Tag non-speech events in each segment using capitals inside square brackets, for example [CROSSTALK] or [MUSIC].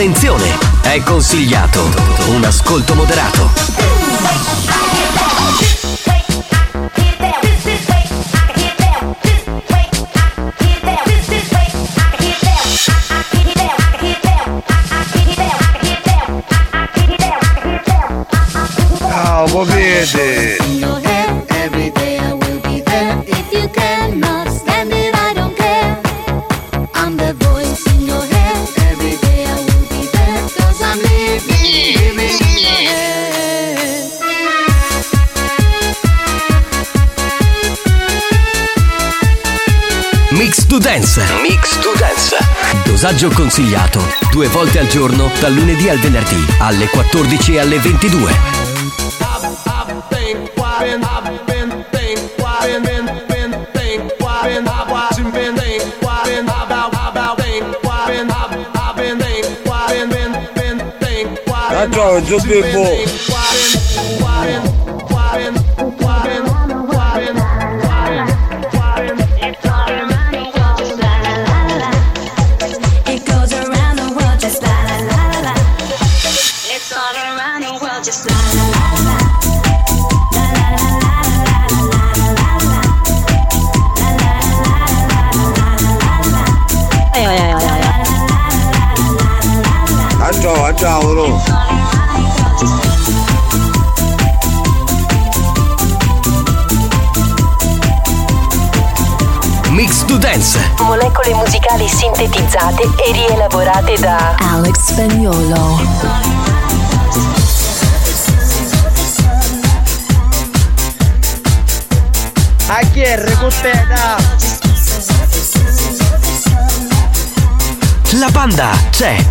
Attenzione, è consigliato un ascolto moderato. Dosaggio consigliato due volte al giorno dal lunedì al venerdì alle 14 e alle 22. Ah, ciao, Alex Spagnolo. A chi è recupera? La banda c'è.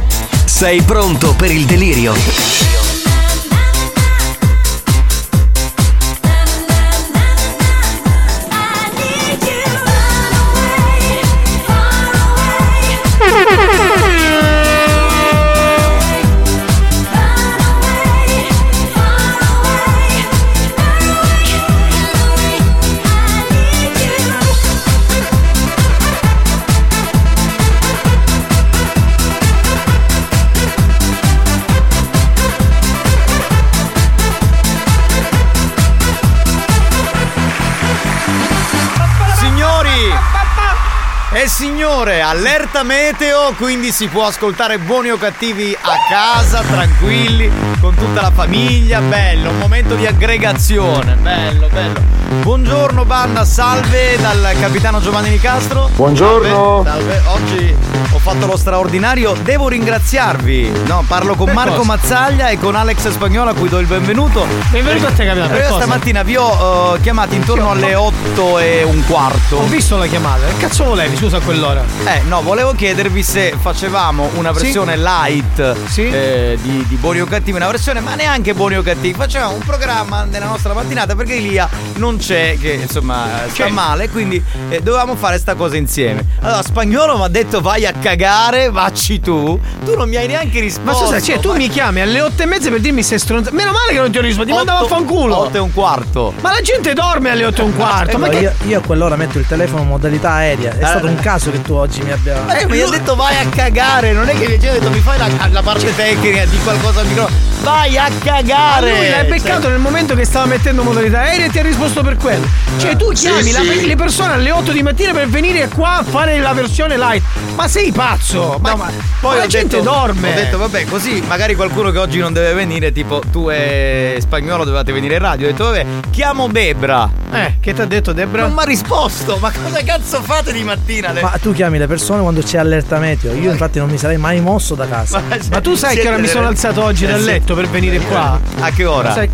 Sei pronto per il delirio? señores. Allerta meteo, quindi si può ascoltare buoni o cattivi a casa, tranquilli, con tutta la famiglia. Bello, un momento di aggregazione. Bello, bello. Buongiorno banda, salve dal capitano Giovanni Nicastro. Buongiorno. Salve, salve. Oggi ho fatto lo straordinario. Devo ringraziarvi. No, parlo con Per Marco cosa? Mazzaglia e con Alex Spagnola a cui do il benvenuto. Benvenuto a te, capitano. Io cosa? stamattina vi ho eh, chiamati intorno alle 8 e un quarto. Ho visto la chiamata. Che cazzo volevi, scusa, a quell'ora? Eh, no, volevo chiedervi se facevamo una Sì. versione light Sì. eh, di, di Buoni o Cattivi, una versione, ma neanche Buoni o Cattivi. Facevamo un programma nella nostra mattinata perché Elia non c'è, che insomma sta C'è. male, quindi eh, dovevamo fare sta cosa insieme. Allora, spagnolo mi ha detto vai a cagare, vacci tu. Tu non mi hai neanche risposto. Ma scusa, cioè, tu Ma- mi chiami alle otto e mezza per dirmi sei stronzo. Meno male che non ti ho risposto, ti mandavo a fanculo. otto e un quarto. Ma la gente dorme alle otto e un quarto. Ma No, che. io, io a quell'ora metto il telefono in modalità aerea. È Eh. stato un caso che tu oggi mi abbia. Ma tu mi hai detto vai a cagare, non è che mi hai detto mi fai la, la parte tecnica di qualcosa al microfono. Vai a cagare! lui l'hai beccato Cioè, nel momento che stava mettendo modalità aerea e ti ha risposto per quello. Cioè, tu chiami la- le persone alle 8 di mattina per venire qua a fare la versione light. Ma sei pazzo! Ma, No, ma poi la ho gente detto, dorme. Ho detto, vabbè, così magari qualcuno che oggi non deve venire, tipo tu e spagnolo dovevate venire in radio. Ho detto, vabbè, chiamo Bebra. Eh, che ti ha detto, Debra? Non mi ha risposto, ma cosa cazzo fate di mattina? Le- Ma tu chiami le persone quando c'è allerta meteo. Io infatti non mi sarei mai mosso da casa. Ma tu sai che ora mi sono alzato oggi dal letto per venire qua? A che ora? Sai,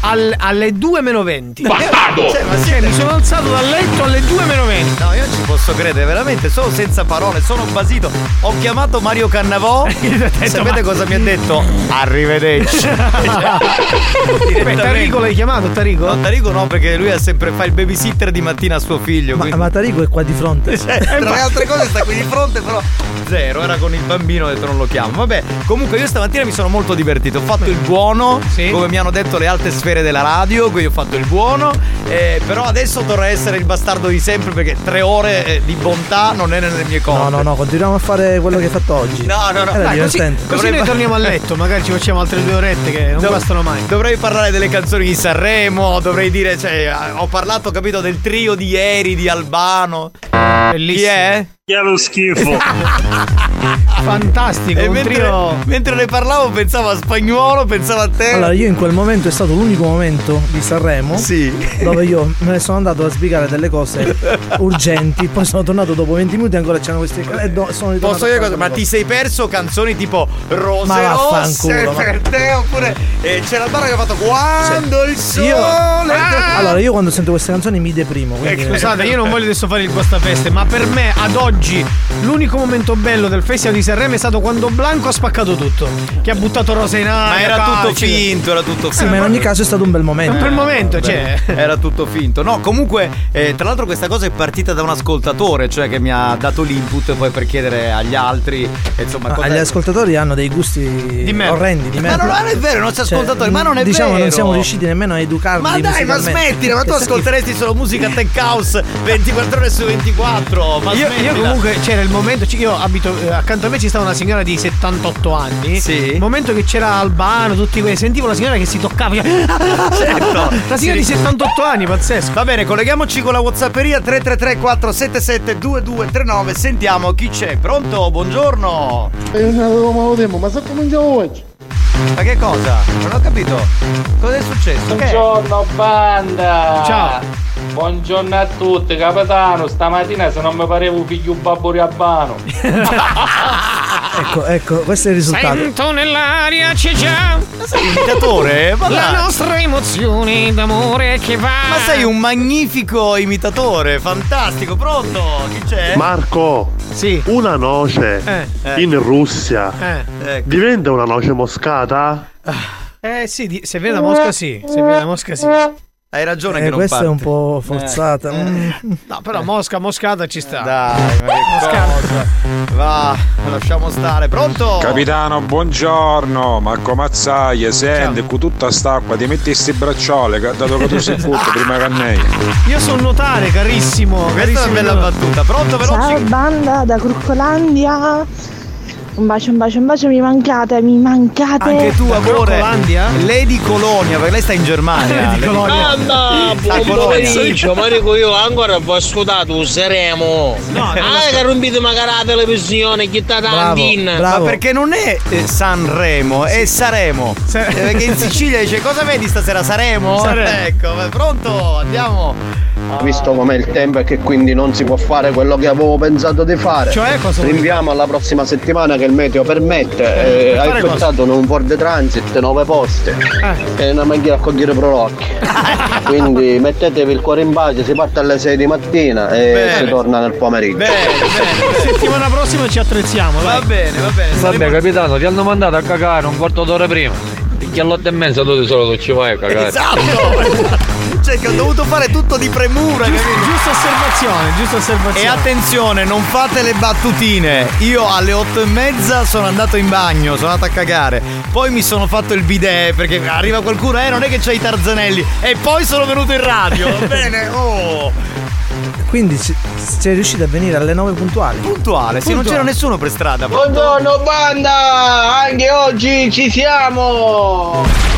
al- alle 2 meno 20. Bastardo! Cioè, ma Cioè, mi sono alzato dal letto alle 2 meno 20. No, io non ci posso credere, veramente, sono senza parole, sono basito. Ho chiamato Mario Cannavò. [LAUGHS] Sapete cosa mi ha detto? Arrivederci. [LAUGHS] Beh, Tarico l'hai chiamato, Tarico? No, Tarico no, perché lui ha sempre fa il babysitter di mattina a suo figlio. Ma, quindi- ma Tarico è qua di fronte. Eh, tra le altre cose sta qui di fronte, però zero. Era con il bambino, ho detto non lo chiamo. Vabbè, comunque io stamattina mi sono molto divertito. Ho fatto il buono, Sì. come mi hanno detto le alte sfere della radio, quindi ho fatto il buono. eh, però adesso dovrei essere il bastardo di sempre perché tre ore eh, di bontà non è nelle mie cose. No, no, no, continuiamo a fare quello che hai fatto oggi. No, no, no. Era Dai, così, così Dovrei noi torniamo a letto, magari ci facciamo altre due orette che non Dov- bastano mai. Dovrei parlare delle canzoni di Sanremo, dovrei dire, cioè, ho parlato, capito, del trio di ieri di Albano. Chi Bellissimo. è? Che è lo schifo. [LAUGHS] Fantastico, E un mentre, trio. mentre ne parlavo pensavo a spagnolo, pensavo a te. Allora, io in quel momento è stato l'unico momento di Sanremo Sì. dove io me ne sono andato a sbrigare delle cose [LAUGHS] urgenti. Poi sono tornato dopo 20 minuti e ancora c'erano. E do- sono ritornato Posso dire cosa? Ma ti sei perso canzoni tipo Rose Ma rosse ma- per te oppure eh, c'è la barra che ha fatto Quando il sole Io- Ah! Allora, io quando sento queste canzoni mi deprimo. Quindi Eh, Scusate, io non voglio adesso fare il guastafeste, ma per me ad oggi l'unico momento bello del Festival di Sanremo è stato quando Blanco ha spaccato tutto. Che ha buttato Rosa in aria. Ma era tutto calci. finto, era tutto finto. Sì, ma in ogni caso è stato un bel momento. Per il momento, cioè. Era tutto finto. No, comunque, eh, tra l'altro questa cosa è partita da un ascoltatore, cioè che mi ha dato l'input poi per chiedere agli altri, eh, insomma, Ma cosa- gli ascoltatori hanno dei gusti merda. orrendi di Ma merda. non, non è vero, i nostri Cioè, ascoltatori, ma non è diciamo, vero. non siamo riusciti nemmeno a educarli. Ma dai, ma smettila, ma tu ascolteresti solo musica tech house 24 ore su 24. Ma Io, smettila. io comunque c'era il momento, io abito eh, accanto a me ci stava una signora di 78 anni. Sì. Il momento che c'era Albano, tutti quelli, sentivo la signora che si toccava. cioè, Certo. [LAUGHS] La signora di 78 anni, pazzesco. Va bene, colleghiamoci con la Whatsapperia 333 477 2239. Sentiamo chi c'è. Pronto? Buongiorno. Ma se comincia oggi? Ma che cosa? Non ho capito. Cosa è successo? Buongiorno banda! Ciao. Buongiorno a tutti, capitano. Stamattina se non mi parevo figlio babbo riabbano. [LAUGHS] Ecco, ecco, questo è il risultato. Sento nell'aria c'è già Ma sei un imitatore? Ma, la dai. nostra emozione d'amore che va. Ma sei un magnifico imitatore, fantastico. Pronto? Chi c'è? Marco, Sì. una noce Eh, Eh. in Russia eh. Ecco. diventa una noce moscata? Eh sì, di- se vede la mosca sì, se vede la mosca sì. Hai ragione che Eh, non questa è parte. un po' forzata. Mm. No, però mosca, moscata ci sta. Dai, ma che cosa? Va, lasciamo stare. Pronto? Capitano, buongiorno, Marco Mazzaglia, senti, con tutta st'acqua ti metti sti bracciole, che- dato che tu sei [LAUGHS] futto prima che a me. Io sono notare, carissimo. Questa è carissimo una bella battuta. Pronto, veloci? Ciao banda da Cruccolandia. Un bacio, un bacio, un bacio, mi mancate, mi mancate. Anche tu, amore. Lady Colonia, perché lei sta in Germania. Lady Colonia. Mamma, A buon pomeriggio, ma dico io ancora ho ascoltato useremo. No, ah, che rompite magari la televisione, chi sta andando? Ma perché non è eh, Sanremo, è Saremo. Eh, Perché in Sicilia dice cosa vedi stasera Saremo? Saremo. [LAUGHS] Ecco, pronto, andiamo. Visto com'è il tempo e che quindi non si può fare quello che avevo pensato di fare. Cioè, cosa Rinviamo alla prossima settimana che il meteo permette. Eh, Eh, cosa? affittato un Ford Transit, 9 poste. E una macchina a cogliere prolocchi. [LAUGHS] quindi mettetevi il cuore in pace, si parte alle 6 di mattina e Bene. si torna nel pomeriggio. Settimana prossima ci attrezziamo, Va bene, va bene. Vabbè capitano, ti hanno mandato a cagare un quarto d'ora prima. Perché all'otto e mezza tu di solito ci vai a cagare. Esatto! [LAUGHS] cioè che ho dovuto fare tutto di premura, capito? Giusta osservazione, giusta osservazione. E attenzione, non fate le battutine. Io alle otto e mezza sono andato in bagno, sono andato a cagare. Poi mi sono fatto il bidet perché arriva qualcuno, eh, non è che c'hai i tarzanelli. E poi sono venuto in radio. [LAUGHS] Va bene, oh. Quindi sei riuscito a venire alle 9 puntuali. Puntuale, sì, non c'era nessuno per strada. Buongiorno banda, anche oggi ci siamo.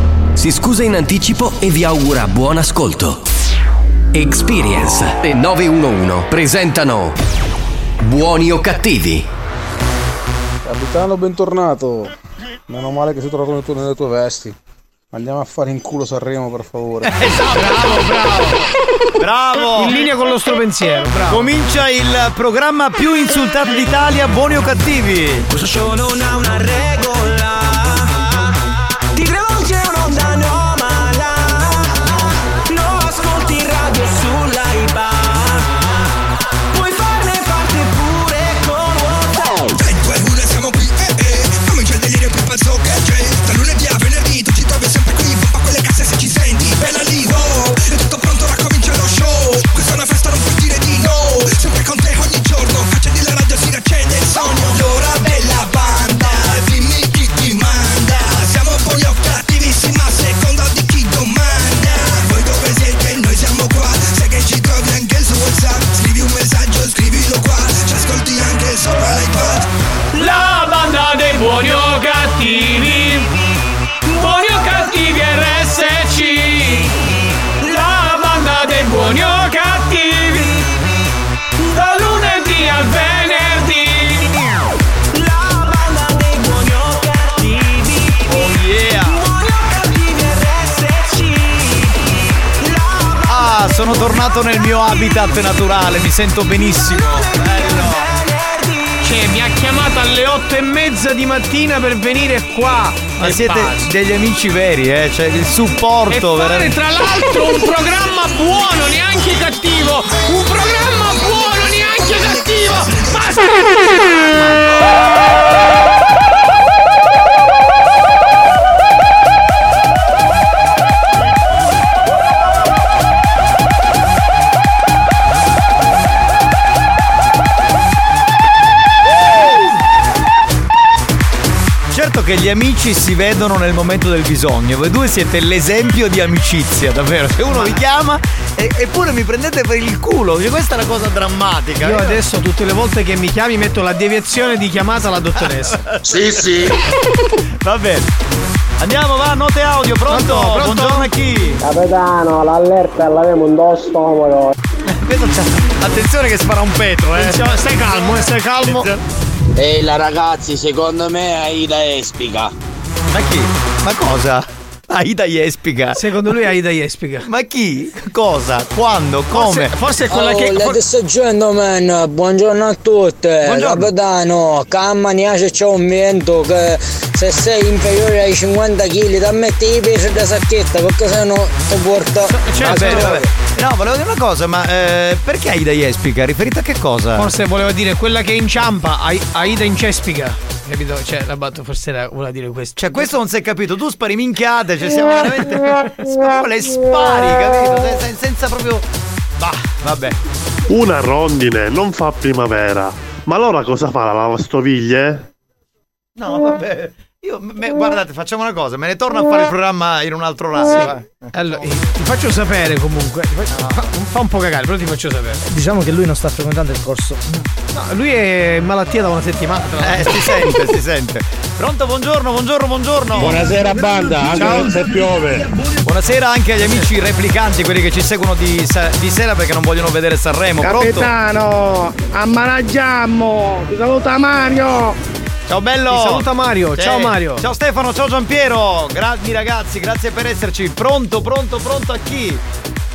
si scusa in anticipo e vi augura buon ascolto. Experience e 911 presentano Buoni o cattivi? Capitano, bentornato. Meno male che sei tornato tu nelle tue vesti. Andiamo a fare in culo Sanremo, per favore. [LAUGHS] Bravo, bravo. Bravo. In linea con il nostro pensiero, bravo. Comincia il programma più insultato d'Italia, buoni o cattivi? Questo show non ha una regola tornato nel mio habitat naturale, mi sento benissimo. Bello. Cioè, mi ha chiamato alle otto e mezza di mattina per venire qua. Ma E siete pace. degli amici veri, eh? Cioè il E supporto fare veramente. tra l'altro un programma buono, neanche cattivo! Un programma buono, neanche cattivo! Certo che gli amici si vedono nel momento del bisogno. Voi due siete l'esempio di amicizia, davvero. Se uno vi chiama e- eppure mi prendete per il culo. Cioè, questa è una cosa drammatica. Io adesso tutte le volte che mi chiami metto la deviazione di chiamata alla dottoressa. [LAUGHS] Sì, sì. [LAUGHS] Va bene. Andiamo, va, note audio, pronto? Pronto, pronto? Buongiorno a chi? Capitano, l'allerta l'avemo un do stomaco. [LAUGHS] Attenzione che spara un petro, eh. Attenzione, stai calmo, eh, stai calmo. Ehi la ragazzi, secondo me Aida Espica. Ma chi? Ma cosa? Aida Jespica. Secondo lui Aida Jespica. Ma chi? Cosa? Quando? Come? Forse, forse è quella che. Oh, for- sto gentleman, buongiorno a tutti. Capitano, calma, neanche c'è un vento che se sei inferiore ai 50 kg ti metti i pesi da sacchetta perché se no ti porta. Cioè, Va bene, sono- va bene. No, volevo dire una cosa, ma eh, perché Aida Jespica? Riferita a che cosa? Forse voleva dire quella che inciampa, Ai- Aida in cespica. Capito? Cioè, la batto forse era, voleva dire questo. Cioè, questo non si è capito, tu spari minchiate, cioè siamo veramente. Proprio le spari, capito? Se- se- senza proprio. Bah, vabbè. Una rondine non fa primavera. Ma allora cosa fa la lavastoviglie? No, vabbè. Io, me- guardate, facciamo una cosa, me ne torno a fare il programma in un altro orario. eh. Allora, ti faccio sapere comunque. ti faccio- fa, fa un po' cagare, però ti faccio sapere. Diciamo che lui non sta frequentando il corso. No, lui è in malattia da una settimana. tra Eh, si sente, si sente. Pronto, buongiorno, buongiorno, buongiorno. Buonasera, banda, anche se piove. Buonasera anche agli amici replicanti, quelli che ci seguono di, di sera perché non vogliono vedere Sanremo. Pronto? Capitano, ammanaggiamo! Ti saluta Mario! Ciao bello! Ti saluta Mario, Sì. ciao Mario. Ciao Stefano, ciao Giampiero! Grandi ragazzi, grazie per esserci. Pronto, pronto, pronto a chi?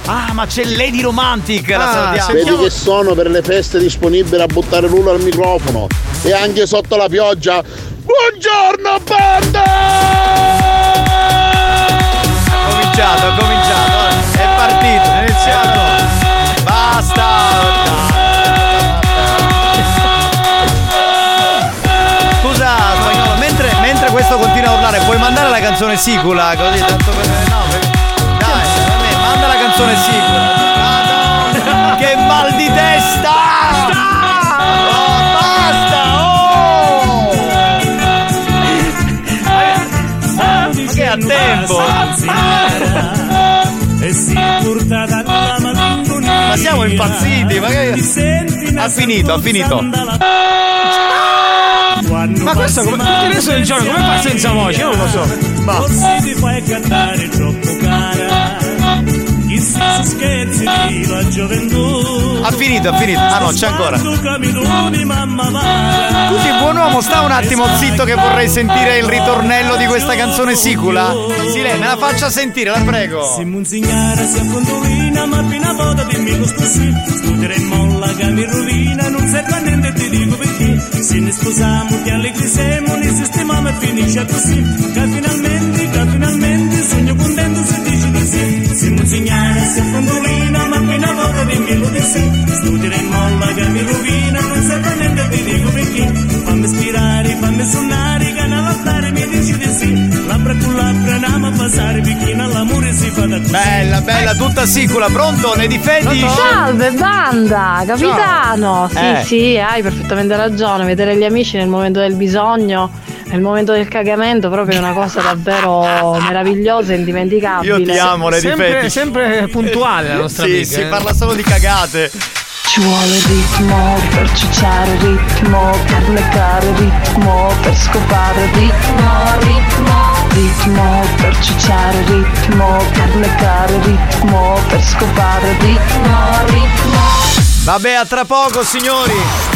Ah, ma c'è Lady Romantic, la Ah, salutiamo. Vedi che sono per le feste disponibili a buttare l'uno al microfono e anche sotto la pioggia. Buongiorno banda! Ha cominciato, ha cominciato. È partito, è iniziato. Questo continua a urlare, puoi mandare la canzone sicula? Così, tanto per. No, per- dai, vabbè, manda la canzone sicula. Madonna, che mal di testa! Oh, basta! Oh! Ma che a tempo! Ma siamo impazziti, ma che. Ha finito, ha finito. Ma questo come tutti i resto del giorno come fa senza voce? Io non lo so. Ma ti fai cantare troppo cara Chissà se scherzi di la gioventù Ha finito, ha finito. Ah no, c'è ancora. Scusi, buon uomo, sta un attimo zitto che vorrei sentire il ritornello di questa canzone sicula. Sì, lei me la faccia sentire, la prego. Si munzignara, si affondolina Ma appena volta dimmi lo così Studere molla che mi rovina Non serve a niente ti Se ne sposiamo che allegri siamo Ne sistemiamo e finisce così. Che finalmente, che finalmente Sogno contento se dici di sì. Si munzignara, si affondolina Ma appena volta dimmi lo di sì. Studere molla che mi rovina Non serve niente ti dico perché. Fammi ispirare, fammi suonare Che nell'altare mi Bella, bella, tutta sicula. Pronto? Ne difendi? Salve banda, capitano. Sì, Eh. sì, hai perfettamente ragione. Vedere gli amici nel momento del bisogno, nel momento del cagamento, proprio è una cosa davvero [LAUGHS] meravigliosa e indimenticabile. Io ti amo, ne Sempre, difetti. sempre puntuale la [LAUGHS] nostra Sì, amica. si eh. parla solo di cagate. Ci vuole ritmo per ciucciare ritmo, per leccare ritmo, per scopare ritmo, ritmo, ritmo, per ciucciare ritmo, per leccare ritmo, per scopare ritmo, ritmo. Vabbè, a tra poco, signori.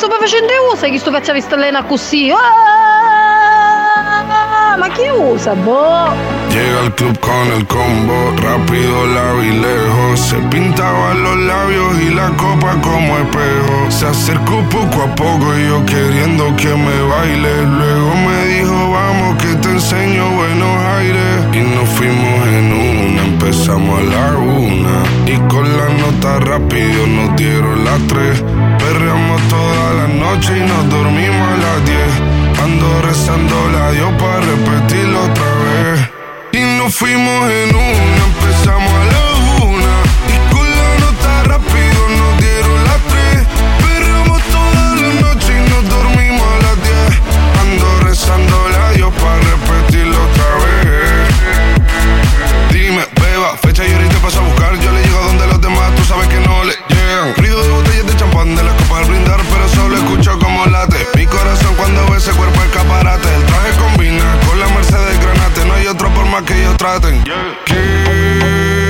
Sto facendo usa? Chi sto facendo stellena così? Ah, ma chi usa, boh? Llega al club con el combo, rápido la vi lejos. Se pintaba los labios y la copa como espejo. Se acercó poco a poco y yo queriendo que me baile. Luego me dijo, vamos que te enseño buenos aires. Y nos fuimos en una, empezamos a la una. Y con la nota rápido nos dieron las tres. Salimos toda la noche y nos dormimos a las 10. Ando rezando la Dios para repetirlo otra vez. Y nos fuimos en una, empezamos a la una. Y con la nota rápido nos dieron las tres. Perramos toda la noche y nos dormimos a las 10. Ando rezando la Dios para repetirlo otra vez. Dime, beba, fecha y ahorita paso a buscar. Yo le llego donde los demás, tú sabes que no le llegan. Ruido de botellas de champán de la mi corazón cuando ve ese cuerpo escaparate. El traje combina con la Mercedes Granate. No hay otro por más que ellos traten. Yeah.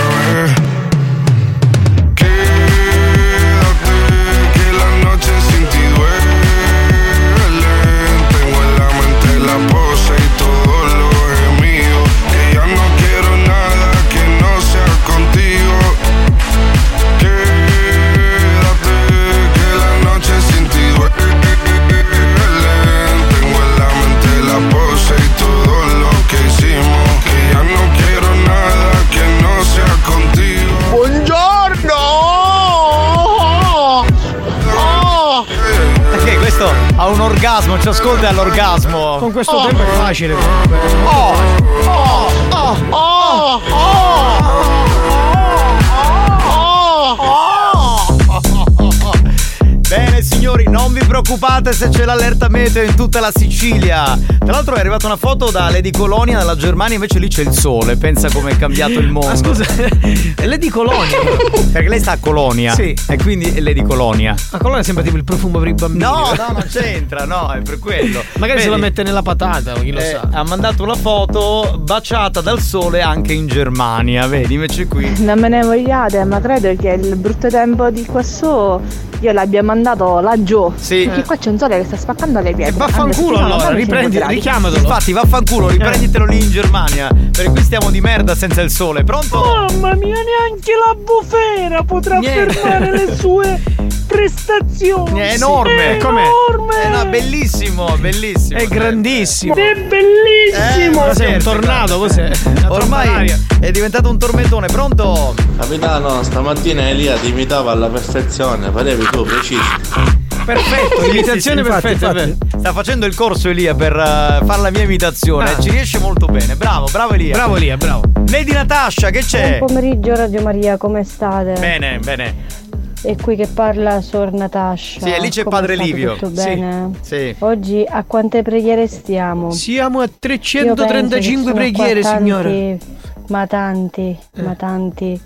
ha un orgasmo, ci ascolta all'orgasmo. Con questo Oh. tempo è facile. Oh, oh, oh, oh, oh. Non vi preoccupate se c'è l'allerta meteo in tutta la Sicilia. Tra l'altro è arrivata una foto da Lady Colonia dalla Germania, invece lì c'è il sole. Pensa come è cambiato il mondo. Ma scusa, è Lady Colonia. [LAUGHS] Perché lei sta a Colonia. Sì. E quindi è Lady Colonia. La Colonia sembra tipo il profumo per i bambini. No, no, non c'entra, no, è per quello. Magari se Vedi? la mette nella patata, chi lo Eh, sa. Ha mandato la foto baciata dal sole anche in Germania, vedi, invece qui. Non me ne vogliate, ma credo che il brutto tempo di qua su io l'abbia mandato laggiù. Sì. Perché qua c'è un sole che sta spaccando le pietre. Vaffanculo Anzi, allora, sono riprendi, 5 gradi. richiamatelo. Infatti, vaffanculo, riprenditelo lì in Germania. Perché qui stiamo di merda senza il sole. Pronto? Mamma mia, neanche la bufera potrà Niente. fermare le sue prestazioni. È enorme. È enorme. È no, bellissimo, bellissimo. È grandissimo. È bellissimo. Eh, Cos'è, un certo, tornado? Cos'è? Ormai è diventato un tormentone, pronto? Capitano, stamattina Elia ti imitava alla perfezione, parevi tu preciso. Perfetto, imitazione perfetta. è vero. Sta facendo il corso Elia per eh, fare la mia imitazione. Ah. Ci riesce molto bene. Bravo, bravo Elia. Bravo Elia, bravo. Lady Natascia, che c'è? Buon pomeriggio Radio Maria, come state? Bene, bene. È qui che parla Sor Natascia. Sì, e lì c'è Come Padre? Livio. Tutto Sì, bene? sì. Oggi a quante preghiere stiamo? Siamo a Io penso che 335 sono preghiere, tanti, signore. Ma tanti, Eh. ma tanti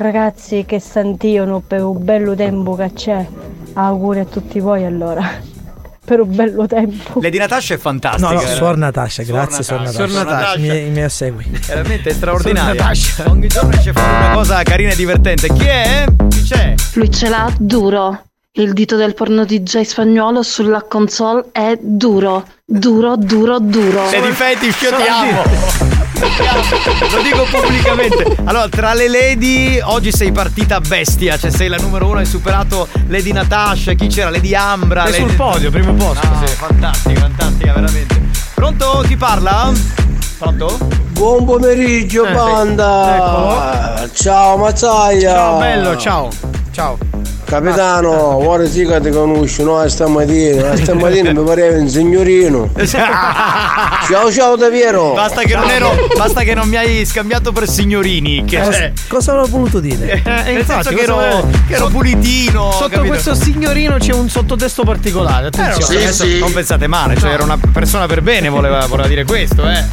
ragazzi che santiano per un bello tempo che c'è. Auguri a tutti voi allora. [LAUGHS] per un bello tempo. Lady Natascia è fantastica. No, no, eh. Suor Natascia, grazie Suor Natascia. Suor Natascia. I miei, i miei assegui. [LAUGHS] Veramente straordinaria. Ogni giorno esce fuori una cosa carina e divertente. Chi è? Chi c'è? Lui ce l'ha duro. Il dito del porno DJ spagnolo sulla console è duro. Duro, duro, duro. Lady Fetish, io ti amo. Lo dico pubblicamente. Allora, tra le lady, oggi sei partita bestia. Cioè, sei la numero uno, hai superato Lady Natasha. Chi c'era? Lady Ambra. Sei Lady... sul podio, primo posto, No, sì. Fantastica, fantastica, veramente. Pronto? Chi parla? Pronto? Buon pomeriggio, Eh, banda! Ciao Mazzaia! Ciao bello, ciao. Ciao. Capitano, ora sì che ti conosco, no? Stamattina, [LAUGHS] stamattina mi pareva un signorino. [LAUGHS] ciao ciao davvero! Basta che, non ero, basta che non mi hai scambiato per signorini. Che Cosa- c'è? Cosa avrò voluto dire? Eh, Nel infatti, senso che ero, che ero pulitino. Sotto capito? questo signorino c'è un sottotesto particolare. Eh, no, Attenzione. adesso Non pensate male, cioè era una persona per bene, voleva, voleva dire questo, eh.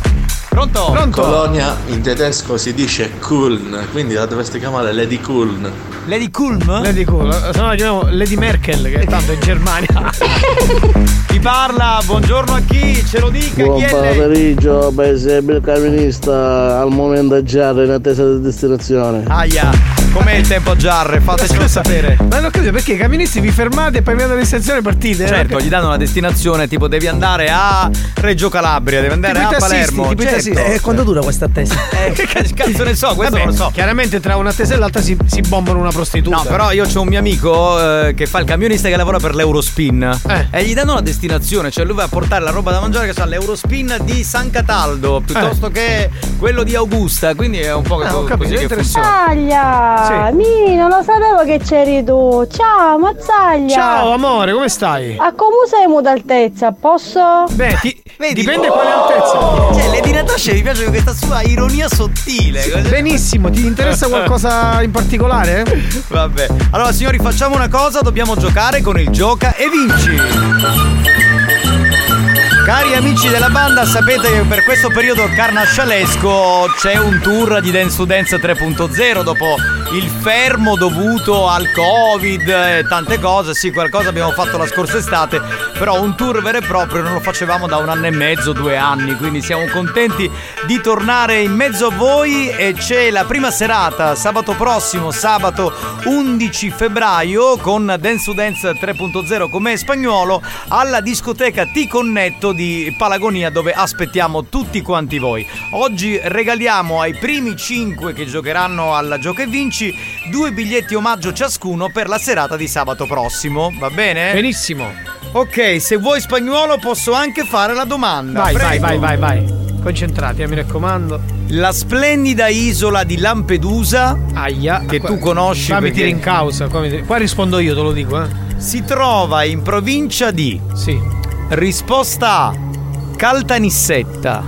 Pronto? Colonia in tedesco si dice Kuln, quindi la dovresti chiamare Lady Kuln. Lady Kulm? Lady Cool. Se no la chiamiamo Lady Merkel, che tanto è in Germania. [LAUGHS] Chi parla? Buongiorno a chi? Ce lo dica, Buon chi è lei? pomeriggio, beh, il camionista al momento già in attesa di destinazione. Aia, Com'è il tempo a Giarre? Fatecelo sapere. Ma non credo perché i camionisti vi fermate e poi vi andate in stazione e partite. Certo, gli danno una destinazione, tipo devi andare a Reggio Calabria, devi andare Tipo a tassisti, Palermo. tipo certo. tassisti. E quando dura questa attesa? [LAUGHS] Eh, che cazzo ne so, questo Vabbè, non lo so. Chiaramente tra un'attesa e l'altra si, si bombano una prostituta. No, però io ho un mio amico eh, che fa il camionista che lavora per l'Eurospin Eh. e gli danno una destinazione, cioè lui va a portare la roba da mangiare che sa l'Eurospin di San Cataldo piuttosto che quello di Augusta, quindi è un po' Ah, così capito, che interessante. funziona. Mazzaglia! Mi, non lo sapevo che c'eri tu. Ciao, Mazzaglia! Ciao amore, come stai? A come sei d'altezza? Posso? Beh, ti- [LAUGHS] Vedi? dipende quale altezza. Cioè, Lady Natasha mi piace questa sua ironia sottile. Benissimo, ti interessa [LAUGHS] qualcosa in particolare? Vabbè. Allora, signori, facciamo una cosa: dobbiamo giocare con il gioca e vinci. Cari amici della banda, sapete che per questo periodo carnascialesco c'è un tour di Dance to Dance 3.0 dopo il fermo dovuto al Covid e tante cose. Sì, qualcosa abbiamo fatto la scorsa estate, però un tour vero e proprio non lo facevamo da un anno e mezzo, due anni, quindi siamo contenti di tornare in mezzo a voi e c'è la prima serata sabato prossimo, sabato 11 febbraio con Dance to Dance 3.0 come spagnolo alla discoteca Ti Connetto di Palagonia dove aspettiamo tutti quanti voi. Oggi regaliamo ai primi 5 che giocheranno alla Gioca e Vinci due biglietti omaggio ciascuno per la serata di sabato prossimo, va bene? Benissimo. Ok, se vuoi spagnolo posso anche fare la domanda. Vai, vai, Prego. vai, vai, vai. Concentrati, eh, mi raccomando. La splendida isola di Lampedusa, Aia, che tu conosci Qua mi perché tiri in causa. Qua, mi tiri- qua rispondo io, te lo dico, eh. si trova in provincia di Sì. Risposta A Caltanissetta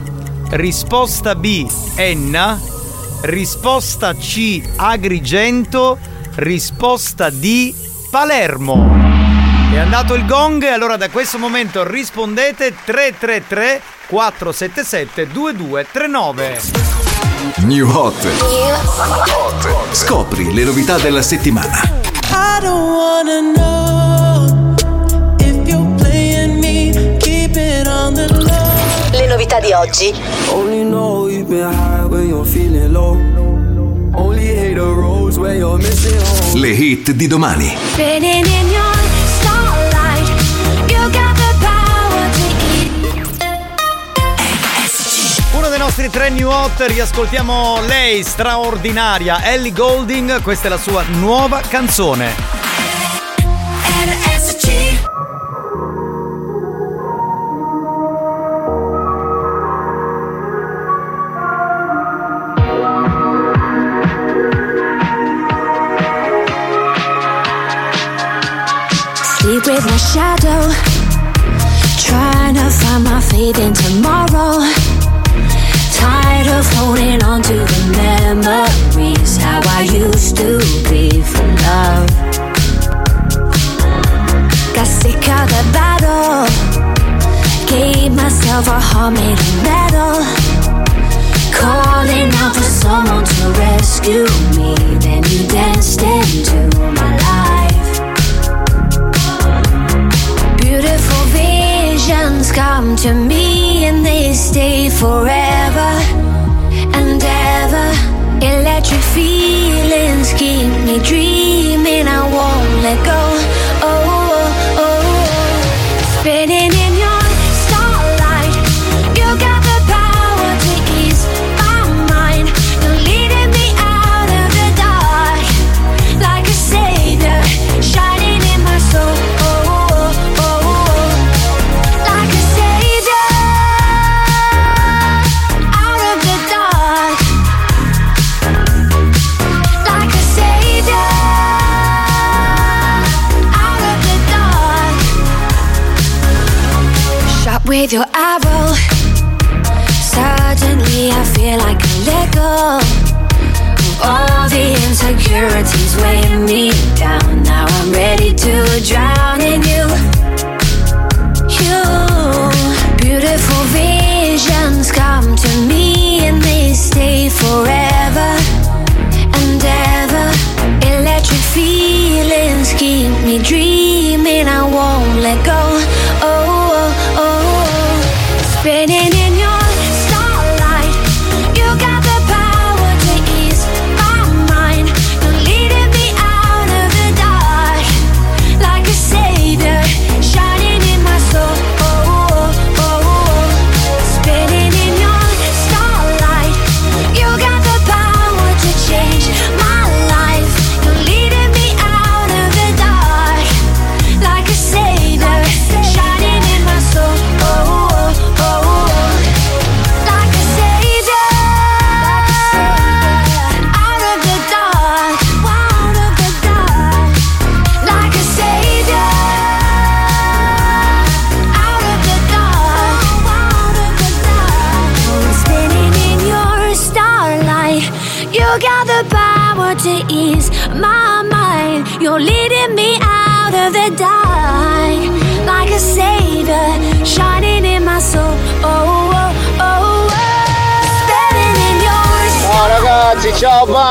Risposta B Enna Risposta C Agrigento Risposta D Palermo È andato il gong e allora da questo momento rispondete 333 477 2239 New Hot. Scopri le novità della settimana. I don't wanna know if you're playing me. Keep it on the low. Le novità di oggi. Only know you've been high when you're feeling low. Only hate the roads where you're missing home. Le hit di domani. Uno dei nostri tre new hot, riascoltiamo lei, straordinaria, Ellie Golding, questa è la sua nuova canzone. Shadow. Trying to find my faith in tomorrow. Tired of holding on to the memories. How I used to be for love. Got sick of the battle. Gave myself a heart made of metal. Calling out for someone to rescue me. Then you danced into my life. Beautiful visions come to me and they stay forever and ever. Electric feelings keep me dreaming. I won't let go. With your arrow. Suddenly I feel like I let go. All the insecurities weighing me down.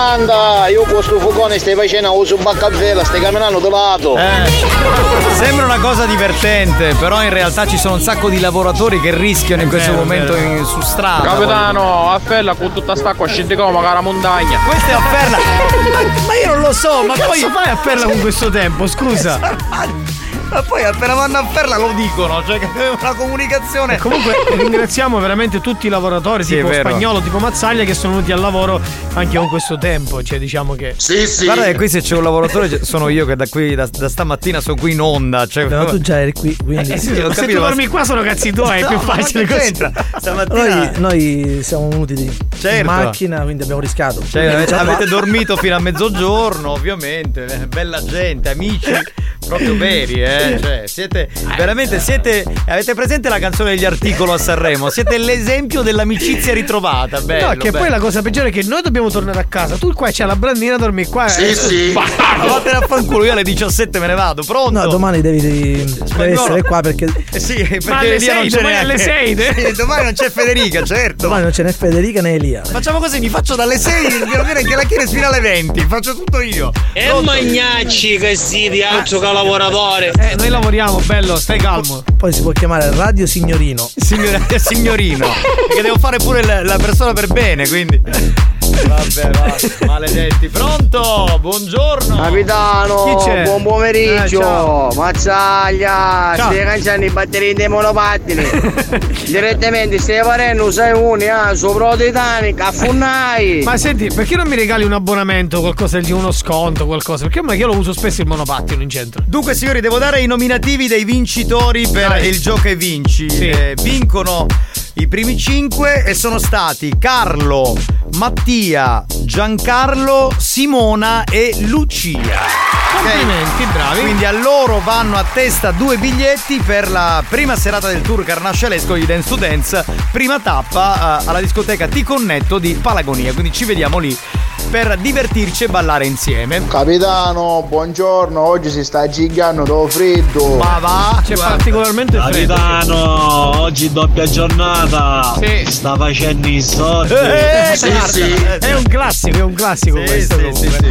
Ciao banda! Io con sto fugone stai facendo uso baccavela, stai camminando da lato. Eh, sembra una cosa divertente, però in realtà ci sono un sacco di lavoratori che rischiano in questo Vero, momento vero. in- su strada. Capitano, a Ferla con tutta sta qua scende come la montagna. Questa è a Ferla. [LAUGHS] Ma, ma io non lo so, ma poi. fai a perla con questo tempo? Scusa. Ma poi appena vanno a Ferla lo dicono, cioè che è una comunicazione. E comunque ringraziamo veramente tutti i lavoratori Sì, tipo spagnolo, tipo Mazzaglia che sono venuti al lavoro anche con questo tempo. Cioè diciamo che. Guarda che qui se c'è un lavoratore sono io che da qui da, da stamattina sono qui in onda. Cioè, No, tu già eri qui, quindi. Eh, sì, ho Se capito, tu ma- dormi qua sono cazzi tuoi, è più No, facile che così. Stamattina Noi, noi siamo venuti di Certo. in macchina, quindi abbiamo rischiato. Cioè, avete, avete dormito fino a mezzogiorno, ovviamente. Bella gente, amici proprio veri, eh. Cioè, siete veramente siete. Avete presente la canzone degli articoli a Sanremo? Siete l'esempio dell'amicizia ritrovata. Bello, no, che bello. poi la cosa peggiore è che noi dobbiamo tornare a casa. Tu qua c'hai la brandina, dormi qua. Sì, eh. sì. Vattene a fanculo, io alle 17 me ne vado, pronto? No, domani devi, devi, essere qua perché. Eh sì, perché Ma alle Elia non c'è domani alle sei, eh? Sì, domani non c'è Federica, certo. Domani non c'è né Federica né Elia. Facciamo così, mi faccio dalle 6 devo dire che la chiede fino alle 20. Faccio tutto io. E Pronto? magnacci che si di altro che lavoratore. Eh, noi lavoriamo, bello, stai calmo. Poi si può chiamare Radio Signorino. Signor- signorino. Perché devo fare pure la, la persona per bene, quindi. Vabbè, va, maledetti. Pronto? Buongiorno. Capitano, Chi c'è? buon Eh, pomeriggio. ciao. Mazzaglia, Ciao. stai canciando i batterini dei monopattini. [LAUGHS] Direttamente stai parendo, sai uni, ah, sopra Titanic, affonnai. Ma senti, perché non mi regali un abbonamento, qualcosa di uno sconto, qualcosa? Perché ma io lo uso spesso il monopattino in centro. Dunque, signori, devo dare i nominativi dei vincitori per Dai. il gioco e vinci. Eh, vincono i primi cinque e sono stati Carlo, Mattia, Giancarlo, Simona e Lucia. Complimenti, bravi. Quindi a loro vanno a testa due biglietti per la prima serata del tour carnascialesco di Dance to Dance, prima tappa eh, alla discoteca Ticonnetto di Palagonia. Quindi ci vediamo lì per divertirci e ballare insieme. Capitano, buongiorno, oggi si sta gigando do freddo. Ma va, C'è particolarmente freddo. Capitano, oggi doppia giornata. Sì. Sta facendo i soldi. Eh, guarda, È un classico, è un classico questo. comunque.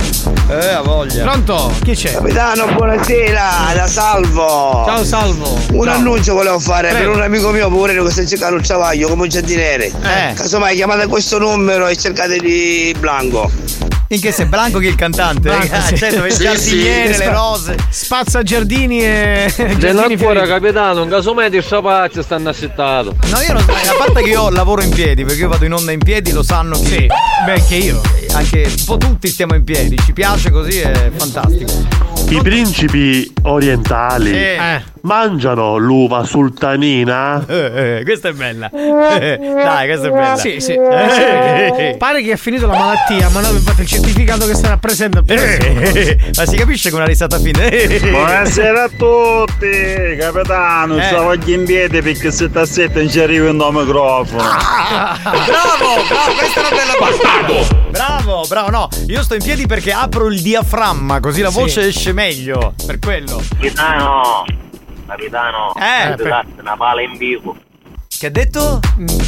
Eh, ha voglia. Pronto? Chi c'è? Capitano, buonasera, da Salvo. Ciao Salvo. Un Ciao. annuncio volevo fare Prego. per un amico mio pure che sta cercando un ciavaglio come un giardiniere. Eh. Casomai chiamate questo numero e cercate di Blanco. Thank you. In che sei Blanco che è il cantante? Blanco, Ah, sì. certo, il Sì, giardiniere, sì. le rose. Spazza giardini e. Giardini fioriti. capitano, un casomai il spazio stanno assettato. No, io non a parte che io lavoro in piedi, perché io vado in onda in piedi, lo sanno che. Sì, beh, anche io. Anche un po' tutti stiamo in piedi, ci piace così, è fantastico. I principi orientali Eh. mangiano l'uva sultanina? Eh, eh, questa è bella. Eh, dai, questa è bella. Sì, sì. Eh. Pare che ha finito la malattia, ma noi abbiamo fatto il certificato che sarà presente. Eh, Ma si capisce con una risata fine. Eh. [LAUGHS] Buonasera a tutti, capitano, Eh. stavo in piedi perché se tassetta non ci arriva il microfono. Ah, bravo, bravo, questa è una bella bastardo. Bravo, bravo, no, io sto in piedi perché apro il diaframma, così la Sì. voce esce meglio. Per quello. Capitano, capitano, Eh, avete dato una pala in vivo. Che ha detto?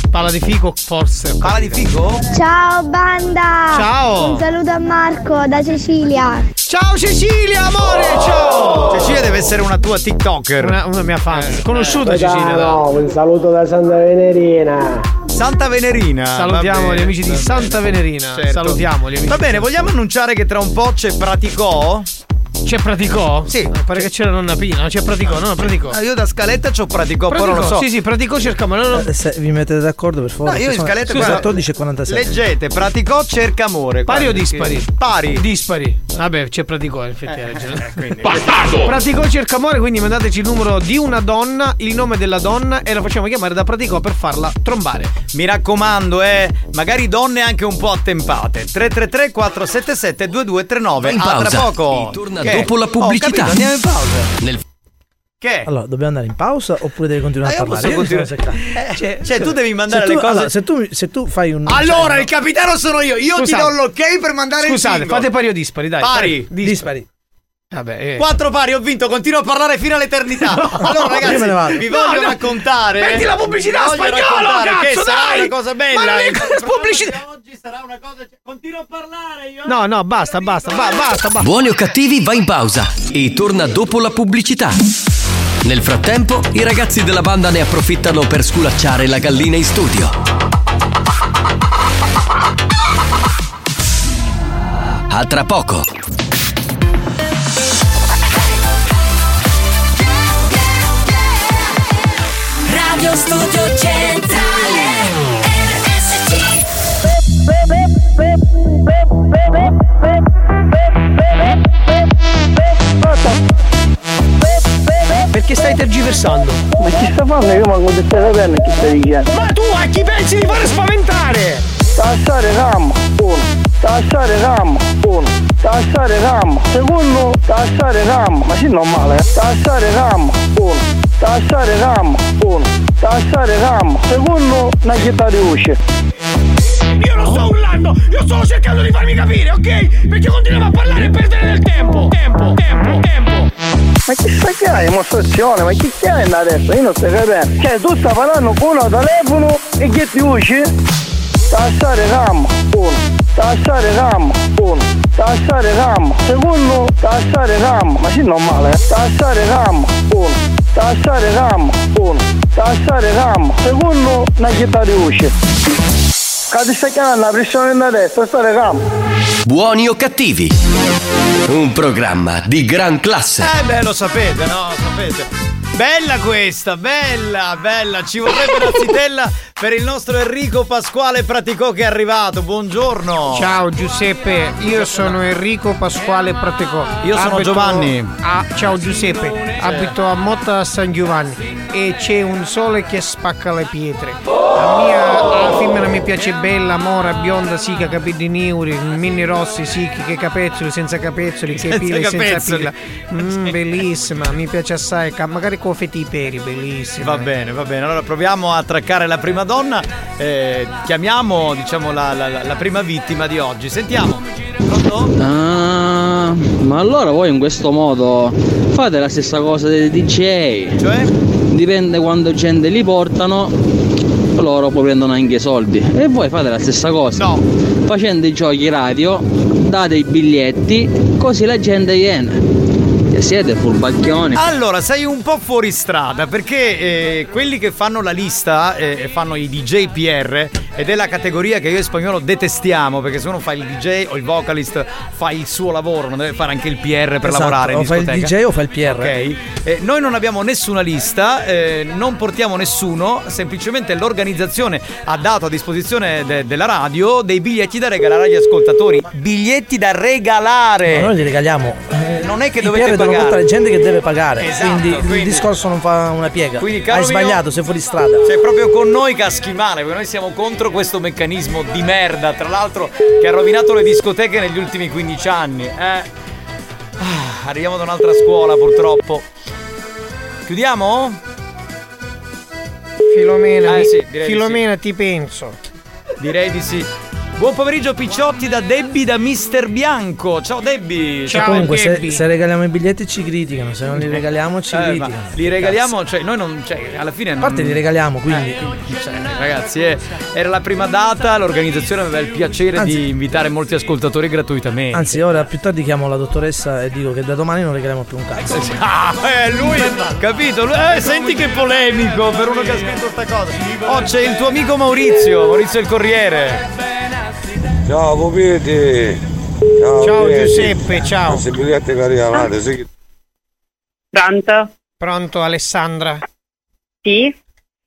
Pala di fico, forse. Pala di fico? Ciao banda! Ciao. Un saluto a Marco da Cecilia. Ciao Cecilia, amore, ciao! Cecilia deve essere una tua TikToker. Una, una mia fan. Eh. Conosciuta Cecilia. da- un saluto da Santa Venerina. Santa Venerina. Salutiamo bene, gli amici di Santa. Venerina. Certo. Salutiamo gli amici. Va bene, vogliamo annunciare che tra un po' c'è Praticò? C'è Praticò? Sì. Eh, Pare che c'è la nonna Pina. C'è Praticò, no, no, Praticò. Ah, io da scaletta c'ho Praticò, però non lo Praticò, so. Sì, sì, Praticò cerca, ma no, no. Eh, se vi mettete d'accordo per No, favore? io in scaletta sono guarda, 14 e 47. Leggete, Praticò cerca amore. Pari o dispari? che- Pari. Dispari. Vabbè, c'è Praticò, in effetti hai ragione. Eh, quindi- Praticò cerca amore, quindi mandateci il numero di una donna, il nome della donna e la facciamo chiamare da Praticò per farla trombare. Mi raccomando, eh, magari donne anche un po' attempate. 333 477 2239. In Ah, tra poco. Torna Che? dopo la Oh, pubblicità. capito, andiamo in pausa. Nel Che? Allora, dobbiamo andare in pausa oppure devi continuare Ah, a io parlare? continuare. sono seccato. Eh, cioè, tu devi mandare se tu, le cose. allora, se, tu, se tu fai un. Allora, cioè, il capitano sono io. Io Scusate. ti do l'ok per mandare Scusate, il singolo. fate pari o dispari, dai. Pari. Dispari. Vabbè, eh. Quattro pari, ho vinto, continuo a parlare fino all'eternità. [LAUGHS] allora, io me ne vado. ragazzi, vi voglio no. raccontare. Metti la pubblicità che cazzo, sarà dai! una cosa bella. Ma non è Il cosa pubblicità. Oggi sarà una cosa. Continuo a parlare io. No, no, basta, basta, ba- basta, basta. Buoni o cattivi va in pausa e torna dopo la pubblicità. Nel frattempo, i ragazzi della banda ne approfittano per sculacciare la gallina in studio. A tra poco. Perché stai tergiversando? Ma chi sta fanno? Io manco di stai capendo chi stai dicendo. Ma tu a chi pensi di fare spaventare? Tassare RAM, uno. Tassare RAM, uno. Tassare RAM, secondo. Tassare RAM, ma sì normale, eh. Tassare RAM, uno. Tassare RAM, uno. Tassare RAM, secondo. Una chitarra di voce. Io non sto urlando, io sto cercando di farmi capire, ok? Perché continuiamo a parlare e perdere del tempo. Tempo, tempo, tempo. Ma che sta che hai dimostrazione? Ma chi hai adesso? Io non sto capendo. Cioè tu stai parlando con uno telefono e che ti usci? Tassare RAM, uno. Tassare RAM, uno. Tassare RAM, secondo. Tassare RAM, ma sì normale, eh. Tassare RAM, uno. Tassare RAM, uno. Tassare RAM, secondo. Una chitarra di ti stai chiamando la pressione da destra, stare RAM. Buoni o cattivi? Un programma di gran classe. Eh beh, lo sapete, no? Sapete. Bella questa, bella, bella. Ci vorrebbe una zitella per il nostro Enrico Pasquale Praticò che è arrivato. Buongiorno. Ciao Giuseppe, io sono Enrico Pasquale Praticò. Io sono Abito Giovanni. a- ciao Giuseppe, abito a Motta San Giovanni e c'è un sole che spacca le pietre. La mia la femmina mi piace bella, mora, bionda, sica, capelli neri, mini rossi, sicchi, che capezzoli, senza capezzoli, che Senza pile, senza pila. Mm, bellissima, mi piace assai, magari con feti peri, bellissima. Va bene, va bene. Allora proviamo a traccare la prima donna. Eh, chiamiamo, diciamo, la- la- la prima vittima di oggi. Sentiamo. Ah, ma allora voi in questo modo fate la stessa cosa dei DJ. Cioè? Dipende quando gente li portano, loro poi prendono anche i soldi. E voi fate la stessa cosa. No. Facendo i giochi radio, date i biglietti, così la gente viene. Siete furbacchioni. Allora, sei un po' fuori strada perché eh, quelli che fanno la lista eh, e fanno i DJ PR ed è la categoria che io e spagnolo detestiamo perché se uno fa il DJ o il vocalist fa il suo lavoro, non deve fare anche il PR per Esatto, lavorare in o fai il. DJ o fai il PR. Ok. Eh, noi non abbiamo nessuna lista, eh, non portiamo nessuno, semplicemente l'organizzazione ha dato a disposizione de- della radio dei biglietti da regalare agli ascoltatori. Biglietti da regalare. Ma noi li regaliamo. non è che I dovete Devono pagare. portare gente che deve pagare. Esatto, quindi, quindi- il discorso non fa una piega. Quindi, Hai mio- sbagliato, sei fuori strada. Cioè, proprio con noi caschi male, perché noi siamo contro questo meccanismo di merda, tra l'altro, che ha rovinato le discoteche negli ultimi 15 anni. Eh. Ah, arriviamo da un'altra scuola, purtroppo. Chiudiamo? Filomena, Eh, sì, direi di Filomena ti penso. Direi di sì. Buon pomeriggio Picciotti da Debbie da Mister Bianco. Ciao Debbie. Cioè, comunque, se, se regaliamo i biglietti ci criticano, se non li regaliamo ci Eh, criticano. li regaliamo, cioè noi non. Cioè, alla fine. A parte li regaliamo, quindi. Cioè, ragazzi, eh, era la prima data, l'organizzazione aveva il piacere Anzi- di invitare molti ascoltatori gratuitamente. Anzi, ora più tardi chiamo la dottoressa e dico che da domani non regaliamo più un cazzo. [LAUGHS] Ah, eh, lui, capito? Lui- eh, senti che polemico per uno che ha scritto sta cosa. Oh, c'è il tuo amico Maurizio, Maurizio il Corriere. Ciao Pupiti! Ciao, Pupiti. Giuseppe, ciao. Biglietti che arrivano, sì. Pronto? Pronto Alessandra? Sì?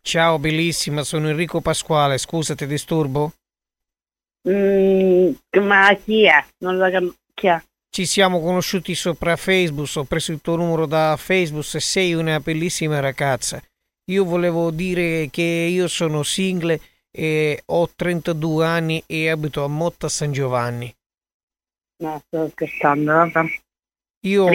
Ciao bellissima, sono Enrico Pasquale, scusa ti disturbo? Mm, ma chi è? Non lo cap- chi è? Ci siamo conosciuti sopra Facebook, ho preso il tuo numero da Facebook e sei una bellissima ragazza. Io volevo dire che io sono single e ho 32 anni e abito a Motta San Giovanni. No, sto scherzando, vabbè. Io,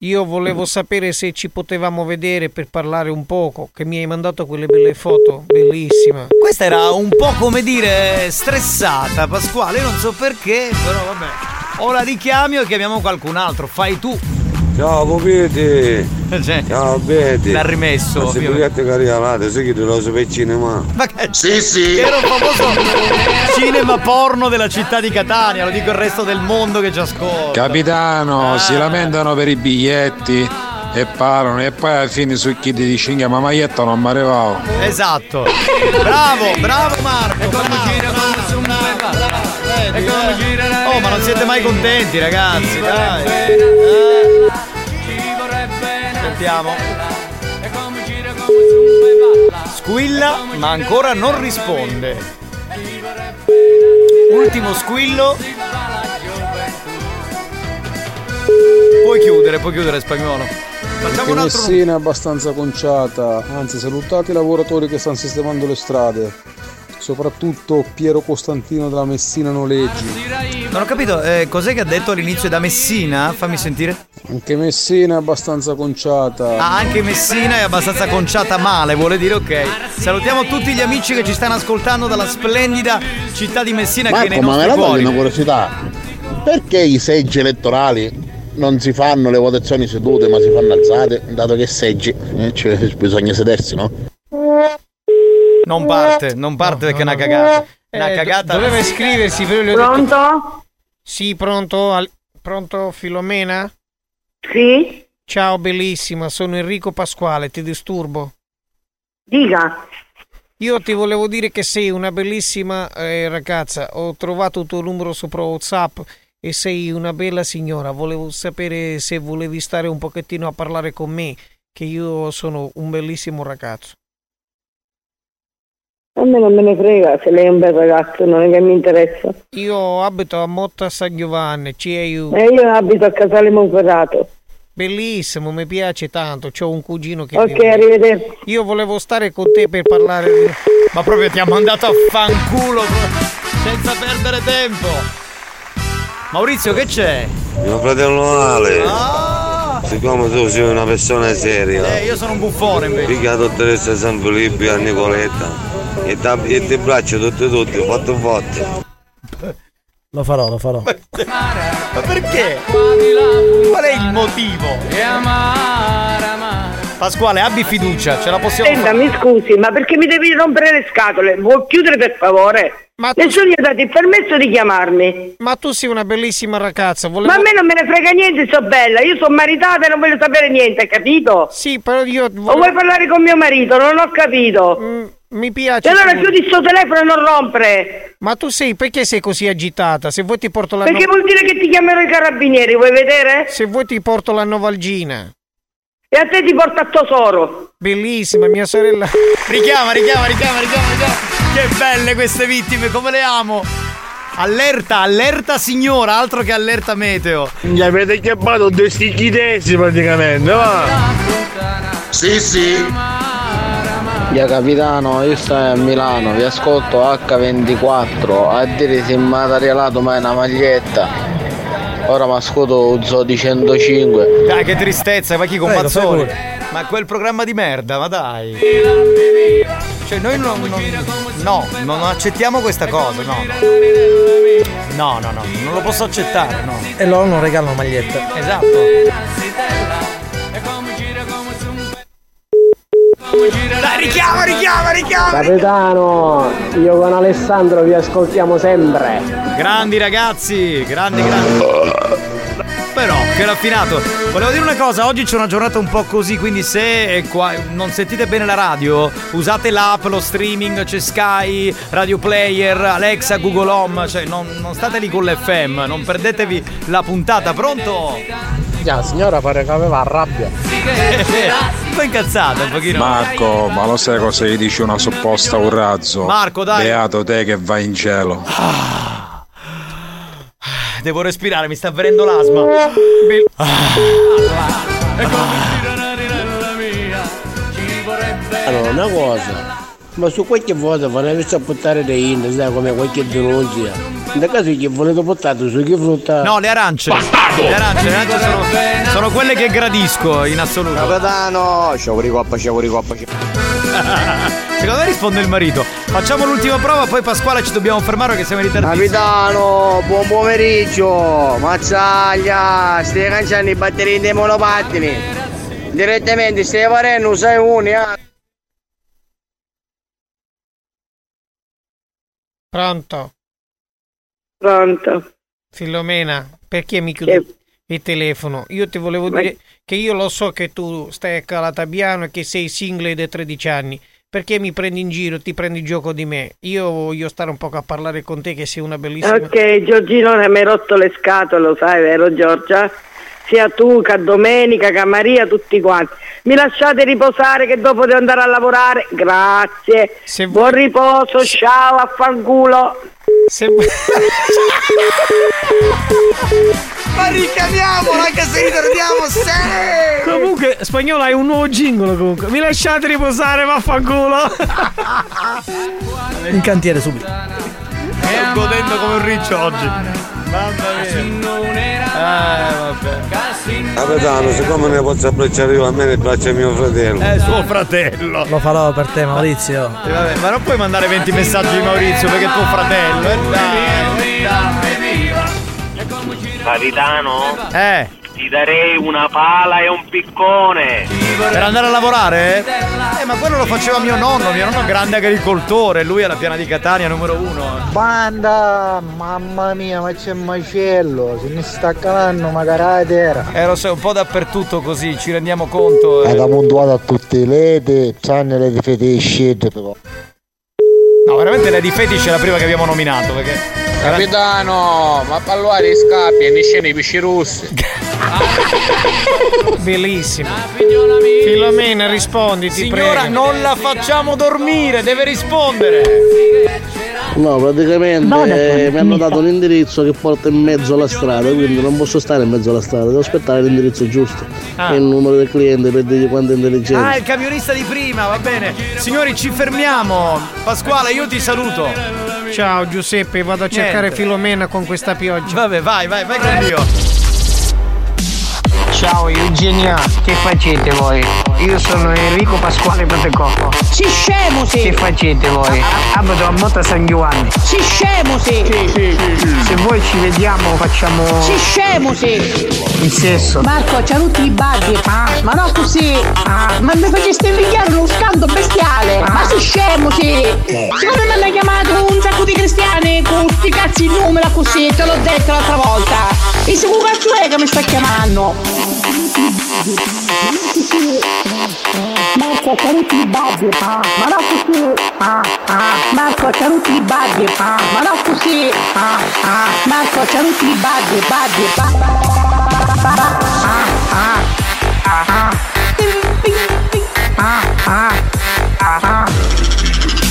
io volevo sapere se ci potevamo vedere per parlare un poco, che mi hai mandato quelle belle foto, bellissima. Questa era un po' come dire stressata, Pasquale. Non so perché, però vabbè. O la richiami o chiamiamo qualcun altro. Fai tu. Ciao pupiti! Ciao Betty! L'ha rimesso, Ma se che arrivate, sai che tu lo sai cinema? Ma che Sì, sì! Era un famoso cinema porno della città di Catania, lo dico il resto del mondo che ci ascolta. Capitano, Ah. si lamentano per i biglietti e parlano e poi alla fine su chi ti dice "Minchia, ma maglietta non mi arrivavo. Esatto. Bravo, bravo Marco. Bravo, bravo, bravo, bravo. Vedi, eh? Oh, ma non siete mai contenti, ragazzi, dai. Sentiamo. Squilla, ma ancora non risponde. Ultimo squillo. Puoi chiudere, puoi chiudere spagnolo. Facciamo un altro Messina è abbastanza conciata, anzi salutate i lavoratori che stanno sistemando le strade, soprattutto Piero Costantino della Messina Noleggi. Non ho capito, eh, cos'è che ha detto all'inizio da Messina? Fammi sentire. Anche Messina è abbastanza conciata. Ah, anche Messina è abbastanza conciata male, vuole dire ok. Salutiamo tutti gli amici che ci stanno ascoltando dalla splendida città di Messina che è nei Marco, ma me la togli cuori. una curiosità. Perché i seggi elettorali non si fanno le votazioni sedute ma si fanno alzate? Dato che seggi, eh, cioè, bisogna sedersi, no? Non parte, non parte perché è una cagata. Una Eh, cagata. do- Doveva iscriversi, però gli ho Pronto? detto- Sì, pronto? Al- Pronto Filomena? Sì? Ciao bellissima, sono Enrico Pasquale, ti disturbo? Dica. Io ti volevo dire che sei una bellissima eh, ragazza, ho trovato il tuo numero sopra WhatsApp e sei una bella signora, volevo sapere se volevi stare un pochettino a parlare con me, che io sono un bellissimo ragazzo. A me non me ne frega se lei è un bel ragazzo, non è che mi interessa. Io abito a Motta San Giovanni, ci io. E io abito a Casale Monferrato. Bellissimo, mi piace tanto, ho un cugino che Ok, vive lì. arrivederci. Io volevo stare con te per parlare di... Ma proprio ti ha mandato a fanculo senza perdere tempo. Maurizio, che c'è? Mio fratello Ale. Siccome tu sei una persona seria. Ah! Eh, io sono un buffone invece. La dottoressa San Filippo a Nicoletta. E ti e ti braccio tutti tutti, fatto fatto. Lo farò, lo farò. Ma perché? Qual è il motivo? Pasquale, abbi fiducia, ce la possiamo Senta, fare. mi scusi, ma perché mi devi rompere le scatole? Vuoi chiudere per favore? Ma Nessuno gli ha dato il permesso di chiamarmi. Ma tu sei una bellissima ragazza, volevo... Ma a me non me ne frega niente, so bella. Io sono maritata e non voglio sapere niente, hai capito? Sì, però io... O vuoi parlare con mio marito? Non ho capito. Mm, mi piace. E allora pure. chiudi sto telefono e non rompere. Ma tu sei, perché sei così agitata? Se vuoi ti porto la... Perché vuol dire che ti chiamerò i carabinieri, vuoi vedere? Se vuoi ti porto la Novalgina. E a te ti porta a tesoro. Bellissima, mia sorella. [LAUGHS] Richiama, richiama, richiama, richiama, richiama. Che belle queste vittime, come le amo. Allerta, allerta signora, altro che allerta meteo. Mi avete chiamato due stichitesi praticamente, va? Sì, sì. Ya capitano, io sto a Milano, vi ascolto H24, a dire se mi ha regalato mai una maglietta. Ora mi ascolto Zodi 105. Dai, che tristezza, ma chi con prego. Ma quel programma di merda, ma dai. Cioè, noi non. non- no, non accettiamo questa cosa, no. No, no, no, non lo posso accettare, no. E loro non regalano magliette. Esatto. Dai, richiama, richiama, richiama! Capitano, io con Alessandro vi ascoltiamo sempre. Grandi ragazzi, grandi, grandi. Però, che raffinato. Volevo dire una cosa, oggi c'è una giornata un po' così, quindi se qua- non sentite bene la radio, usate l'app, lo streaming, c'è Sky, Radio Player, Alexa, Google Home, cioè non, non state lì con l'FM, non perdetevi la puntata, pronto? La signora pare che aveva rabbia. un po' incazzata un pochino. Marco, ma lo sai cosa gli dice una supposta un razzo? Marco, dai. Beato te che vai in cielo. Devo respirare, mi sta venendo l'asma. Be- Allora, una cosa. Ma su qualche volta vanno a portare dei indi, sai come qualche denuncia. In caso che volete portare su che frutta. No, le arance. Le arance, le arance sono, sono quelle che gradisco in assoluto. Capitano, sciauri coppa, sciauri coppa. [LAUGHS] Secondo me risponde il marito. Facciamo l'ultima prova, poi Pasquale ci dobbiamo fermare che siamo in ritardo. Capitano, buon pomeriggio! Mazzaglia, stai canciando i batterini dei monopattini. Direttamente stai varendo, sei uni, ah. Pronto? Pronto? Filomena, perché mi chiudi il telefono? Io ti volevo Ma- dire che io lo so che tu stai a Calatabiano e che sei single da 13 anni. Perché mi prendi in giro, ti prendi gioco di me? Io voglio stare un poco a parlare con te che sei una bellissima... Ok, Giorgino mi hai rotto le scatole, lo sai, vero Giorgia? Sia tu che Domenica, che Maria, tutti quanti. Mi lasciate riposare che dopo devo andare a lavorare? Grazie. Buon riposo, ciao, affanculo. Se... Ma richiamiamolo anche se ritorniamo se. Comunque, spagnolo hai un nuovo jingle comunque. Mi lasciate riposare, vaffanculo. In cantiere subito. Sto godendo come un riccio oggi. Mamma mia. Eh, vabbè. Capitano, siccome ne posso abbracciare io, a me ne braccia mio fratello. È suo fratello. Lo farò per te, Maurizio. Eh, vabbè, ma non puoi mandare 20 messaggi di Maurizio perché è tuo fratello. Eh, dai, dai. Capitano? Eh. Ti darei una pala e un piccone. Per andare a lavorare? Eh, ma quello lo faceva mio nonno, mio nonno è un grande agricoltore, lui è la piana di Catania numero uno. Banda, mamma mia, ma c'è un macello, se mi sta calando magari la terra. Eh, lo so, è un po' dappertutto così, ci rendiamo conto. È eh. da montuata a tutte le lede, tranne le scende però. No, veramente Lady Fetish è la prima che abbiamo nominato perché. Capitano, ma palluare scappi e ne scene i pesci rossi. [LAUGHS] [LAUGHS] Bellissimo. Filomena, rispondi, ti Signora, prego. non la facciamo dormire, deve rispondere. No, praticamente eh, mi hanno dato un indirizzo che porta in mezzo alla strada, quindi non posso stare in mezzo alla strada, devo aspettare l'indirizzo giusto Ah. e il numero del cliente per dirgli quanto è intelligente. Ah, il camionista di prima, va bene. Signori, ci fermiamo. Pasquale, io ti saluto. Ciao Giuseppe, vado a cercare Niente. Filomena con questa pioggia. Vabbè, vai, vai, vai con Dio. Ciao Eugenia, che facete voi? Io sono Enrico Pasquale Patecocco. Si scemo sì! Che facete voi? Abito a Motta San Giovanni. Si scemo sì! Se voi ci vediamo facciamo Si scemo sì! il sesso. Marco, c'ha tutti i baghi! Ma no così! Ma mi faceste invidiare uno scanto bestiale! Ma si scemo sì! Secondo me mi hanno chiamato un sacco di cristiani con sti cazzi di numero così, te l'ho detto l'altra volta! E se che cazzo è che mi sta chiamando? Marco, c'ha tutti i baghi! Ma no così! Marco, c'ha tutti i baghi! Ma no così! Marco, c'ha tutti i baghi! Baghi!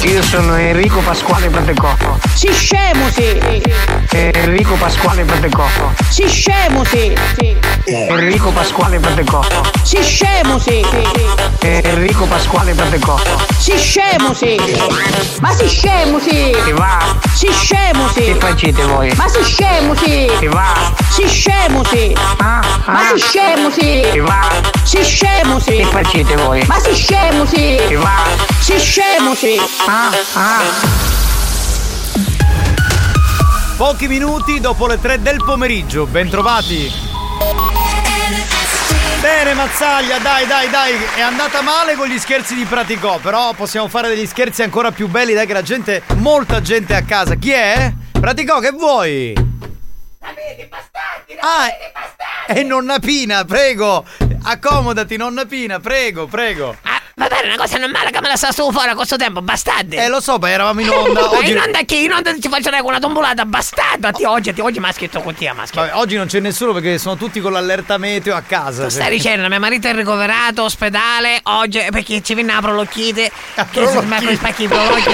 Io sono Enrico Pasquale Patecocco. Si scemo sì! Enrico Pasquale Patecocco. Si scemo sì! Enrico Pasquale Patecocco. Si scemo sì! Enrico Pasquale Patecocco. Si scemo sì! Ma si scemo sì! Che va? Si scemo sì! Che facete voi? Ma si scemo sì! Che va? Si scemo sì! Ma si scemo sì! Che va? Si scemo sì! Che facete voi? Ma si scemo sì! Che va? Si scemo sì! Pochi minuti dopo le 3 del pomeriggio, bentrovati. Bene Mazzaglia, dai dai dai, è andata male con gli scherzi di Praticò, però possiamo fare degli scherzi ancora più belli, dai che la gente, molta gente è a casa. Chi è? Praticò, che vuoi? Ah, e nonna Pina, prego, accomodati nonna Pina, prego, prego. Va bene, una cosa normale che me la sta su fuori a questo tempo, bastardi! Eh lo so, ma eravamo in onda. Ma [LAUGHS] Oggi... in onda chi? In onda ci faccio con una tombolata, bastardo! Te oggi, te oggi mi ha scritto con te, maschio. Vabbè, oggi non c'è nessuno perché sono tutti con l'allerta meteo a casa. Stai dicendo, mio marito è ricoverato, ospedale, oggi perché ci viene a prolocchite. Che si smette i spacchi prolocchi.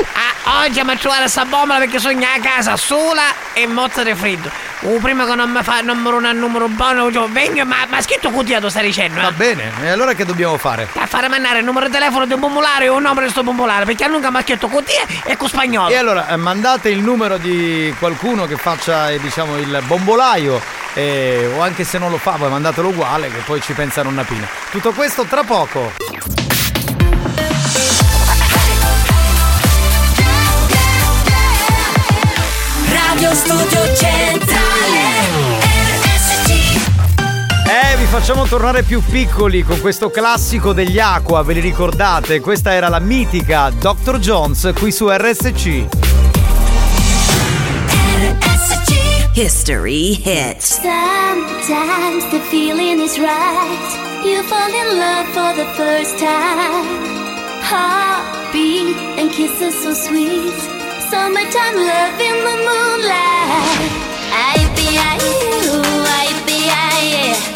[LAUGHS] Ah, oggi mi trovare sta bombola perché sogna a casa sola e mozza di freddo. Uh, prima che non mi fa numero uno al numero buono, cioè, vengo, ma mi ha scritto tu stai dicendo, Va eh? bene, e allora che dobbiamo fare? A fare mandare il numero di telefono di un popolare o il nome di sto popolare, perché allunga maschietto con te e con spagnolo. E allora eh, mandate il numero di qualcuno che faccia eh, diciamo il bombolaio eh, o anche se non lo fa, poi mandatelo uguale che poi ci pensa nonna Pina. Tutto questo tra poco. Radio Studio Centrale eh, vi facciamo tornare più piccoli con questo classico degli Aqua, ve li ricordate? Questa era la mitica Dr. Jones qui su RSC. History hits. Sometimes the feeling is right. You fall in love for the first time. Heartbeat and kisses so sweet. Summertime love in the moonlight. I be I you, I be I, I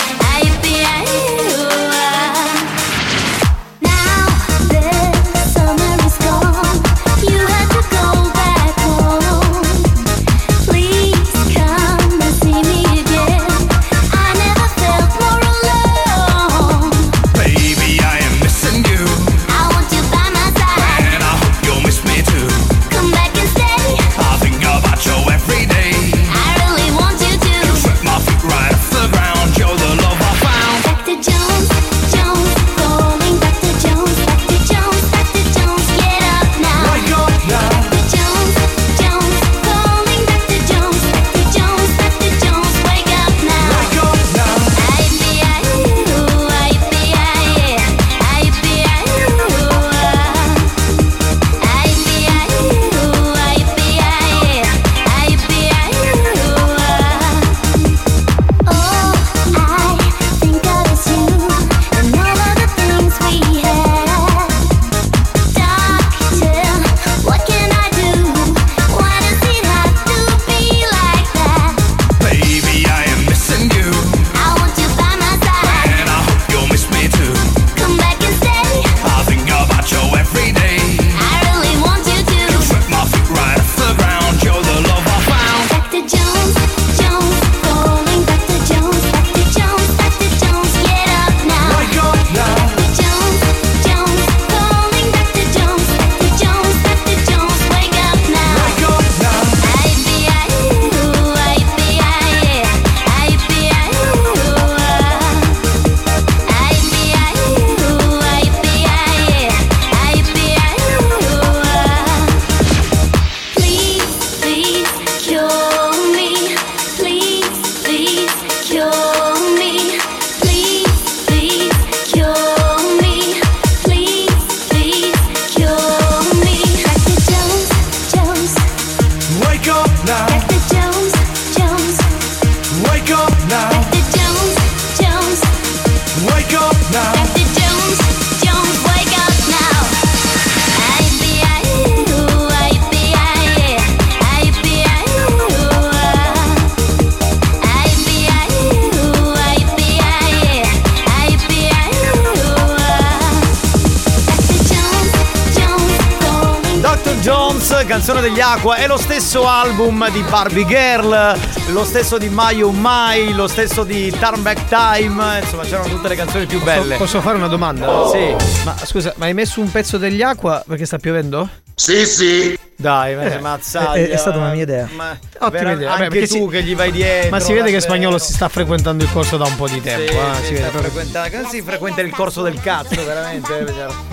canzone degli Aqua, è lo stesso album di Barbie Girl, lo stesso di Mai Oh Mai, lo stesso di Turn Back Time, insomma c'erano tutte le canzoni più belle. Posso fare una domanda? Sì. Ma scusa, ma hai messo un pezzo degli acqua perché sta piovendo? Sì, sì. Dai, Eh, mazzaglia. è- è stata una mia idea. Ma Ottima vera- idea. Vabbè, Anche tu si- che gli vai dietro. Ma si vede che spagnolo si sta frequentando il corso da un po' di tempo. Sì, eh, sì, si vede sta frequentando- si frequenta il corso del cazzo, veramente.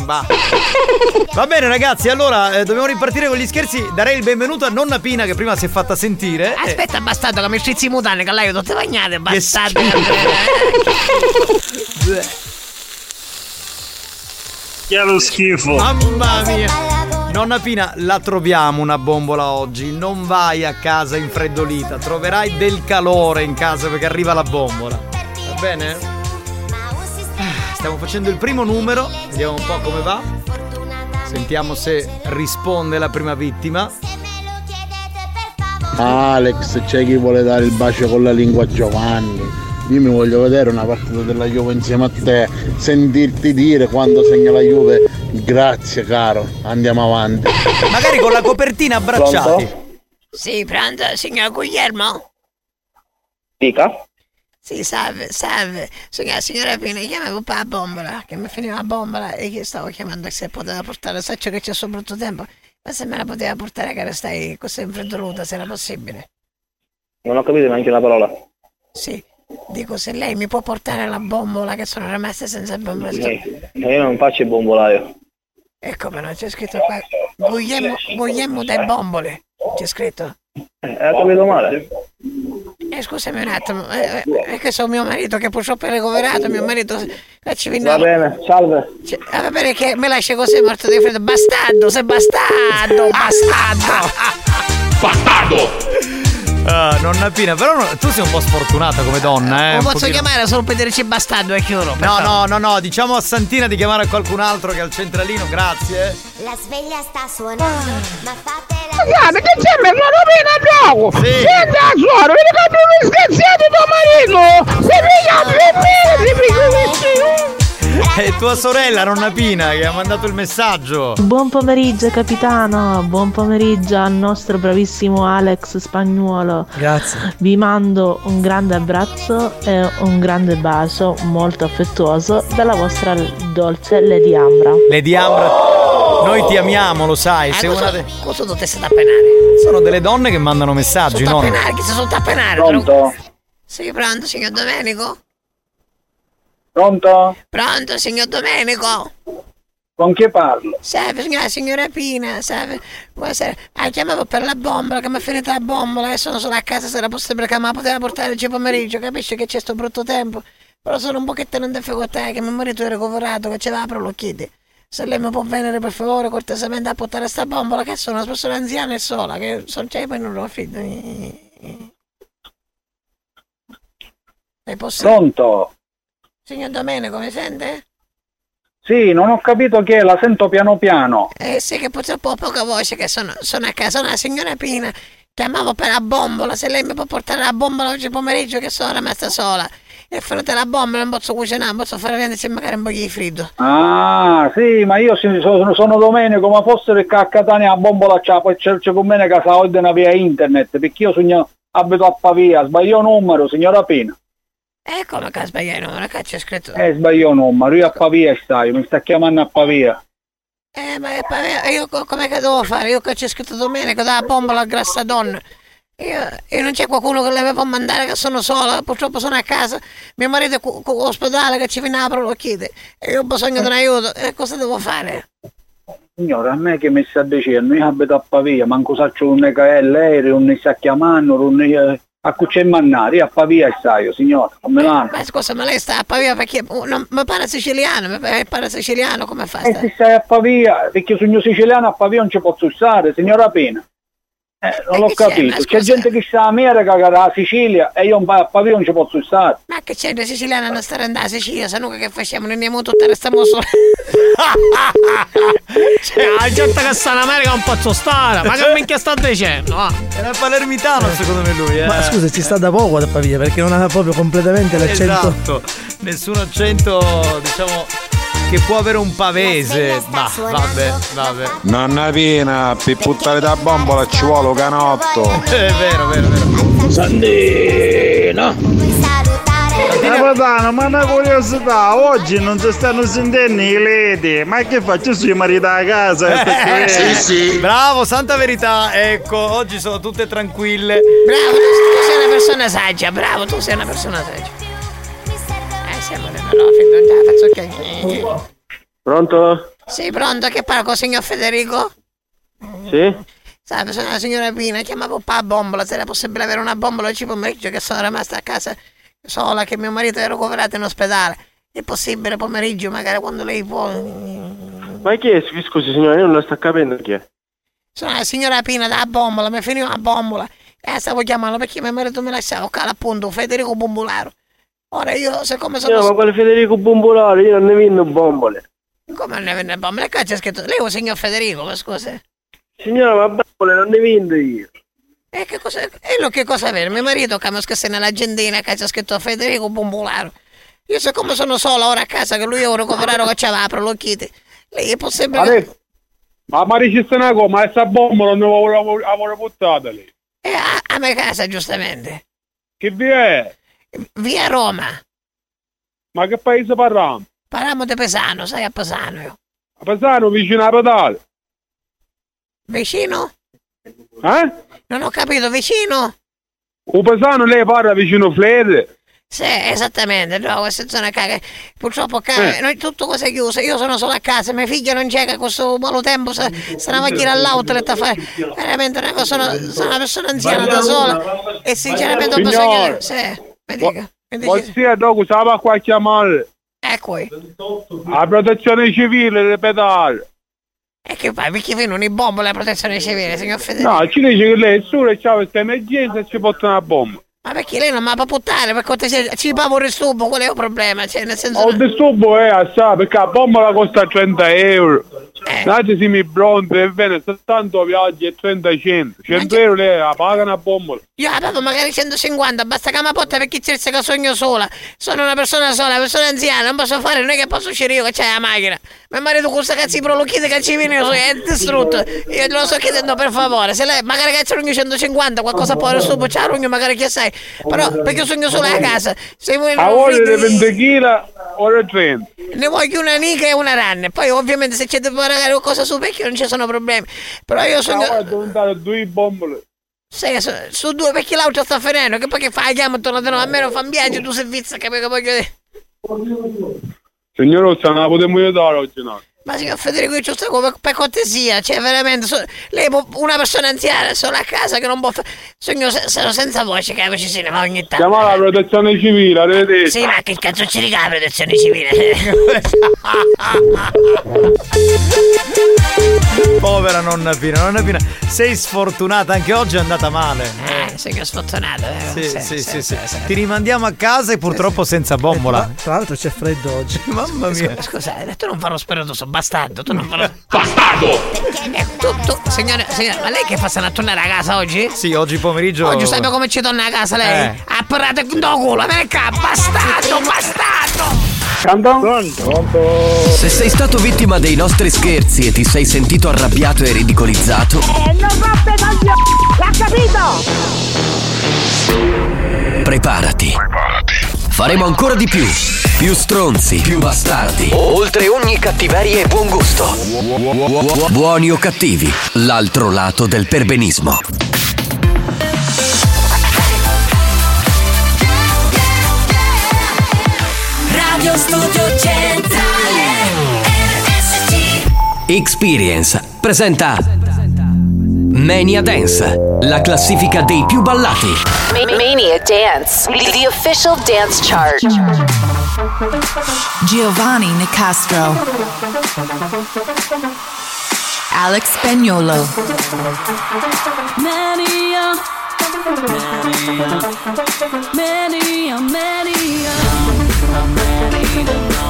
Bah. Va bene, ragazzi, allora eh, dobbiamo ripartire con gli scherzi. Darei il benvenuto a nonna Pina che prima si è fatta sentire. Eh, Aspetta, bastardo, che mi strizzi i mutande, che lei tutte bagnate, bastardo. Che è lo schifo. Mamma mia. Nonna Pina, la troviamo una bombola oggi. Non vai a casa infreddolita. Troverai del calore in casa perché arriva la bombola. Va bene? Stiamo facendo il primo numero. Vediamo un po' come va. Sentiamo se risponde la prima vittima. Alex, c'è chi vuole dare il bacio con la lingua a Giovanni. Io mi voglio vedere una partita della Juve insieme a te, sentirti dire quando segna la Juve grazie caro, andiamo avanti. Magari con la copertina abbracciati. Sì, pronto, signor Guglielmo? Dica. Sì, salve, salve. Signora, signora Pina, chiama con la bombola, che mi finiva la bombola e che stavo chiamando se poteva portare, saccio che c'è soprattutto tempo, ma se me la poteva portare che stai così infreddoluta, se era possibile. Non ho capito neanche una parola. Sì, dico se lei mi può portare la bombola che sono rimaste senza bombola. Eh, Io non faccio il bombolaio. E come no, c'è scritto qua Guglielmo, Guglielmo dai bombole. C'è scritto. Eh, ha capito male. Eh, scusami un attimo, eh, eh, è che sono mio marito che purtroppo è ricoverato, mio marito eh, ci. Va bene, salve. Cioè, va bene che mi lascia così morto di freddo. Bastardo, sei bastardo, bastardo. Bastardo! Ah, nonna Pina, però no- tu sei un po' sfortunata come donna, eh. Lo posso pochino- chiamare solo per dirci bastardo e chiudo. No, no, no, no, diciamo a Santina di chiamare qualcun altro che è al centralino, grazie. La sveglia sta suonando, ma fatela. Guarda che c'è me non appena gioco! Sì. Senti a suono, vedi che mi scherziato tuo marito! Se mi per me, ti pico È tua sorella, nonna Pina, che ha mandato il messaggio. Buon pomeriggio capitano, buon pomeriggio al nostro bravissimo Alex Spagnuolo. Grazie. Vi mando un grande abbraccio e un grande bacio molto affettuoso dalla vostra dolce Lady Ambra. Lady Ambra, noi ti amiamo, lo sai. Sei Ah, una cosa, de- cosa dovreste tappenare? Sono delle donne che mandano messaggi, no? Tappenare, chi si sono tappenare? Pronto? Sì, pronto, signor Domenico? Pronto? Pronto, signor Domenico? Con chi parlo? Salve, signora, signora Pina, salve. Buonasera. Ah, chiamavo per la bombola, che mi è finita la bombola e sono solo a casa, se era possibile che me la poteva portare oggi pomeriggio, capisci che c'è sto brutto tempo? Però sono un pochettino in difficoltà, che mio marito è recuperato, che ce l'ha però lo chiede. Se lei mi può venire per favore cortesemente a portare sta bombola, che sono una persona anziana e sola, che sono cioè poi non lo affido. È possibile? Pronto? Signor Domenico, mi sente? Sì, non ho capito chi è, la sento piano piano. Eh sì, che purtroppo ho poca voce, che sono, sono a casa, sono la signora Pina. Chiamavo per la bombola, se lei mi può portare la bombola oggi pomeriggio che sono rimasta sola. E finita la bombola non posso cucinare, non posso fare niente, c'è magari un po' di freddo. Ah, sì, ma io sono, sono Domenico, ma fosse che a Catania la bombola c'ha, poi c'è, c'è con me che sa ordina via internet, perché io sogno, abito a Pavia, sbaglio numero, signora Pina. E come che sbagliai il numero? Che c'è scritto? Eh, sbaglio numero, io a Pavia stai, mi sta chiamando a Pavia. Eh, ma è pa- io co- come che devo fare? Io che c'è scritto Domenico, dalla bombola grassa donna. Io, e non c'è qualcuno che le mi può mandare che sono sola, purtroppo sono a casa. Mio marito è cu- cu- all'ospedale che ci viene a lo chiede. E io ho bisogno di un aiuto. E cosa devo fare? Signora, a me che mi sta dicendo, io abito a Pavia, manco saccio un che è lei, non mi sta chiamando, non mi- a io a Pavia stai, io, signora, a Milano. Ma scusa, ma lei sta a Pavia perché non, mi pare siciliano, mi pare, siciliano, come fa? E sta? se stai a Pavia, perché io sono siciliano a Pavia non ci posso stare, signora Pena. Eh, non l'ho c'è? Capito. C'è gente che sta a America, che era a Sicilia, e io a Pavia non ci posso stare. Ma che c'è da siciliano non stare andare a Sicilia, se no che facciamo? Ne andiamo tutte, restiamo soli. [LAUGHS] Cioè, la gente che sta in America non posso stare. Ma che minchia sta dicendo? Ah. Era palermitano secondo me lui, eh. Ma scusa, ci sta da poco a Pavia perché non ha proprio completamente l'accento. Esatto, nessun accento, diciamo, che può avere un pavese. Ma vabbè, vabbè. Nonna Pina, per buttare da bombola ci vuole un canotto. È vero, vero, vero. Sandino! Capitano, ma una curiosità, oggi non si stanno sentendo i ledi, ma che faccio sui mariti a casa? Eh, Bravo, santa verità. Ecco, oggi sono tutte tranquille. Bravo, tu sei una persona saggia, bravo, tu sei una persona saggia. Eh, nella non ce la faccio che... Pronto? Sei pronto che parlo con il signor Federico? Sì? Salve, sono la signora Pina, chiamavo pa bombola, se era possibile avere una bombola oggi pomeriggio che sono rimasta a casa sola, che mio marito è recuperato in ospedale. È possibile pomeriggio, magari quando lei può... Ma chi è? Scusi signora, io non lo sto capendo chi è. Sono la signora Pina da bombola, mi finiva la bombola. E stavo chiamando perché mio marito mi lasciava cala appunto Federico Bombolaro. Ora io, siccome sono... Signora, ma quale Federico Bombolare? Io non ne vendo bombole. Come non ne vende bombole? Che c'è scritto? Lei è un signor Federico, ma scusa. Signora, ma bombole non ne vendo io. E che cosa... E lo che cosa avere? Mio marito che mi scasse nell'agendina che c'è scritto Federico Bombolaro. Io siccome sono sola ora a casa che lui è un recuperato che c'aveva apro l'occhite. Lei è possibile... che- Adesso, ma mi dici una cosa, ma questa bomba non avevo avevo buttata lì. È a, a mia casa, giustamente. Che via è? Via Roma. Ma che paese parliamo? Parliamo di Pesano, sai a Pesano io. A Pesano vicino a Pedale. Vicino? Eh? Non ho capito, vicino? Un Pesano lei parla vicino a Flede. Sì, esattamente, no, questa zona caga. Purtroppo caga, Eh. noi tutto cosa è chiuso, io sono solo a casa, mia figlia non c'è che questo malo tempo sta, sta una macchina all'outlet a fare veramente una cosa, sono, sono una persona anziana da sola e sinceramente ho bisogno di... Sì, Ossia, dopo stava qua a chiamare Ecco, e la protezione civile delle pedali. che fai, perché fai non i bombo la protezione civile, signor Federico? No, ci dice che lei è sola e c'ha questa emergenza e ci porta una bomba. Ma perché lei non mi può puttare, per cortesia, ci pavo il stupo, qual è il problema? Cioè, nel senso... Ho disturbo è assai perché la bomba la costa 30 euro. Date se mi pronto e bene, 70 viaggi e 30 100. 100 euro lei la paga una bomba. Io la pago magari 150, basta che mi porta perché c'è che sogno sola. Sono una persona sola, una persona anziana, non posso fare, non è che posso uscire io che c'è la macchina. Mio marito con questa cazzo di prolochite che ci viene è distrutto. Io lo sto chiedendo per favore, se lei magari che c'è un 150, qualcosa può su, c'è un magari che sai. Però perché sogno sola a casa. Se vuoi A ore di 20 kg, ore 30. ne voglio una nica e una ranne. Poi ovviamente se c'è da pagare qualcosa su vecchio non ci sono problemi. Però io sogno... devo dare due bombole. Sì, su, su due perché l'auto sta finendo, che poi che fai? Chiamo torno di nuovo, a me non fa un viaggio, tu sei vizza, capisci che voglio dire? Signor Rossa, non la potremmo aiutare oggi no. Ma signor Federico, io ci sto per, per cortesia, cioè veramente, so- lei può- una persona anziana sola a casa che non può fare... Sogno se- sono senza voce, capisci, se ne va ogni tanto. Chiama la protezione civile, arrivederci. Sì, ma che cazzo ci riga la protezione civile? [LAUGHS] [LAUGHS] Povera nonna Pina, nonna Pina, sei sfortunata, anche oggi è andata male. Eh, sei che sfortunato, eh? Sì, sì, sì, sì. Ti rimandiamo a casa e purtroppo senza bombola. Tra l'altro c'è freddo oggi. [LAUGHS] Mamma mia. Scusate, tu non farò spero so bastardo, tu non farò... [LAUGHS] Bastardo! tu, tu, signore, signore, ma lei che fa stanno a tornare a casa oggi? Sì, oggi pomeriggio. Oggi sapete come ci torna a casa lei? Eh. Ha parlato con do culo, vieni qua, bastardo, bastardo! Se sei stato vittima dei nostri scherzi e ti sei sentito arrabbiato e ridicolizzato, Eh, non roppe coglioni! L'ha capito? preparati. Faremo ancora di più. Più stronzi, più bastardi. Oltre ogni cattiveria e buon gusto. Buoni o cattivi, l'altro lato del perbenismo. Radio Studio Centrale RSC Experience presenta Mania Dance, la classifica dei più ballati. Mania Dance, the official dance chart. Giovanni Nicastro. Alex Spagnolo. Mania Mania Mania I'm ready to go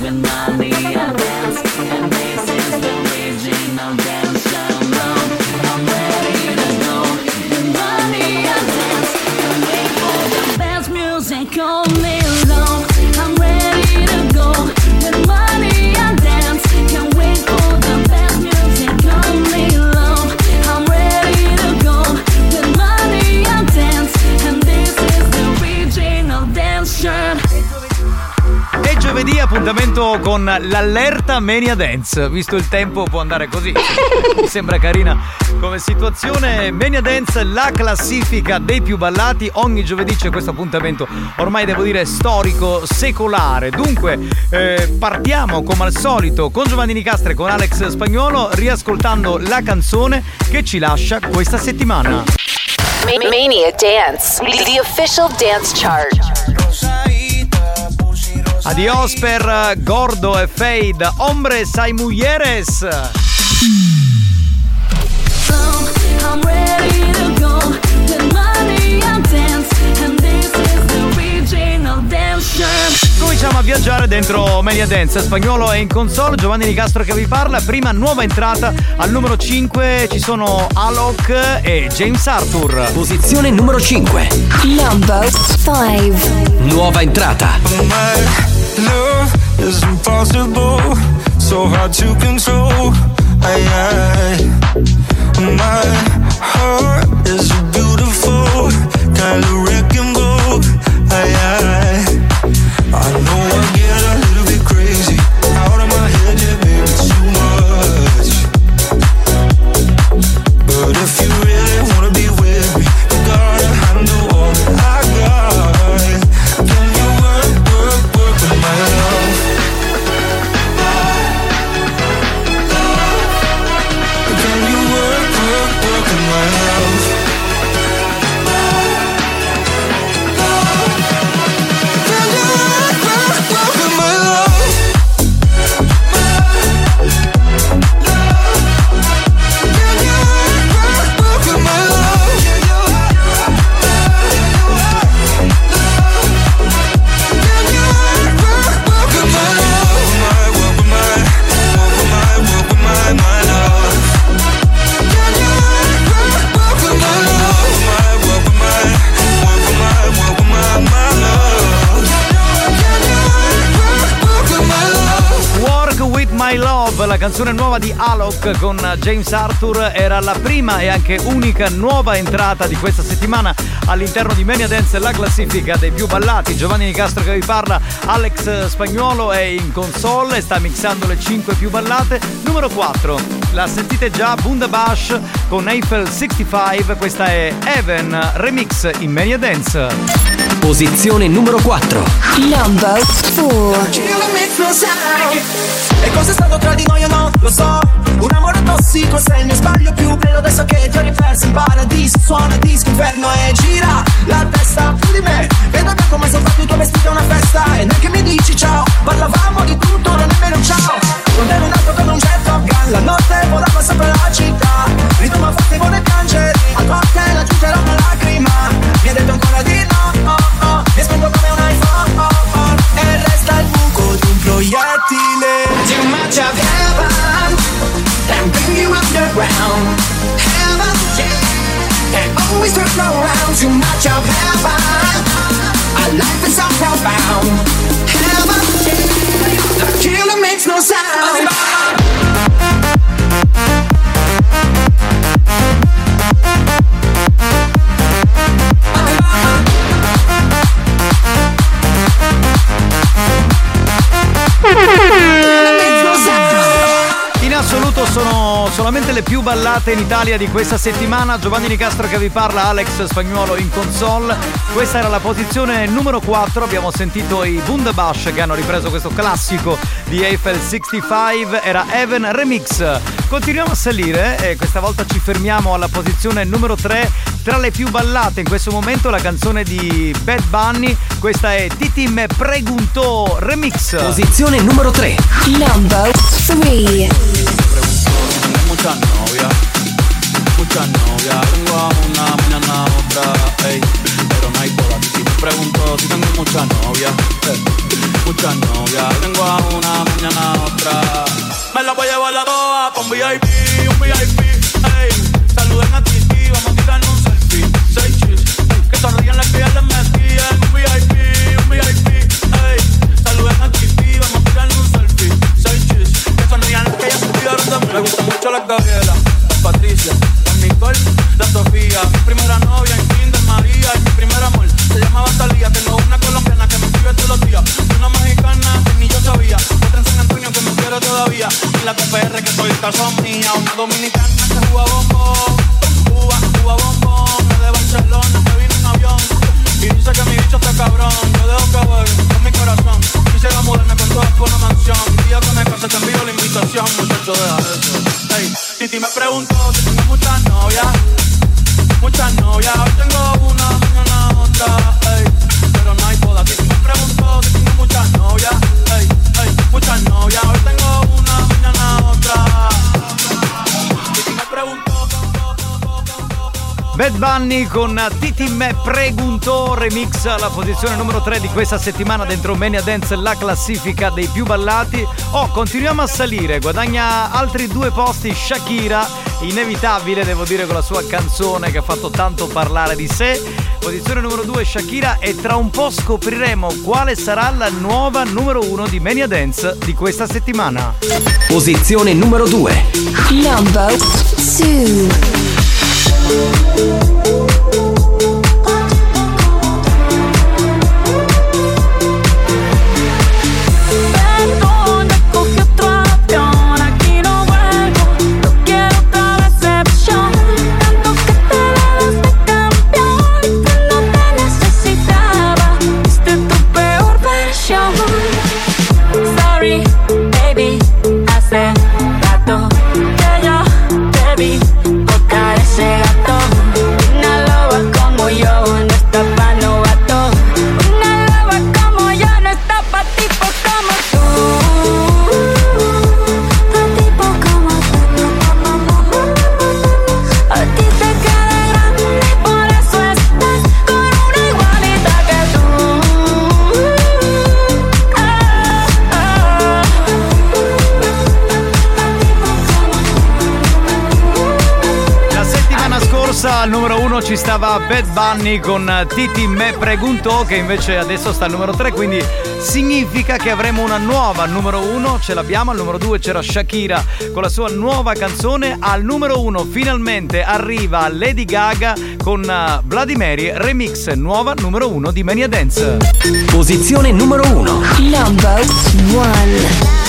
with Mania dance And this is the original dance giovedì appuntamento con l'allerta Mania Dance. Visto il tempo può andare così. Mi [LAUGHS] sembra carina come situazione. Mania Dance, la classifica dei più ballati. Ogni giovedì c'è questo appuntamento ormai devo dire storico, secolare. Dunque eh, partiamo come al solito con Giovanni Nicastre e con Alex Spagnolo riascoltando la canzone che ci lascia questa settimana. Ma- Mania Dance, the official dance chart. Adios per Gordo e Fade, Hombres hay mujeres. Cominciamo a viaggiare dentro Media Dance. Spagnolo è in console, Giovanni Nicastro che vi parla. Prima nuova entrata al numero 5 ci sono Alok e James Arthur. Posizione numero 5. Number 5. Nuova entrata. Love is impossible, so hard to control. I, I, my heart is beautiful kind of wrecking canzone nuova di Alok con James Arthur, era la prima e anche unica nuova entrata di questa settimana all'interno di Mania Dance, la classifica dei più ballati. Giovanni Nicastro che vi parla, Alex Spagnuolo è in console e sta mixando le 5 più ballate. Numero 4, la sentite già, Bundabash con Eiffel 65, questa è Even Remix in Mania Dance. Posizione numero 4. Number 4. E cos'è stato tra di noi io non lo so. Un amore tossico se il mio sbaglio più bello Adesso che ti ho riperso in paradiso. Suona disco inferno e gira la testa su di me. Vedo che come soltanto il tuo vestito è una festa. E neanche mi dici ciao. Parlavamo di tutto, non nemmeno ciao. Non ero un altro come un jet Top Gun La notte volava sempre la città. Ritmo forte vuole piangere. A volte aggiungerò una lacrima. Mi ha detto ancora di underground Heaven, yeah. And always turn around. Too much of heaven Our life is so profound Heaven, yeah. The killer makes no sound. In [LAUGHS] solamente le più ballate in Italia di questa settimana. Giovanni Nicastro che vi parla, Alex Spagnuolo in console. Questa era la posizione numero 4. Abbiamo sentito i Bundabash che hanno ripreso questo classico di Eiffel 65. Era Even Remix. Continuiamo a salire e questa volta ci fermiamo alla posizione numero 3. Tra le più ballate in questo momento la canzone di Bad Bunny. Questa è Titi me preguntò Remix. Posizione numero 3. Number 3. Muchas novias, muchas novias. Tengo a una, mañana otra, ey. Pero no hay todas. Y si me pregunto si tengo muchas novias, eh, muchas novias. Tengo a una, mañana otra. Me la voy a llevar la toa con VIP, un VIP, ey. Saluden a Titi, vamos a tirarnos un selfie. Seis chis, ey. Que sonrían las que ya les metí en VIP, Me gusta mucho la Gabriela, la Patricia, la Nicole, la Sofía. Mi primera novia en Kinder María y mi primer amor se llamaba Talía. Tengo una colombiana que me escribe todos los días. Una mexicana que ni yo sabía. Otra en San Antonio que me quiere todavía. Y la TPR que soy caso mía. Una dominicana que juega bombón. Cuba, Cuba bombón. De Barcelona que vino en avión. Y dice que mi bicho está cabrón. Yo dejo que juegue con mi corazón. Quisiera mudarme con todas por una mansión. El día que me case te envío la invitación. Muchacho, deja eso. Ey, Titi me preguntó si tengo muchas novias. Muchas novias. Hoy tengo una, mañana otra. Ey, pero no hay boda. Titi me preguntó si tengo muchas novias. Ey, ey, muchas novias. Hoy tengo Bad Bunny con Titi me preguntò remix alla posizione numero 3 di questa settimana dentro Mania Dance la classifica dei più ballati. Oh, continuiamo a salire, guadagna altri due posti Shakira, inevitabile devo dire con la sua canzone che ha fatto tanto parlare di sé. Posizione numero 2 Shakira e tra un po' scopriremo quale sarà la nuova numero 1 di Mania Dance di questa settimana. Posizione numero 2. Number 2. Thank ci stava Bad Bunny con Titi Me Pregunto che invece adesso sta al numero 3 quindi significa che avremo una nuova. Numero 1 ce l'abbiamo al numero 2 c'era Shakira con la sua nuova canzone al numero 1 finalmente arriva Lady Gaga con eh, Vladimir Remix nuova numero 1 di Mania Dance. Posizione numero 1 number 1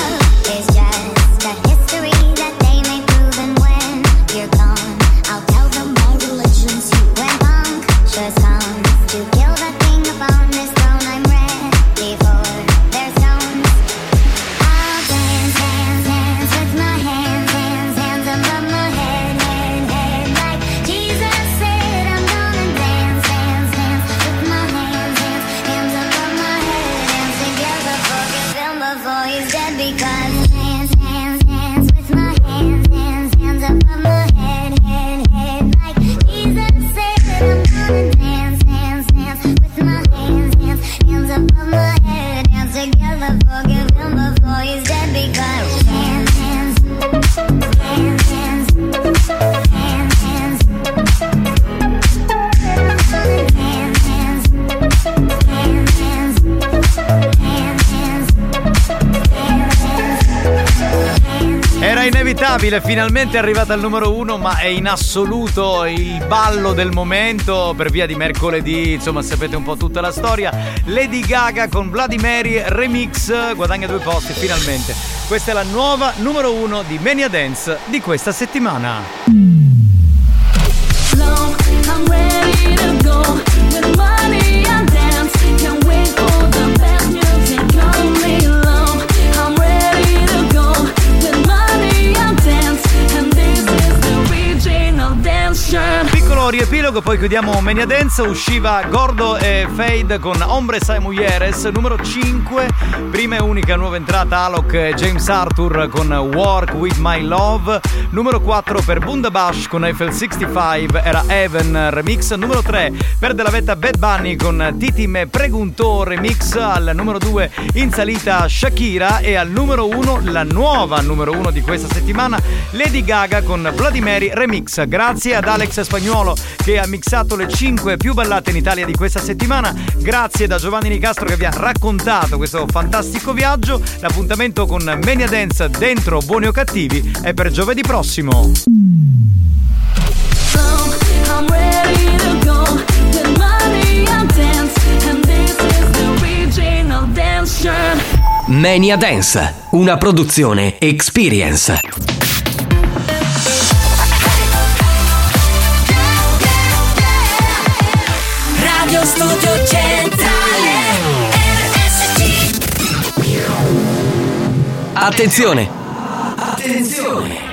finalmente arrivata al numero uno, ma è in assoluto il ballo del momento per via di mercoledì, insomma sapete un po' tutta la storia. Lady Gaga con Mary Remix guadagna due posti finalmente. Questa è la nuova numero uno di Mania Dance di questa settimana. Riepilogo, poi chiudiamo Mania Dance. Usciva Gordo e Fade con Ombre Sai Mujeres, numero 5. Prima e unica nuova entrata Alok e James Arthur con Work with My Love. Numero 4 per Bundabash con Eiffel 65 era Even Remix. Numero 3 per Della Vetta Bad Bunny con Titi Me Pregunto Remix. Al numero 2 in salita Shakira e al numero 1 la nuova numero 1 di questa settimana Lady Gaga con Mary Remix. Grazie ad Alex Spagnuolo che ha mixato le 5 più ballate in Italia di questa settimana. Grazie da Giovanni Nicastro che vi ha raccontato questo fantastico viaggio. L'appuntamento con Mania Dance dentro Buoni o Cattivi è per giovedì prossimo. Shirt. Mania Dance, una produzione Experience. Radio Studio Centrale. RSC. Attenzione! Attenzione.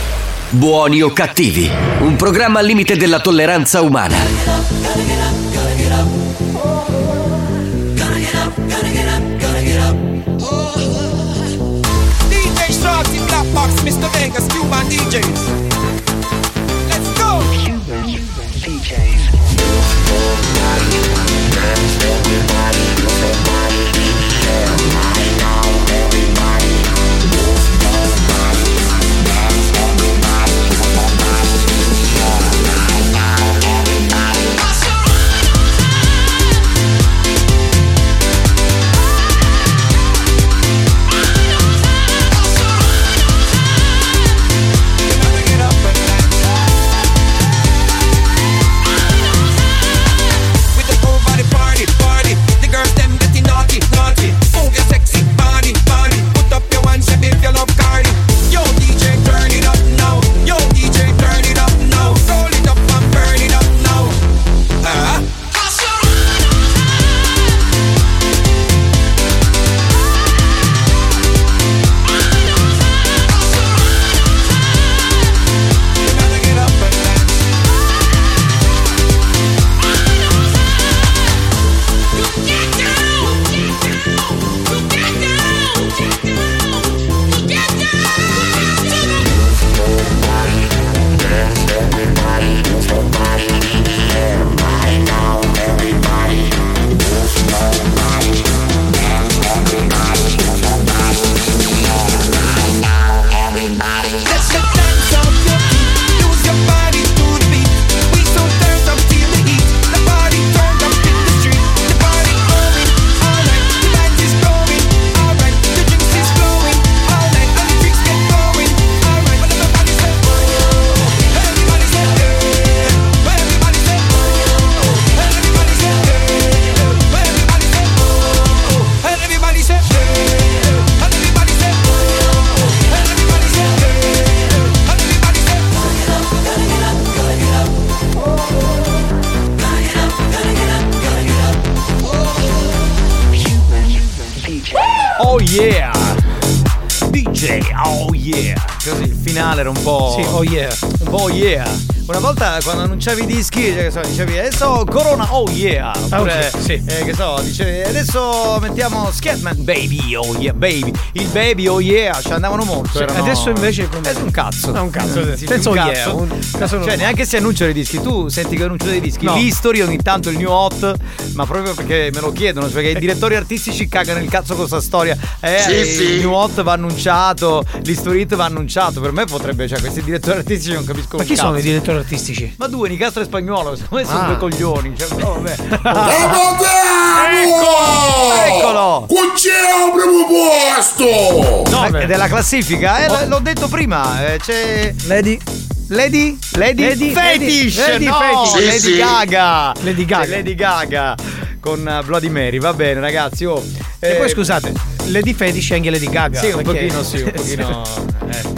Buoni o cattivi, un programma al limite della tolleranza umana. DJ in Black Box, Mr. Vegas, Cuban DJs. Annunciavi i dischi, cioè, che so, dicevi adesso Corona oh yeah. Oppure, Ah, ok, sì. eh, che so, dicevi adesso mettiamo Scatman baby oh yeah baby. Il baby oh yeah, ci andavano molto. Sì, erano- adesso invece come- È un cazzo. Ah, un cazzo, Sì, senza un oh cazzo. yeah, un caso cioè, neanche se annunciano i dischi. Tu senti che annunciano dei dischi. No. L'history ogni tanto il new hot, ma proprio perché me lo chiedono, perché i direttori artistici cagano il cazzo con questa storia. Eh, Sì, il sì. new hot va annunciato, l'history hit va annunciato. Per me potrebbe, cioè, questi direttori artistici non capisco Ma chi sono i cazzo. direttori artistici? Ma due, Nicastro e Spagnolo, secondo me sono Ah. due coglioni. Cioè, però vabbè. Ecco! Eccolo! Qui c'è al primo posto! No, è della classifica, eh, l- l'ho detto prima. eh, c'è. Lady. Lady? Lady? Lady- Fetish! Lady- no, Fetish. Sì, Lady sì. Gaga! Lady Gaga. C'è Lady Gaga con eh, Bloody Mary, va bene ragazzi. Oh, E eh, poi scusate, Lady Fetish e anche Lady Gaga. Sì, un pochino sì, un [LAUGHS] pochino.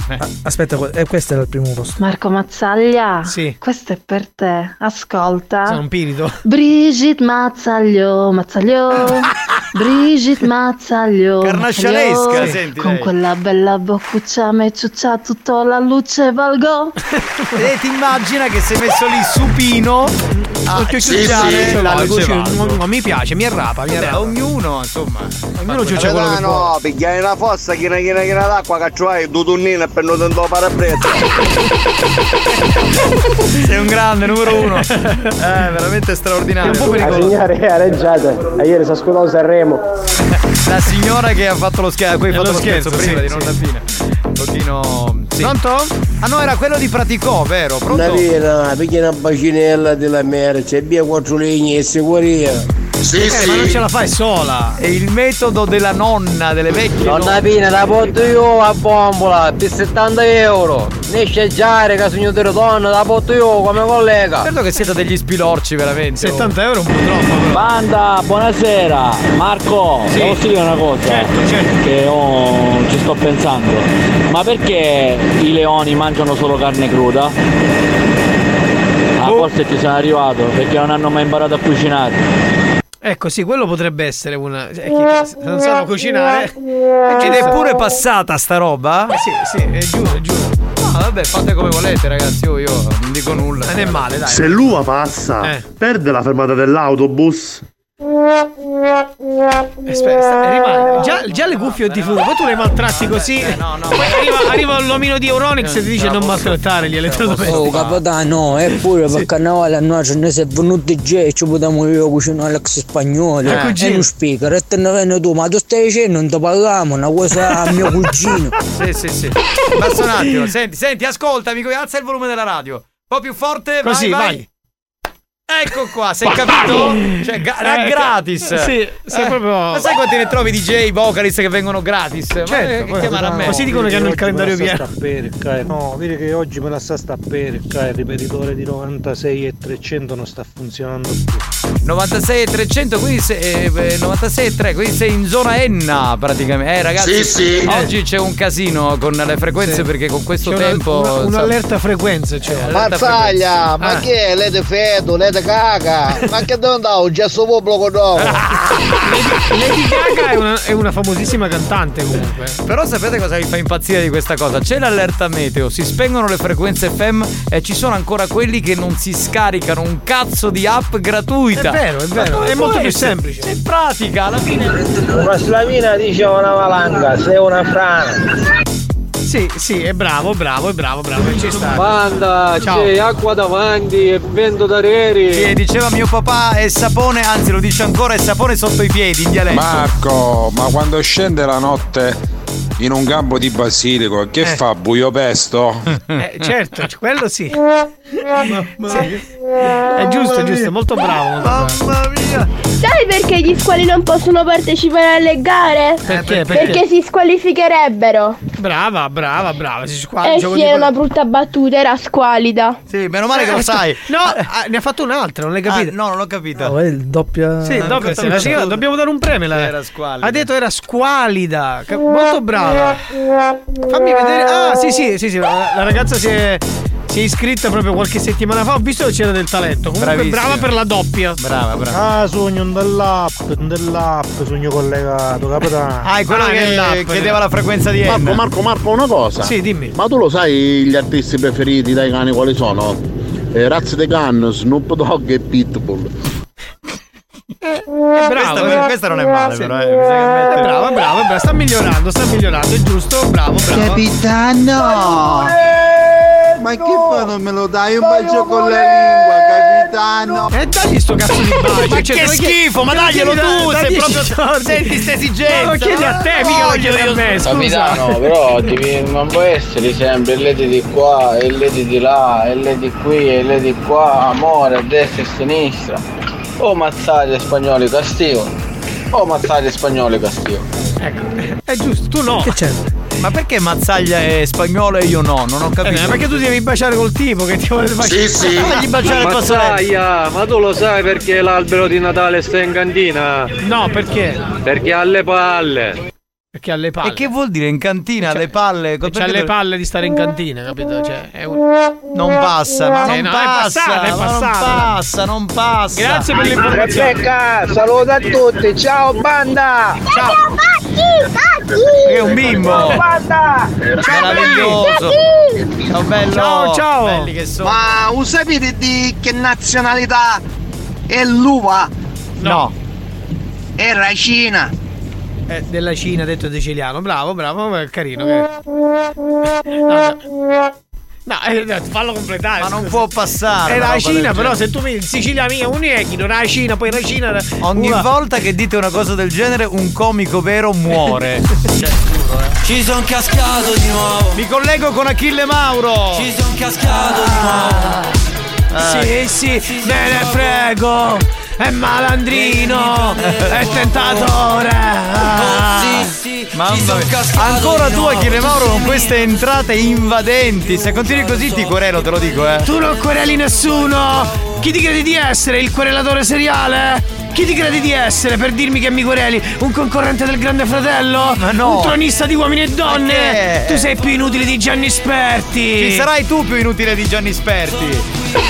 Eh, eh. Aspetta, eh, questo era il primo posto. Marco Mazzaglia, Sì. questo è per te. Ascolta. Sono un pirito. Brigitte Mazzaglio, Mazzaglio. [LAUGHS] Brigitte Mazzaglio. Carnascialesca, senti Con lei. quella bella boccuccia me ciuccia tutta la luce valgo. [LAUGHS] E ti immagina che sei messo lì supino a Sì, ciucciare sì, la luce valgo. no, no, mi piace, mi arrapa, mi arrapa. ognuno, insomma. Ognuno ciuccia quello che può. no, pigliare una fossa, china china china d'acqua, che c'hai due tonnine per non tentare parabrezza. [LAUGHS] Sei un grande, numero uno. Eh, veramente straordinario. È un po' pericoloso. signora ha reggiato. Ieri si è scudato Sanremo. [LAUGHS] La signora che ha fatto lo scherzo, poi ha È fatto lo lo scherzo, scherzo, prima sì, di non sì. fine. Un pochino. Sì. Pronto? Ah no, era quello di Praticò, vero? Pronto? Navina, piglia una bacinella della merce, via quattro legni e sicurezza. Sì, Eh, ma non ce sì. la fai sola. È il metodo della nonna, delle vecchie Nonna. Pina, la porto io a bombola per 70 euro. Ne scegliare che sogno delle donne, la porto io come collega. Certo che siete degli spilorci, veramente. 70 euro è un po' troppo. però. Banda, buonasera. Marco, Sì. posso dire una cosa? Certo, certo. Che io ci sto pensando. Ma perché i leoni mangiano solo carne cruda? Ah, Boh. forse ci sono arrivato perché non hanno mai imparato a cucinare. Ecco, sì, quello potrebbe essere una. eh, che- se non sanno cucinare. Ed è pure passata sta roba? Eh, sì, sì, è giuro, è giuro. No, vabbè, fate come volete, ragazzi. Io, io non dico nulla. Non è male, dai. Se l'uva passa, Eh. perde la fermata dell'autobus. Aspetta, rimane. Già, già le cuffie di fumo, poi tu le maltratti così. no, no. Poi arriva, arriva l'omino di Euronix e ti dice non maltrattare gli elettrodomestici. Oh capitano, eppure per carnavale a noi ce ne si è venuti già e ci potevamo io cucinare l'ex spagnolo. Eh, cugino. E non speaker, e te ne vieni tu, ma tu stai dicendo non ti parliamo, una cosa a mio cugino. [LAUGHS] Sì, sì, sì. Basta un attimo. Senti, senti, ascolta, amico, alza il volume della radio. Un po' più forte, vai, Così, vai. vai. Ecco qua, sei capito? Cioè, ga- era Eh, gratis. sì, sì, Eh, proprio- Ma sai quanti ne trovi DJ, vocalist che vengono gratis? Certo, che chiamare a me? Così dicono che hanno il calendario pieno. No, vedi che oggi me la sta stappere, il ripetitore di 96 e 300 non sta funzionando più. 96 e 300, quindi sei, eh, beh, 96 e 3, quindi sei in zona Enna praticamente. Eh ragazzi, Sì, sì. oggi c'è un casino con le frequenze Sì. perché con questo C'è una- tempo... una- insomma, un'allerta frequenze, cioè. allerta Mazzaglia, ma Ah. che è? Lei feto, lei caga. Ma che devo andare? Già sto popolo dopo. [LAUGHS] Lady Gaga è una, è una famosissima cantante comunque. Però sapete cosa mi fa impazzire di questa cosa? C'è l'allerta meteo, si spengono le frequenze FM e ci sono ancora quelli che non si scaricano un cazzo di app gratuita. È vero, è vero, è molto più semplice. È pratica, alla fine. Una slavina dice una valanga, sei una frana. Sì, sì, è bravo, bravo, è bravo, bravo. Ci sta. Banda, Ciao. c'è acqua davanti e vento da reri. Sì, diceva mio papà è sapone, anzi lo dice ancora, è sapone sotto i piedi in dialetto. Marco, ma quando scende la notte in un campo di basilico, che Eh. fa? Buio pesto? Eh, certo, quello sì. [LAUGHS] Sì. È giusto, è giusto, molto bravo. Molto bravo. Mamma mia! Sai perché gli squali non possono partecipare alle gare? Perché? Perché, Perché? si squalificherebbero. Brava, brava, brava. Si squadra. Eh sì, era una brutta battuta, era squalida. Sì, meno male che lo sai. No, ah, ne ha fatto un'altra, non l'hai capito? Ah, no, non l'ho capito. Oh, è il doppia. Sì, doppia, dobbiamo dare un premio. la- Era squalida. Ha detto era squalida. Molto brava. Fammi vedere. Ah, sì, sì, sì, sì. La, la ragazza si è. si è iscritta proprio qualche settimana fa. Ho visto che c'era del talento. Comunque Bravissima. brava per la doppia. Brava, brava. Ah, sogno dell'app, dell'app, sogno collegato, capitano. Ah, è quello che chiedeva la frequenza di Marco, N. Marco, Marco, una cosa. Sì, dimmi. Ma tu lo sai gli artisti preferiti dai cani quali sono? Eh, Razzi de Gun, Snoop Dogg e Pitbull. Bravo, questa, eh. questa non è male, Sì. però. Eh. Ammettere. Brava, brava, brava. Sta migliorando, sta migliorando, è giusto. Bravo, bravo. Capitano! Ma che fa? Non me lo dai un bacio con la lingua, capitano? E dagli sto cazzo di bacio. Ma Cioè, che schifo, ma dove daglielo tu, da sei proprio- giorni? senti ste esigenze. Ma lo chiedi a te, mica lo chiedi a me, scusa. Capitano, però devi- non può essere sempre ledi di qua e ledi di là e ledi qui e ledi qua, amore, a destra e a sinistra. O mazzaglia spagnoli castigo, o mazzaglia spagnoli castigo. Ecco, è giusto, tu no. Che c'è? Ma perché Mazzaglia è spagnolo e io no? Non ho capito. Eh, perché tu devi baciare col tipo che ti vuole baciare. [LAUGHS] Fagli baciare fazzoletto. Mazzaia, ma tu lo sai perché l'albero di Natale sta in cantina? No, perché? Perché ha le palle. Perché ha le palle. E che vuol dire in cantina le palle? C'ha Perché le palle di stare in cantina, capito? Cioè, è un... Non passa, ma Eh, non no, è passa, passata, è passata. Non passa, non passa. Grazie per l'informazione. Rebecca, saluta a tutti, ciao banda! Ciao! È un bimbo. Banda! Meraviglioso. Ciao bello. Ciao, ciao. Belli che sono. Ma lo sapete di che nazionalità è l'uva? No. È racina. Eh, della Cina, detto siciliano. Bravo, bravo, è carino. che- No, [LAUGHS] no. No, eh, fallo completare. Ma non può passare. È la Cina, però genere. se tu mi in Sicilia mia un echino, la Cina, poi la Cina. Ogni una- volta che dite una cosa del genere, un comico vero muore. [LAUGHS] cioè, giuro, eh. Ci son cascato di nuovo. Mi collego con Achille Mauro. Ci son cascato di nuovo. Sì, sì, me ne frego. È malandrino, è tentatore. Ah. Mamma mia. Ancora tu Achille Mauro con queste entrate invadenti. Se continui così ti querelo, te lo dico, eh. Tu non quereli nessuno! Chi ti credi di essere? Il querelatore seriale? Chi ti credi di essere per dirmi che mi quereli? Un concorrente del grande fratello? Ma no. Un tronista di uomini e donne? Tu sei più inutile di Gianni Sperti! Ci sarai tu più inutile di Gianni Sperti.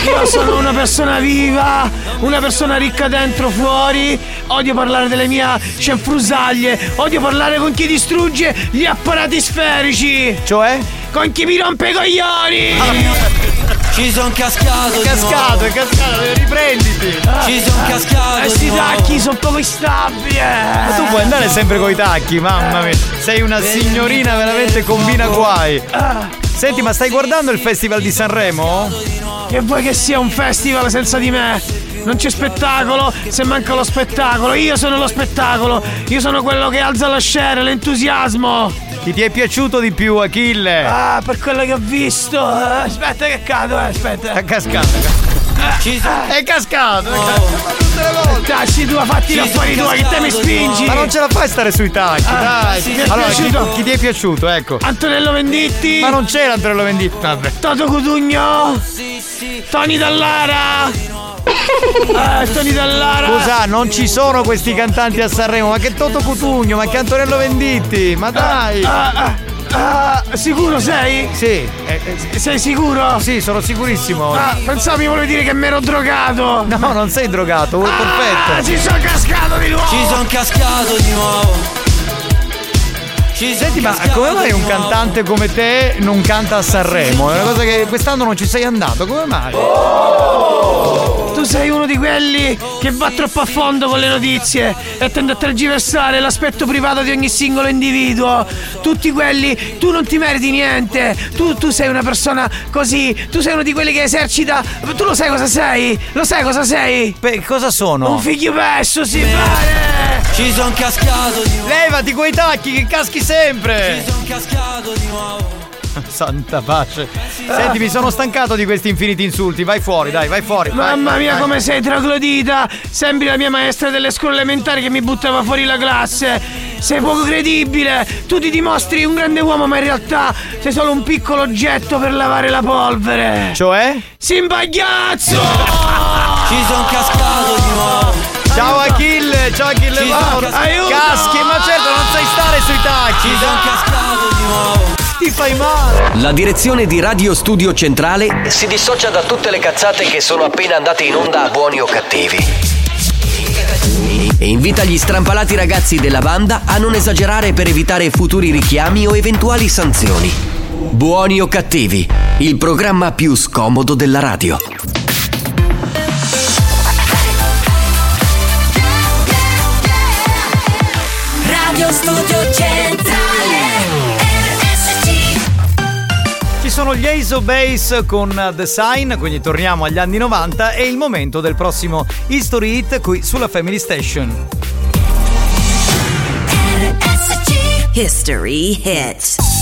Io sono una persona viva, una persona ricca dentro fuori. Odio parlare delle mie cenfrusaglie. Odio parlare con chi distrugge gli apparati sferici. Cioè? Con chi mi rompe i coglioni. Ci son cascato È cascato, è cascato, riprenditi. Ci son cascato Eh, di sti tacchi sono poco instabili. Ma tu puoi andare sempre coi tacchi, mamma mia. Sei una signorina veramente combina guai. Senti, ma stai guardando il Festival di Sanremo? Che vuoi che sia un festival senza di me? Non c'è spettacolo se manca lo spettacolo. Io sono lo spettacolo. Io sono quello che alza la scena, l'entusiasmo. Chi ti è piaciuto di più, Achille? Ah, per quello che ho visto. Eh, aspetta che cado, eh, aspetta. È cascato. Ci son- È cascato, è cascato. Ma tutte le volte. Tacci tu, fatti affari sono tua, che te mi spingi. Ma non ce la fai stare sui tacchi, Ah, dai. sì, allora, chi, chi ti è piaciuto, ecco. Antonello Venditti. Ma non c'era Antonello Venditti. Vabbè. Toto Cutugno. Tony Dallara. Eh, [LAUGHS] Tony Dallara. Scusa, non ci sono questi cantanti a Sanremo, ma che Toto Cutugno, ma che Antonello Venditti, ma dai! Ah, ah, ah, sicuro sei? Sì, eh, eh, Sei sicuro? sì, sono sicurissimo. Ah, pensavo mi volevi dire che mi ero drogato. No, non sei drogato, vuoi Ah, perfetto. ci sono cascato di nuovo. Ci son cascato di nuovo. Senti, ma come mai un cantante come te non canta a Sanremo? È una cosa che quest'anno non ci sei andato, come mai? Tu sei uno di quelli che va troppo a fondo con le notizie e tende a tergiversare l'aspetto privato di ogni singolo individuo. Tutti quelli, tu non ti meriti niente. Tu, tu sei una persona così. Tu sei uno di quelli che esercita. Tu lo sai cosa sei? Lo sai cosa sei? Beh, cosa sono? Un figlio pesso, si pare! Ci son cascato di nuovo. Levati quei tacchi che caschi sempre! Ci son cascato di nuovo. [LAUGHS] Santa pace. Senti, mi sono stancato di questi infiniti insulti. Vai fuori, dai, vai fuori. Mamma vai, mia, vai. come sei troglodita! Sembri la mia maestra delle scuole elementari che mi buttava fuori la classe! Sei poco credibile! Tu ti dimostri un grande uomo, ma in realtà sei solo un piccolo oggetto per lavare la polvere! Cioè? Simpagliazzo! Ci son cascato di nuovo. Ciao Achille, ciao Achille sono Aiuto! Caschi, ma certo non sai stare sui tacchi. Ci son cascato di nuovo. Ti fai male. La direzione di Radio Studio Centrale si dissocia da tutte le cazzate che sono appena andate in onda a buoni o cattivi. E invita gli strampalati ragazzi della banda a non esagerare per evitare futuri richiami o eventuali sanzioni. Buoni o cattivi, il programma più scomodo della radio. Radio Studio Centrale sono gli Ace of Base con The Sign, quindi torniamo agli anni 90 è il momento del prossimo History Hit qui sulla Family Station. History hit.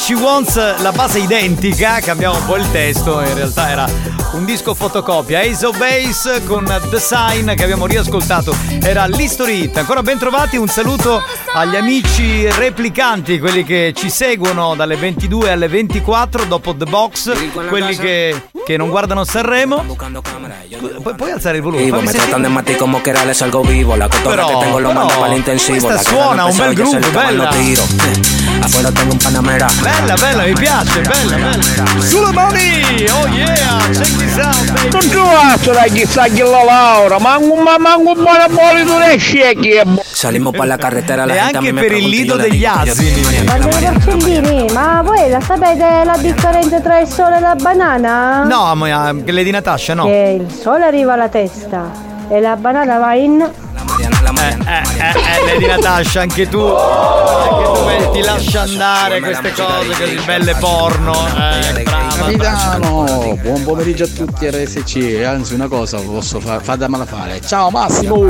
She Wants, la base identica, cambiamo un po' il testo, in realtà era un disco fotocopia. Ace of Base con The Sign che abbiamo riascoltato, era l'History Hit. Ancora ben trovati, un saluto agli amici replicanti, quelli che ci seguono dalle 22 alle 24 dopo The Box, quelli che, che non guardano Sanremo. Pu- puoi alzare il volume? Vivo, me tratan de mati como que era les algo vivo. La cotorra que tengo lo mando para intensivo. questa suona un bel groove, bella. tiro. Afuera tengo un panamera. Bella, bella, mi piace, bella, bella. Sulle mani! Oh yeah! Check this out, baby! Non trovato da chissà chi la Laura, manco ma manco un buon abolito ne scegli. Salimos para la carretera, la E gente a anche per il lido degli asini. di ma voi la sapete la differenza tra il sole e la banana? No, ma eh, Lady Natasha, no. Che il sole arriva alla testa e la banana va in... Eh, eh, eh, Lady Natasha, anche tu. Anche tu ti lascia andare queste cose così belle porno. Eh, brava. Capitano, buon pomeriggio a tutti RSC. Anzi, una cosa posso fare, fatemela fare. Ciao Massimo.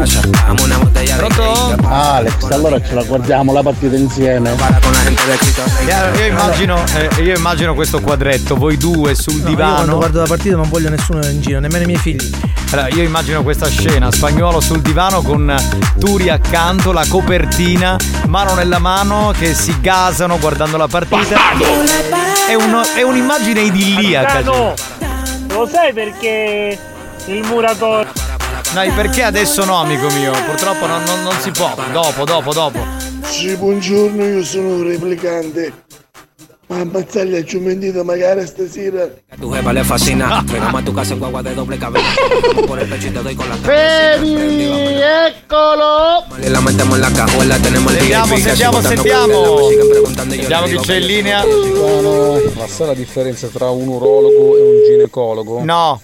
Pronto? Alex, allora ce la guardiamo la partita insieme. Io, io immagino, eh, io immagino questo quadretto, voi due sul No, io divano. quando guardo la partita non voglio nessuno in giro, nemmeno i miei figli. Allora, io immagino questa scena, spagnolo sul divano con Turi accanto, la copertina, mano nella mano che si gasano guardando la partita. È, uno- è un'immagine idilliaca. Capitano, lo sai perché il muratore Dai, perché adesso no, amico mio? Purtroppo non, non- non si può. Dopo, dopo, dopo. Sì, buongiorno, io sono un replicante. Ma ammazzaglia ci ho mentito magari stasera. Tu jeva le fascina. Llegamos a tu casa en guagua de doble cabina. [LAUGHS] Por el pecho y te doy con la Baby, eccolo! Le la metemos en la cajuela, tenemos el Sentiamo, sentiamo, sentiamo. le chi c'è in linea. Ma sai la differenza tra un urologo e un ginecologo? No.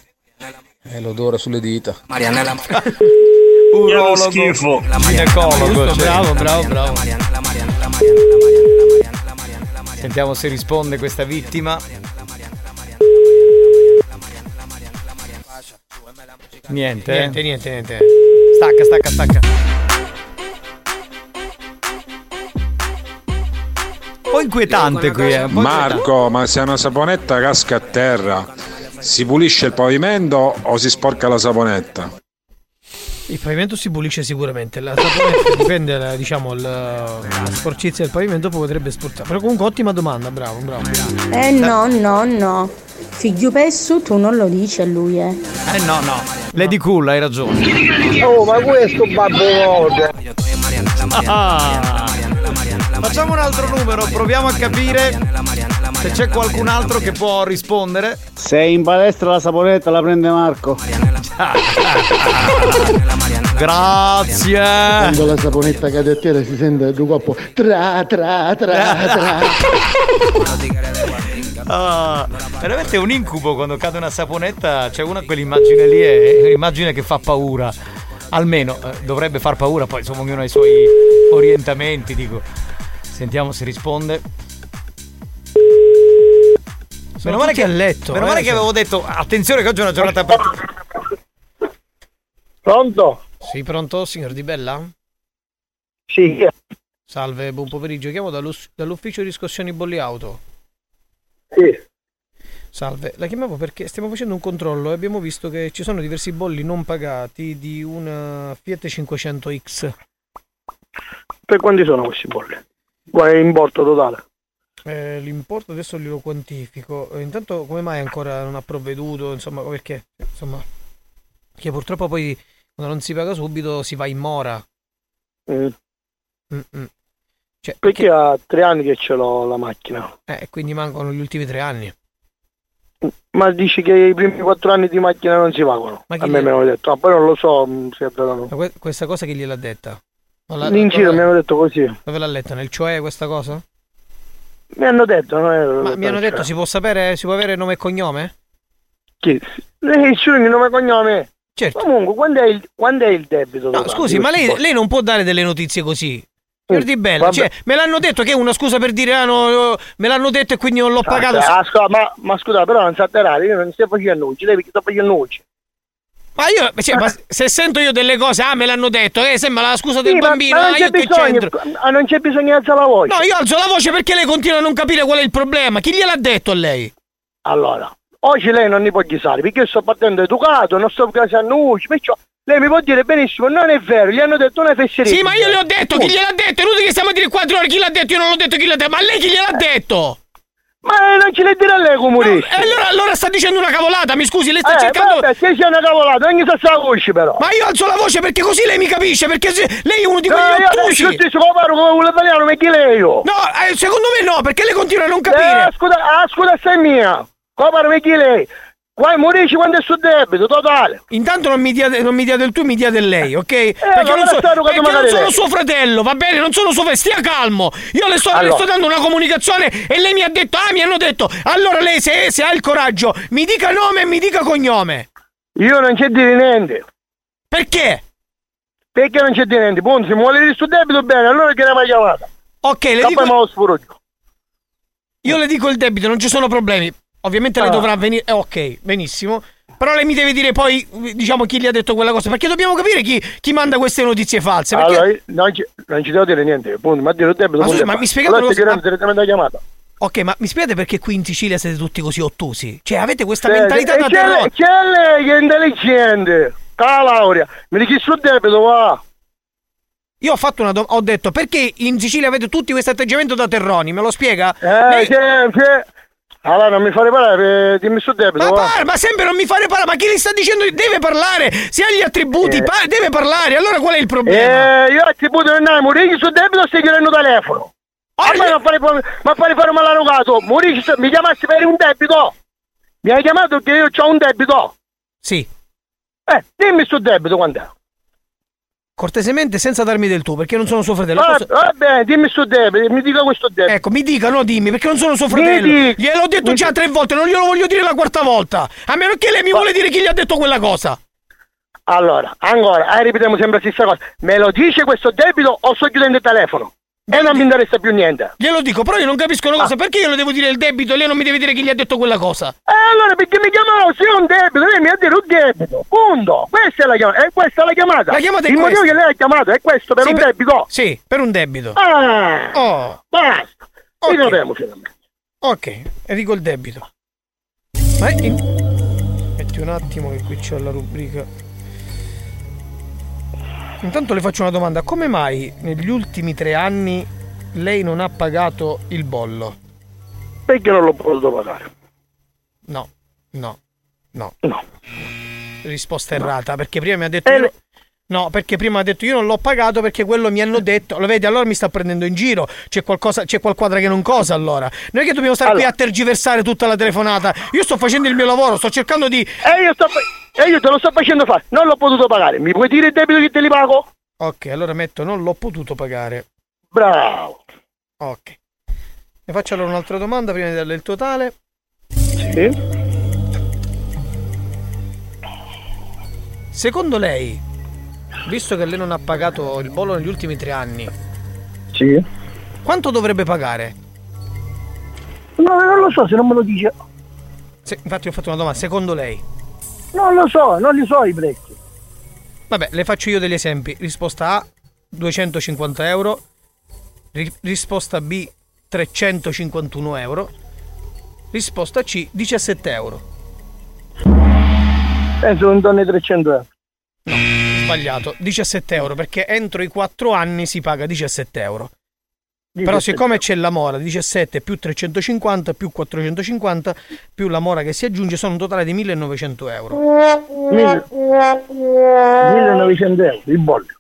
È l'odore sulle dita. Marianella. [LAUGHS] Urologo. schifo. Ginecologo. Cioè. bravo, bravo, bravo. Sentiamo se risponde questa vittima. Niente. eh? Niente, niente, niente. Stacca, stacca, stacca. Un po' inquietante qui, eh. po' Marco, ma se una saponetta casca a terra, si pulisce il pavimento o si sporca la saponetta? Il pavimento si pulisce sicuramente, la saponetta [LAUGHS] dipende, la- diciamo, il- la sporcizia del pavimento poi potrebbe sporcare. Però comunque ottima domanda, bravo, bravo. Eh no, no, no. Figlio pesso tu non lo dici a lui, eh. Eh no, no. Lady Cool, hai ragione. Oh, ma questo babbo Ah. Facciamo un altro numero, proviamo a capire se c'è qualcun altro che può rispondere. Se in palestra la saponetta la prende Marco. [LAUGHS] Grazie. Quando la saponetta cade a terra si sente due coppo tra tra tra tra. [LAUGHS] Ah, veramente è un incubo quando cade una saponetta. C'è una quell'immagine lì, è un'immagine che fa paura. Almeno eh, dovrebbe far paura, poi insomma ognuno ha i suoi orientamenti, dico. Sentiamo se risponde. Sono tutti a letto, Meno eh, male che cioè. avevo detto attenzione che oggi è una giornata per Pronto? Sì, pronto, signor Di Bella? Sì. Salve, buon pomeriggio. Chiamo dall'ufficio riscossioni bolli auto. Sì. Salve, la chiamavo perché stiamo facendo un controllo e abbiamo visto che ci sono diversi bolli non pagati di una Fiat 500X. Per quanti sono questi bolli? Qual è l'importo totale? Eh, l'importo adesso glielo quantifico. Eh, intanto come mai ancora non ha provveduto? Insomma, perché? Insomma, che purtroppo poi quando non si paga subito si va in mora. Mm. Cioè, Perché ha tre anni che ce l'ho la macchina. Eh, quindi mancano gli ultimi tre anni. Ma dici che i primi quattro anni di macchina non si pagano? Ma a me mi hanno detto, ah, poi non lo so mm, se è vero o no. Ma que- questa cosa chi gliel'ha detta? Ma la- In giro mi hanno detto così. Dove l'ha letta? Nel cioè questa cosa? Mi hanno detto, non è Ma mi hanno detto si può sapere, si può avere nome e cognome? Chi? Lei il nome e cognome? Certo. Comunque, quando è il, quando è il debito? No, scusi, ma lei, lei non può dare delle notizie così. Signor Di Bella, cioè, me l'hanno detto che è una scusa per dire ah no, me l'hanno detto e quindi non l'ho pagato. Ah, scusa, ma, ma scusa, però non atterrare, io non sto facendo nulla, devi che sto facendo nulla. Ma io, cioè, ma [LAUGHS] se sento io delle cose, ah, me l'hanno detto, eh, sembra la scusa del Sì, ma- bambino, ma non ah, c'è io che bisogno, c'entro? ah, non c'è bisogno di alzare la voce. No, io alzo la voce perché lei continua a non capire qual è il problema. Chi gliel'ha detto a lei? Allora, oggi lei non ne può chisare, perché io sto partendo educato, non sto facendo nulla, perciò lei mi può dire benissimo, non è vero, gli hanno detto una fesseria. Sì, ma io le ho detto, chi gliel'ha detto? È inutile che stiamo a dire quattro ore chi l'ha detto, io non l'ho detto chi l'ha detto, ma lei chi gliel'ha detto? Ma non ce le dire a lei comunista. E allora, allora sta dicendo una cavolata, mi scusi, lei sta Eh, cercando... vabbè, se c'è una cavolata, ogni sa la voce però. Ma io alzo la voce perché così lei mi capisce, perché se- lei è uno di No, quegli io ottusi. adesso ti so parlo come un italiano, ma chi lei io? No, eh, secondo me no, perché lei continua a non capire. Eh, scusa, ah, scusa, sei mia. Come parlo chi lei? Qua morisci quando è sul debito, totale. Intanto non mi dia, non mi dia del tu, mi dia del lei, ok? perché allora non, so- perché non sono lei. suo fratello, va bene? Non sono suo fratello, stia calmo. Io le sto, le Allora. sto dando una comunicazione e lei mi ha detto, ah, mi hanno detto. Allora lei, se, se ha il coraggio, mi dica nome e mi dica cognome. Io non c'è dire niente. Perché? Perché non c'è dire niente? Punto, se vuole dire sul debito, bene, allora che ne va chiamata. Ok, le E dico... Io le dico il debito, non ci sono problemi. Ovviamente lei Ah. dovrà venire. eh, ok, benissimo. Però lei mi deve dire poi, diciamo, chi gli ha detto quella cosa. Perché dobbiamo capire chi, chi manda queste notizie false. Perché... Allora, non ci, non ci devo dire niente, punto. Ma dire il debito. Ma e ma mi spiegate allora cosa? direttamente la chiamata. Ok, ma mi spiegate perché qui in Sicilia siete tutti così ottusi? Cioè, avete questa Sì, mentalità da terrore. c'è lei che è intelligente. Ca laurea. Mi dici sul debito, va. Io ho fatto una domanda, ho detto perché in Sicilia avete tutti questo atteggiamento da terroni? Me lo spiega? Eh, Lei- c'è, c'è. Allora non mi fare parlare, eh, dimmi sul debito, Ma, va. par- ma sempre non mi fare parlare, ma chi gli sta dicendo che deve parlare? Se ha gli attributi, Eh. pa- deve parlare. Allora qual è il problema? Eh, io attributo il nome, Murici sul debito stai chiedendo telefono. A me non fare, ma fare fare malarogato. Murici, sta- mi chiamassi per un debito. Mi hai chiamato che io ho un debito. Sì. Eh, dimmi sul debito quant'è. Cortesemente, senza darmi del tu, perché non sono suo fratello. Va, Posso- va bene, dimmi sul debito, mi dica questo debito. Ecco, mi dica, no, dimmi, perché non sono suo Mi fratello. Gliel'ho detto già tre volte, non glielo voglio dire la quarta volta. A meno che lei mi vuole dire chi gli ha detto quella cosa. Allora, ancora, eh, ripetiamo sempre la stessa cosa. Me lo dice questo debito o sto chiudendo il telefono? E non mi interessa più niente. Glielo dico, però io non capisco una cosa, perché io le devo dire il debito e lei non mi deve dire chi gli ha detto quella cosa? Eh, allora perché mi chiamavo se è un debito, lei mi ha detto un debito, punto. Questa è la chiamata, e questa è la chiamata. La chiamata è Il motivo che lei ha chiamato è questo, per Sì, un per- debito. Sì, per un debito. Ah, Oh, basta. Ok. Risolviamo finalmente. ok, dico il debito. Ma è in- metti un attimo che qui c'è la rubrica. Intanto le faccio una domanda, come mai negli ultimi tre anni lei non ha pagato il bollo? Perché non l'ho potuto pagare? No, no, no. No. Risposta errata, perché prima mi ha detto... Eh, io- No, perché prima ha detto io non l'ho pagato perché quello mi hanno detto, lo vedi, allora mi sta prendendo in giro, c'è qualcosa, c'è qualquadra che non cosa allora. Noi che dobbiamo stare qui a tergiversare tutta la telefonata. Io sto facendo il mio lavoro, sto cercando di E io, sto, e io te lo sto facendo fare, non l'ho potuto pagare. Mi puoi dire il debito che te li pago? Ok, allora metto non l'ho potuto pagare. Bravo. Ok. Ne faccio allora un'altra domanda prima di darle il totale. Sì. Secondo lei, visto che lei non ha pagato il bollo negli ultimi tre anni, Sì. quanto dovrebbe pagare? No, non lo so se non me lo dice. Se- infatti ho fatto una domanda, secondo lei? Non lo so, non li so i prezzi. Vabbè, le faccio io degli esempi. Risposta A 250 euro, Ri- risposta B 351 euro, risposta C 17 euro. Penso intorno ai 300 euro. Sbagliato, 17 euro perché entro i 4 anni si paga 17 euro. Però 17 siccome c'è la mora 17 più 350 più 450 più la mora che si aggiunge sono un totale di 1900 euro. 1900 euro, il bollo.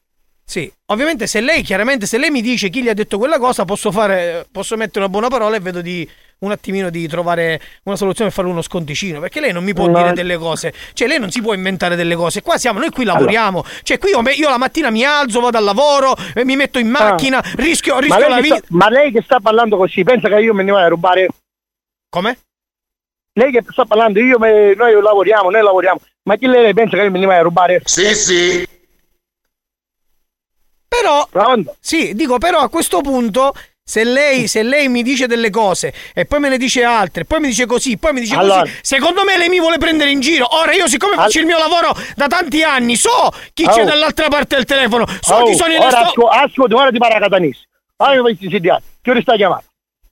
Sì, ovviamente se lei chiaramente se lei mi dice chi gli ha detto quella cosa posso fare posso mettere una buona parola e vedo di un attimino di trovare una soluzione per fare uno sconticino perché lei non mi può No. dire delle cose cioè lei non si può inventare delle cose qua siamo noi qui lavoriamo cioè qui io, io la mattina mi alzo vado al lavoro eh, mi metto in macchina rischio, Ma rischio lei, la che vita sta, ma lei che sta parlando così, pensa che io me ne vado a rubare? Come? Lei che sta parlando, io me- noi lavoriamo, noi lavoriamo, ma chi lei pensa che io me ne vado a rubare? Sì, sì. Però, sì, dico però a questo punto, se lei, se lei mi dice delle cose e poi me ne dice altre, poi mi dice così, poi mi dice Allora. così, secondo me lei mi vuole prendere in giro. Ora io siccome faccio il mio lavoro da tanti anni, so chi c'è Oh. dall'altra parte del telefono, so Oh, chi sono i ora resto- asco- ascolta, ora ti pare a Catanis. Allora questi si dia, chi ora sta chiamando?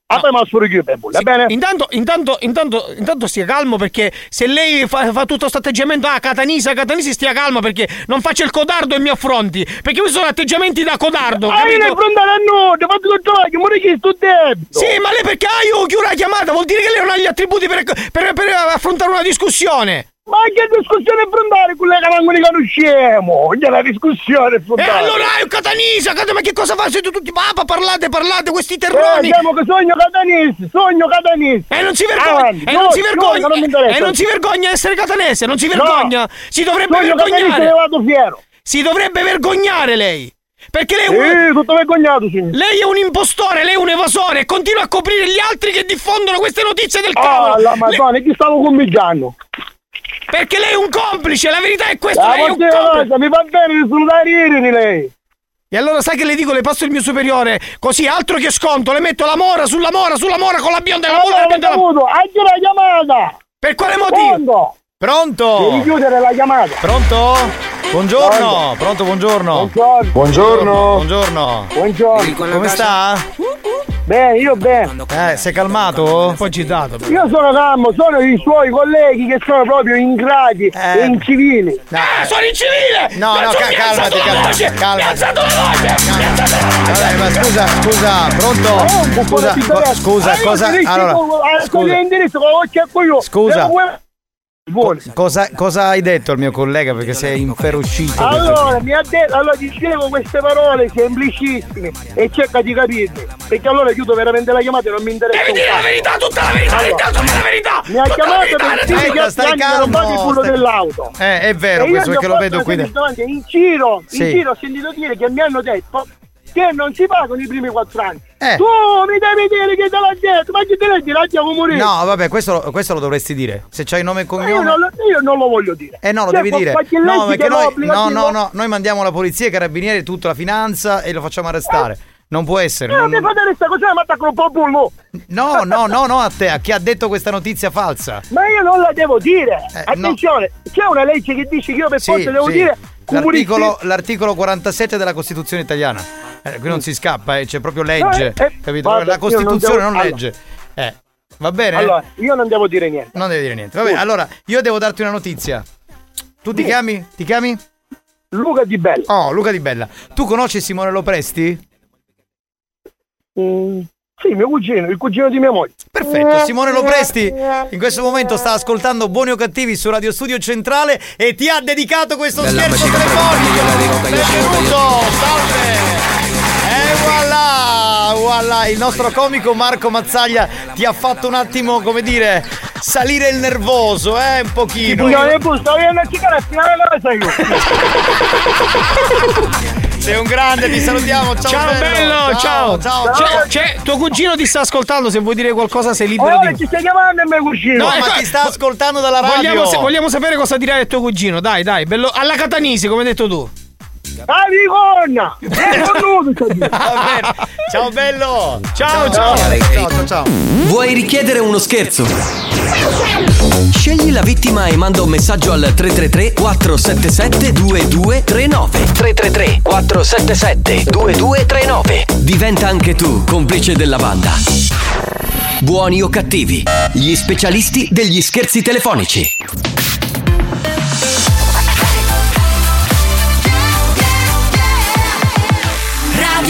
Me lo sforo io, va bene? Intanto, intanto, intanto, intanto stia calmo perché se lei fa, fa tutto questo atteggiamento, ah, Catanisa, Catanisi, stia calmo perché non faccia il codardo e mi affronti. Perché questi sono atteggiamenti da codardo. Ah, io ne prendo a noi, ti fatto tutto che muore chi sto debito. Sì, ma lei perché ah, io chiudo la chiamata? Vuol dire che lei non ha gli attributi per, per- per affrontare una discussione. Ma che discussione lei che non ne conosciamo? Che la discussione E affrontare. allora è un Catanisa, Cata- ma che cosa fa? Siete tutti papa, parlate, parlate, questi Eh, terroni. diciamo che sogno Catanis, sogno Catanis. E non si vergogna, Avanti, e non no, si no, vergogna, non e non si vergogna essere catanese, non si No. vergogna. Si dovrebbe Sogno Catanese vergognare. vado fiero. Si dovrebbe vergognare lei. Perché lei è Sì, un... tutto vergognato, signore. Lei è un impostore, lei è un evasore e continua a coprire gli altri che diffondono queste notizie del Ah, cavolo. la Le- madonna, chi stavo cominciando? Perché lei è un complice, la verità è questa, La lei è un mattina complice. cosa, mi fa bene di salutare ieri di lei. E allora sai che le dico, le passo il mio superiore, così altro che sconto, le metto la mora sulla mora sulla mora con la bionda e la mora Allora, la anche la chiamata! Per quale motivo? Pronto? Pronto? Devi chiudere la chiamata! Pronto? Buongiorno. Pronto, buongiorno. Buongiorno. Buongiorno. Buongiorno. Come sta? Bene, io bene. Eh, sei calmato? Un po' agitato. Io sono calmo, sono i suoi colleghi che sono proprio ingrati e incivili. Ah, sono in civile! No, no, ca- calmati, calmati, calmati. Vabbè, ma scusa, scusa, pronto? Scusa, co- scusa, cosa? Allora, scusa. io. Scusa. Co- Cosa, cosa hai detto al mio collega? Perché sei inferocito. Allora, mi ha detto, allora dicevo queste parole semplicissime e cerca di capirle. Perché allora chiudo veramente la chiamata e non mi interessa. Devi dire la verità, tutta la verità, Allora, tutta la verità! Mi ha chiamato per dire che stai anni non paghi il calmo, stai- dell'auto. Eh, è vero questo perché lo vedo qui. domande. In giro, in Sì. giro ho sentito dire che mi hanno detto che non si pagano i primi quattro anni. Eh. Tu mi devi dire che te l'ha detto, ma chi te l'ha detto? Andiamo a morire. No, vabbè, questo, questo lo dovresti dire. Se c'hai nome e Ma io cognome. non, lo, io non lo voglio dire. Eh no, lo Cioè, devi dire. No, perché che noi, no, no, no, noi mandiamo la polizia, i carabinieri, tutta la finanza e lo facciamo arrestare. Non può essere. Eh, non- mi fate questa cosa, ma attacco un po' bullo. No, no, no, no, a te, a chi ha detto questa notizia falsa. Ma io non la devo dire. Eh, no. Attenzione, c'è una legge che dice che io per Sì, forza devo sì. dire L'articolo, l'articolo 47 della Costituzione italiana. Eh, qui non si scappa, eh, c'è proprio legge. Eh, eh, capito? guarda, la io non Costituzione devo- non, allora. legge. Eh, va bene? Allora, io non devo dire niente. Non devi dire niente. Va bene, allora io devo darti una notizia. Tu ti Sì. chiami? Ti chiami? Luca Di Bella. Oh, Luca Di Bella. Tu conosci Simone Lopresti? Mm, sì, mio cugino, il cugino di mia moglie. Perfetto, Simone Lopresti in questo momento sta ascoltando Buoni o Cattivi su Radio Studio Centrale e ti ha dedicato questo scherzo telefonico. Benvenuto, salve! Voilà, voilà, il nostro comico Marco Mazzaglia ti ha fatto un attimo, come dire, salire il nervoso, eh, un pochino. Sei un grande, ti salutiamo. Ciao, Ciao bello, ciao. ciao. C'è, c'è- tuo cugino ti sta ascoltando, se vuoi dire qualcosa sei libero Ora di ci stai chiamando e mio cugino. No, ecco, ma ti sta ascoltando dalla radio. Vogliamo, vogliamo sapere cosa dirà il tuo cugino, dai, dai, bello. Alla Catanisi, come hai detto tu. Vigonna! [LAUGHS] Ciao bello. Ciao, ciao. ciao. Ciao, ciao, ciao. Vuoi richiedere uno scherzo? Scegli la vittima e manda un messaggio al 333 477 2239 333 477 2239 Diventa anche tu complice della banda. Buoni o cattivi, gli specialisti degli scherzi telefonici.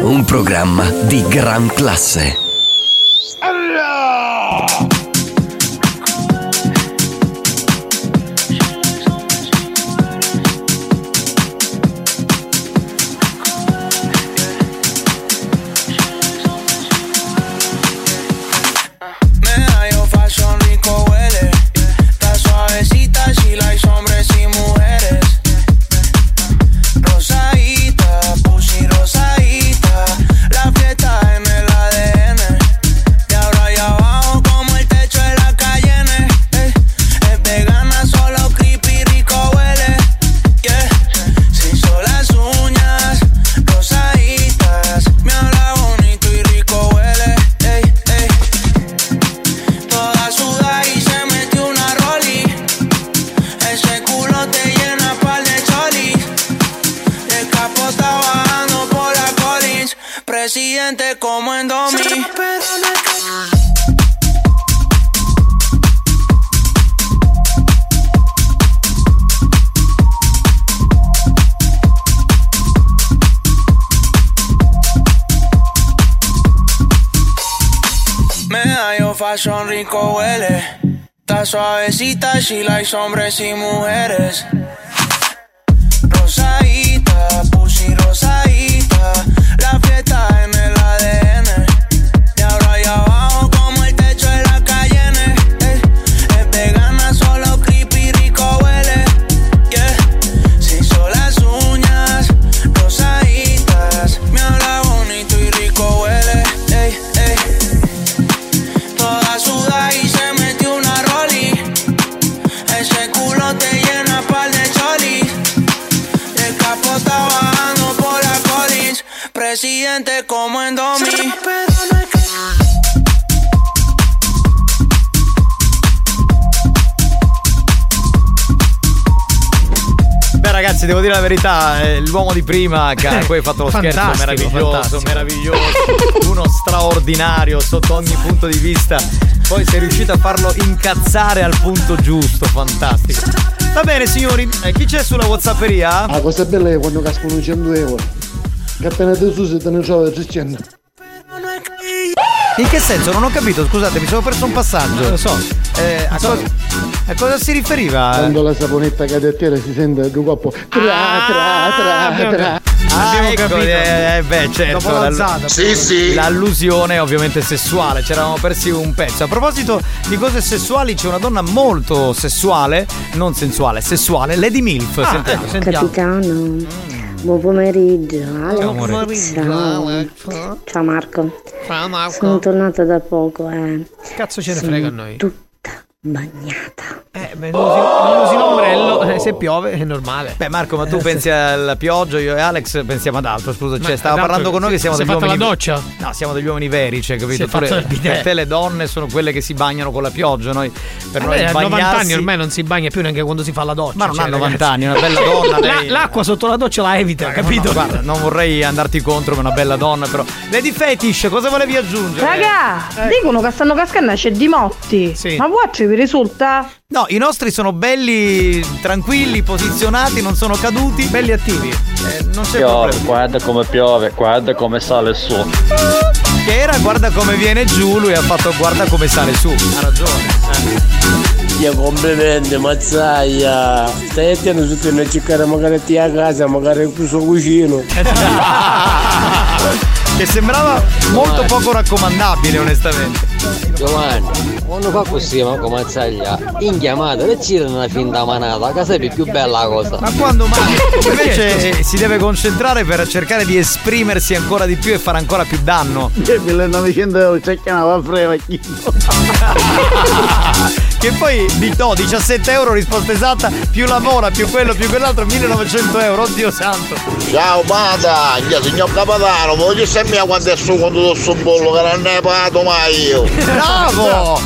un programma di gran classe. Presidente como en Domi. Me hallo fashion rico huele. Está suavecita, she likes hombres y mujeres. Rosadita, pussy rosadita. have the time. Fiesta residente como en Domi. Beh ragazzi, devo dire la verità, eh, l'uomo di prima che ha poi fatto lo scherzo meraviglioso, fantastico. meraviglioso, uno straordinario sotto ogni punto di vista. Poi sei riuscito a farlo incazzare al punto giusto, fantastico. Va bene signori, eh, chi c'è sulla Whatsapperia? La cosa bella è quando cascano 100 euro. Che appena te su se te ne trovi 300. In che senso? Non ho capito, scusate, mi sono perso un passaggio. Non lo so. Eh, a, cosa, a cosa si riferiva? Quando la saponetta cade a terra si sente il corpo. Tra, tra, tra, tra. Ah, Abbiamo ecco, capito. eh, beh, certo. Dopo l'alzata, l'all- Sì, sì. L'allusione è ovviamente sessuale, ci eravamo persi un pezzo. A proposito di cose sessuali, c'è una donna molto sessuale, non sensuale, sessuale, Lady Milf. Ah, Sentiamo. ecco, sentiamo. Capitano, buon pomeriggio. Alex. Ciao. Ciao. Ciao Marco. Ciao Marco. Sono tornata da poco e Cazzo ce ne frega a noi. tutta bagnata. Eh, beh, non usi, non usi l'ombrello, eh, se piove è normale. Beh Marco, ma tu Eh, pensi alla pioggia, io e Alex pensiamo ad altro, scusa, cioè Ma stava parlando con noi che siamo degli uomini la doccia? No, siamo degli uomini veri, cioè, capito? Tu le- te le donne sono quelle che si bagnano con la pioggia, noi per noi Vabbè, a 90 bagnarsi anni ormai non si bagna più neanche quando si fa la doccia. Ma non cioè, ha 90 ragazzi. anni, è una bella [LAUGHS] donna, La- lei- l'acqua sotto la doccia la evita, capito? No, guarda, non vorrei andarti contro, ma è una bella donna, però. Lady Fetish, cosa volevi aggiungere? Raga, dicono che stanno cascando c'è di motti. Sì. Ma voi vi risulta? No, i nostri sono belli, tranquilli, posizionati, non sono caduti. Belli attivi. Eh, non c'è Piove, problema. guarda come piove, guarda come sale su. Che era guarda come viene giù, lui ha fatto guarda come sale su. Ha ragione. eh. Io complimenti, mazzaia. Stai attento su te cercare magari ti a casa, magari il suo vicino. [LAUGHS] Che sembrava molto poco raccomandabile, onestamente. Giovanni, quando fa così, ma come mazzaglia, in chiamata, le girano una finta manata, la casa è più bella la cosa. Ma quando mai? Invece eh, si deve concentrare per cercare di esprimersi ancora di più e fare ancora più danno. 1900 euro c'è chiamava freva [LAUGHS] che poi di no, 17 euro risposta esatta, più lavora, più quello, più quell'altro, 1900 euro, oddio santo. Ciao Bada, signor Capitano, voglio sapere quando è su quando do su bollo che non ne pagato mai io. Bravo!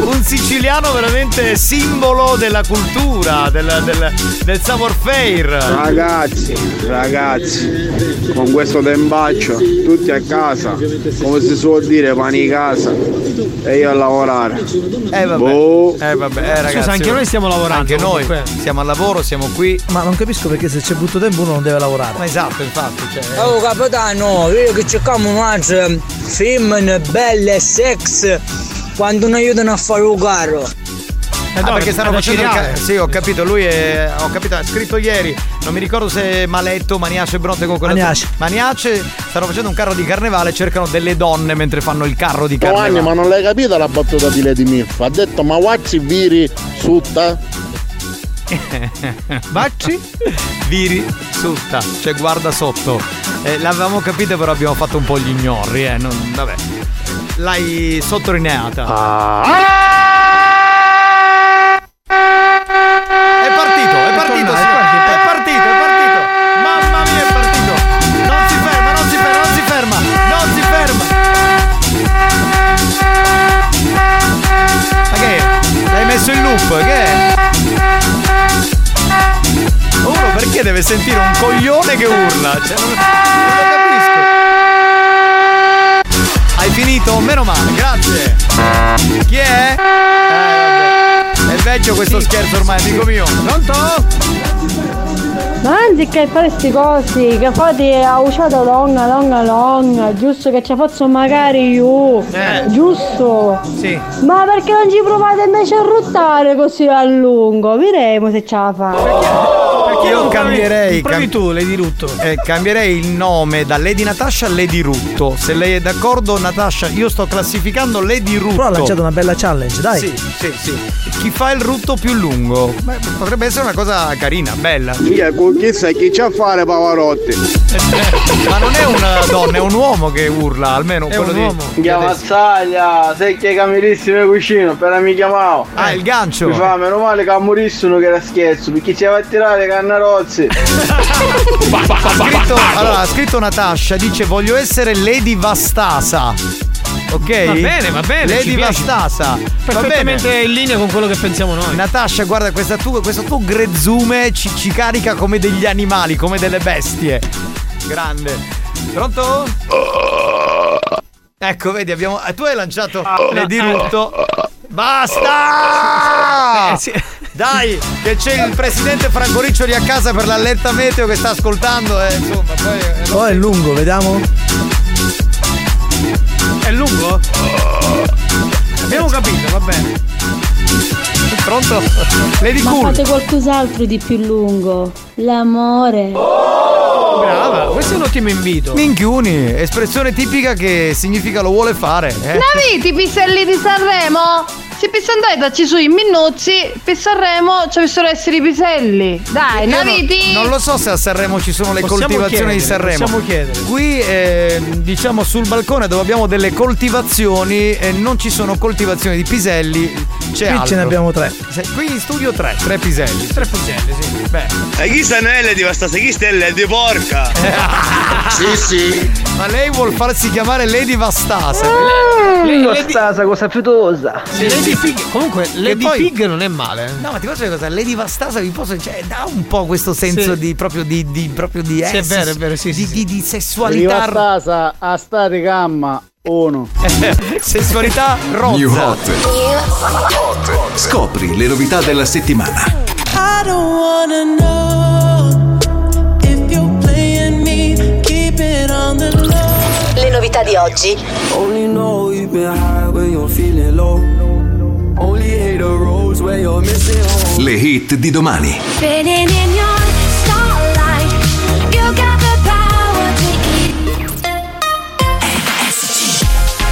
Un siciliano veramente simbolo della cultura, del, del, del savoir faire. Ragazzi, ragazzi, con questo tembaccio, tutti a casa, come si suol dire, pani in casa e io a lavorare. Eh vabbè, Boh. eh, vabbè eh, ragazzi. Scusa, anche noi stiamo lavorando, Anche noi comunque. siamo al lavoro, siamo qui. Ma non capisco perché se c'è brutto tempo uno non deve lavorare. Ma esatto, infatti. Cioè, Oh capitano, vedo che cerchiamo un altro femmine belle sex quando non aiutano a fare un carro. Ah, perché stanno facendo il ca- Sì, ho capito, lui è. Ho capito, ha scritto ieri. Non mi ricordo se Maletto, Maniace, Bronte con quella. Maniace. Maniace stanno facendo un carro di carnevale, cercano delle donne mentre fanno il carro di Giovanni, carnevale. ma non l'hai capita la battuta di Lady Milf? Ha detto ma wacci viri sutta? [LAUGHS] Bacci? Viri sutta, cioè guarda sotto. Eh, l'avevamo capito, però abbiamo fatto un po' gli ignorri, eh. Non, vabbè. L'hai sottolineata. È partito, è partito, è partito, è partito. Mamma mia, è partito. Non si ferma, non si ferma, non si ferma, non si ferma. Ma che? è? L'hai messo in loop, che? è? Uno perché deve sentire un coglione che urla? Cioè, non, Finito? Meno male, grazie. Chi è? Eh. È vecchio questo scherzo ormai, amico mio. Pronto? Ma anziché fare questi cosi, che fate a uscita longa, longa, longa, giusto che ci faccio magari io, Eh. giusto? Sì. Ma perché non ci provate invece a ruttare così a lungo? Vedremo se ce la fa. Perché io cambierei. Provi tu, Lady Rutto. Eh, cambierei il nome da Lady Natascia a Lady Rutto. Se lei è d'accordo, Natascia, io sto classificando Lady Rutto. Però ha lanciato una bella challenge, dai. Sì, sì, sì. Chi fa il rutto più lungo? Beh, potrebbe essere una cosa carina, bella. Via, con chi sai chi c'ha a fare Pavarotti? [LAUGHS] Ma non è una donna, è un uomo che urla, almeno quello di. Chiamazzaglia, sei che camerissimo vicino, appena mi chiamavo. Ah, il gancio. Mi fa, meno male che morissero che era scherzo, perché ci va a tirare cannarozza cazzi. [LAUGHS] Ha scritto, allora, ha scritto Natascia, dice voglio essere Lady Vastasa. Ok? Va bene, va bene, Lady. Vastasa. Va Perfettamente bene. in linea con quello che pensiamo noi. Natascia, guarda, questa tu- questo tuo grezzume ci, ci carica come degli animali, come delle bestie. Grande. Pronto? Ecco, vedi, abbiamo. eh, Tu hai lanciato le dirutto. Basta! Eh, sì. Dai, che c'è il presidente Franco Riccioli a casa per l'allerta meteo che sta ascoltando. Eh, insomma, poi. eh, Oh, è lungo, vediamo. È lungo? Abbiamo capito, va bene. Pronto? Lady Ma Cool. fate qualcos'altro di più lungo. L'amore. Brava, questo è un ottimo invito. Minchiuni, espressione tipica che significa lo vuole fare. Eh? Naviti, piselli di Sanremo? Se per andarci sui Minnuzzi, per Sanremo ci avessero essere i piselli. Dai, non- Naviti! Non, lo so se a Sanremo ci sono le Possiamo coltivazioni di Sanremo. possiamo chiedere. Qui, eh, diciamo, sul balcone dove abbiamo delle coltivazioni, eh, non ci sono coltivazioni di piselli. C'è Qui altro. ce ne abbiamo tre. Se- Qui in studio tre, tre piselli. Tre piselli, sì. Beh. E chi sta nelle di questa chi stelle di porca? [LAUGHS] sì, sì. Ma lei vuol farsi chiamare Lady Vastasa. Lei- Lo Lady- stasa, cosa fiutosa. Lady Pig, comunque Lady poi- Pig non è male. No, ma ti posso dire cosa? Lady Vastasa vi posso. Cioè, dà un po' questo senso Sì. di proprio di, di proprio di Sì, è vero, è vero, sì, di, sì, di- di sessualità. a casa a stare gamma. Uno. [LAUGHS] sessualità New rozza. Hot. Scopri le novità della settimana. I don't wanna know Le novità di oggi. Only know you've been high when you're feeling low. Only hate the roads where you're missing home. Le hit di domani. Fading in your starlight, you got the power to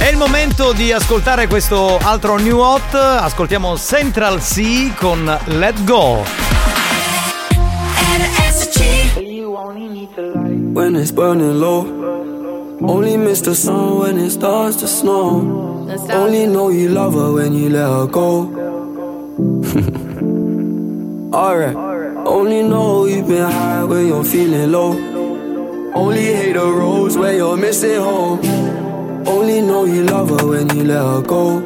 È il momento di ascoltare questo altro new hot. Ascoltiamo Central C con Let Go. When it's burning low. Only miss the sun when it starts to snow. Only know you love her when you let her go. [LAUGHS] Alright. Only know you've been high when you're feeling low. Only hate the roads where you're missing home. Only know you love her when you let her go.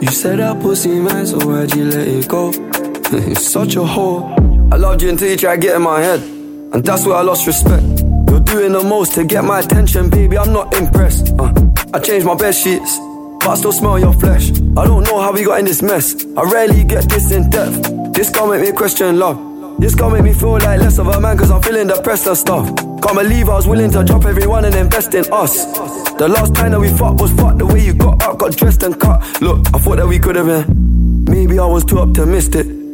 You said that pussy man, so why'd you let it go? [LAUGHS] You're such a whore. I loved you until you tried to get in my head. And that's where I lost respect. You're doing the most to get my attention, baby. I'm not impressed. Uh, I changed my bed sheets, but I still smell your flesh. I don't know how we got in this mess. I rarely get this in depth. This can't make me question love. This can't make me feel like less of a man, cause I'm feeling depressed and stuff. Can't believe I was willing to drop everyone and invest in us. The last time that we fucked was fucked the way you got up, got dressed and cut. Look, I thought that we could have been. Maybe I was too optimistic.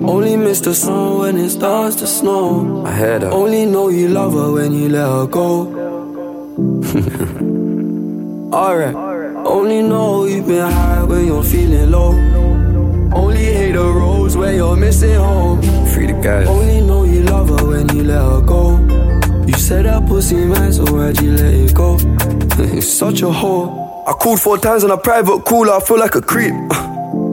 Only miss the sun when it starts to snow. I heard her. Only know you love her when you let her go. [LAUGHS] Alright. Only know you've been high when you're feeling low. Only hate the roads where you're missing home. Free the guys. Only know you love her when you let her go. You said that pussy man, so why'd you let it go? [LAUGHS] It's such a whore. I called four times on a private call, I feel like a creep. [LAUGHS]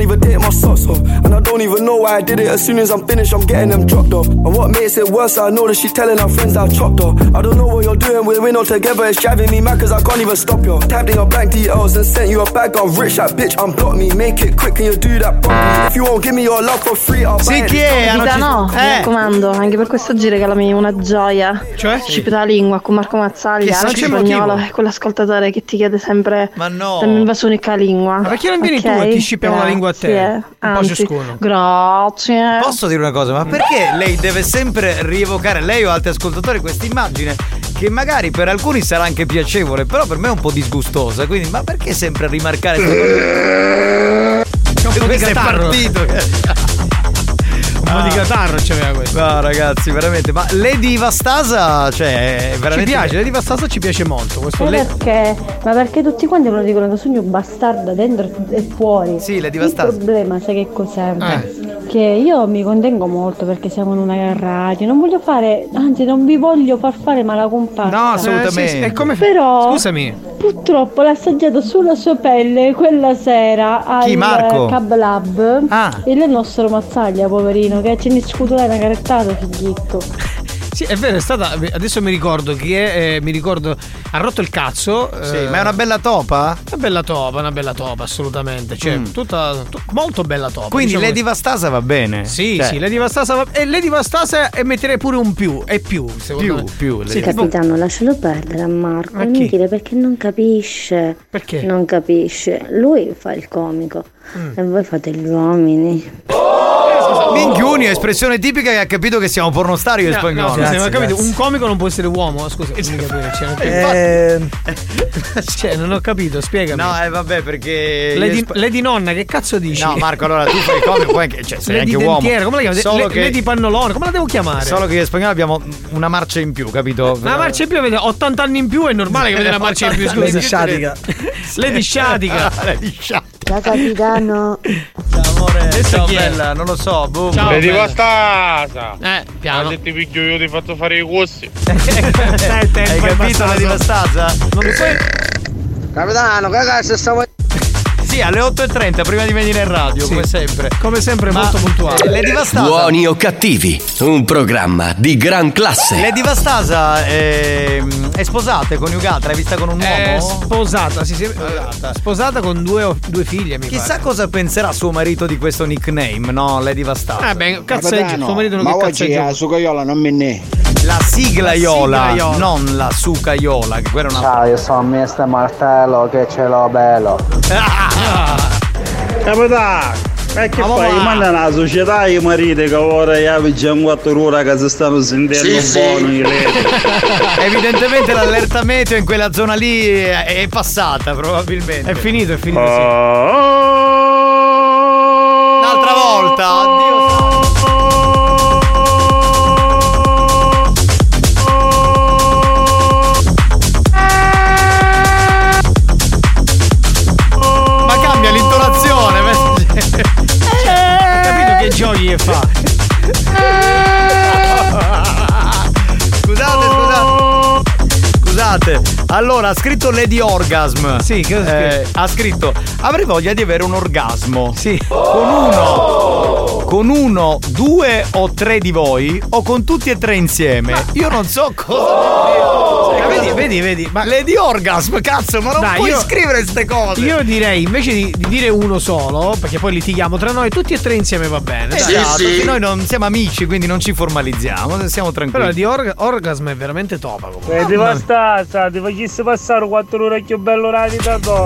Don't even take my socks off, and I don't even know why I did it. As soon as I'm finished, I'm getting them dropped off. And what makes it worse, I know that she's telling her friends that I chopped her. I don't know what you're doing, we're in all together. It's driving me mad cause I can't even stop you. Tapped in your bank details and sent you a bag. I'm rich, that bitch, unblock me. Make it quick, can you do that properly? If you won't give me your love for free, I'll buy it. Vita no, mi Eh. raccomando, anche per questo oggi regalami una gioia. Cioè? Scipita la lingua con Marco Mazzaglia, che spagnolo, motivo. è quell'ascoltatore che ti chiede sempre Ma no. dammi un vaso unica lingua. Ma perché non vieni Ok? tu e ti scippiamo la lingua a te? Grazie. Un po' Anzi, ciascuno. Grazie. Posso dire una cosa, ma perché lei deve sempre rievocare, lei o altri ascoltatori, questa immagine che magari per alcuni sarà anche piacevole, però per me è un po' disgustosa. Quindi, ma perché sempre rimarcare? C'è un po' di catarro. partito. [LAUGHS] Po' di catarro c'aveva questo. No, ragazzi, veramente. Ma Lady Vastasa, cioè, è Ci veramente. piace, Lady Vastasa ci piace molto. Questo le- perché? Ma perché tutti quanti me lo dicono che sogno bastarda dentro e fuori. Sì, Lady Il Vastasa. problema, sai che cos'è? Eh. Che io mi contengo molto perché siamo in una radio. Non voglio fare, anzi, non vi voglio far fare mala comparsa. No, assolutamente. Eh, sì, sì, come- Però, Scusami. purtroppo l'ha assaggiato sulla sua pelle quella sera al Chi, Marco? Cab Lab. Ah. Il nostro Mazzaglia, poverino, che ce ne scutolare una carettata, figlietto. Sì, è vero, è stata. Adesso mi ricordo chi è. eh, mi ricordo. Ha rotto il cazzo. Sì, eh, ma è una bella topa? Una bella topa, una bella topa, assolutamente. Cioè, Mm. tutta. tu- molto bella topa. Quindi diciamo Lady Vastasa va bene. Sì, Cioè, sì, Lady Vastasa va- E Lady Vastasa e metterei pure un più. E più, secondo Più, me. più. Sì, tipo- Capitano, lascialo perdere a Marco. Ma È inutile perché non capisce. Perché? Non capisce. Lui fa il comico Mm. e voi fate gli uomini. Minchiuni, espressione tipica che ha capito che siamo pornostari e No, spagnolo. no, Grazie, ma ho capito, grazie. un comico non può essere uomo. Scusa, [LAUGHS] fammi capire. Cioè, non, Eh, [LAUGHS] cioè, non ho capito, spiegami. No, eh vabbè, perché. Lady, io e Sp- Lady Nonna, che cazzo dici? No, Marco, allora tu fai il comico, poi anche, cioè, sei Lady anche uomo. Dentiera, come la chiami? Solo Le- che, Lady Pannolone, come la devo chiamare? solo che e spagnolo abbiamo una marcia in più, capito? Una marcia in più, avete 80 anni in più, è normale che avete una [LAUGHS] marcia in più. Scusa. Lady Sciatica. Lady Sciatica. Lady Sciatica. Ciao capitano. Amore, ciao chi è? bella, non lo so, boom. Ciao, Vedi bella. Vastasa. Eh, piano. Se ti piglio io ti faccio fare i te, [LAUGHS] Hai capito Lady Vastasa. Vastasa? Non lo sai? Capitano, che cazzo stavo. Sì, alle 8.30 prima di venire in radio, come sempre. Come sempre, Ma, molto puntuale. eh, Lady Vastasa. Buoni o cattivi, un programma di gran classe. Lady Vastasa è, è sposata, è coniugata, l'hai vista con un È uomo? sposata, sì, sì, Sposata. sposata con due, due figlie, mi Chissà pare. cosa penserà suo marito di questo nickname, no? Lady Vastasa. Ah, beh, cazzeggio, suo marito non ma che oggi la sucaiola non me ne. La siglaiola, La siglaiola. non la sucaiola, che quella è una. Ciao, io sono Mr. Martello che ce l'ho bello. [LAUGHS] Capitano, e che Ma fai? Manda una società i mariti che ora ya già 4 ore che si stanno sentendo Sì, buono sì. i leti. [LAUGHS] Evidentemente l'allerta meteo in quella zona lì è, è passata, probabilmente. È finito, è finito. sì. Un'altra volta, Allora, ha scritto Lady Orgasm. Sì, Eh, ha scritto avrei voglia di avere un orgasmo. Sì. Con uno. Con uno, due o tre di voi o con tutti e tre insieme. Io non so cosa Eh, dire. Vedi, vedi. Ma Lady Orgasm, cazzo, ma non Dai, puoi io- scrivere queste cose. io direi invece di, di dire uno solo, perché poi litighiamo tra noi, tutti e tre insieme va bene. dai. Esatto, che noi non siamo amici, quindi non ci formalizziamo, siamo Però tranquilli. di orga- orgasm è veramente topa comunque. Vedi Vastasa, ti facessi passare 4 ore più bello tua.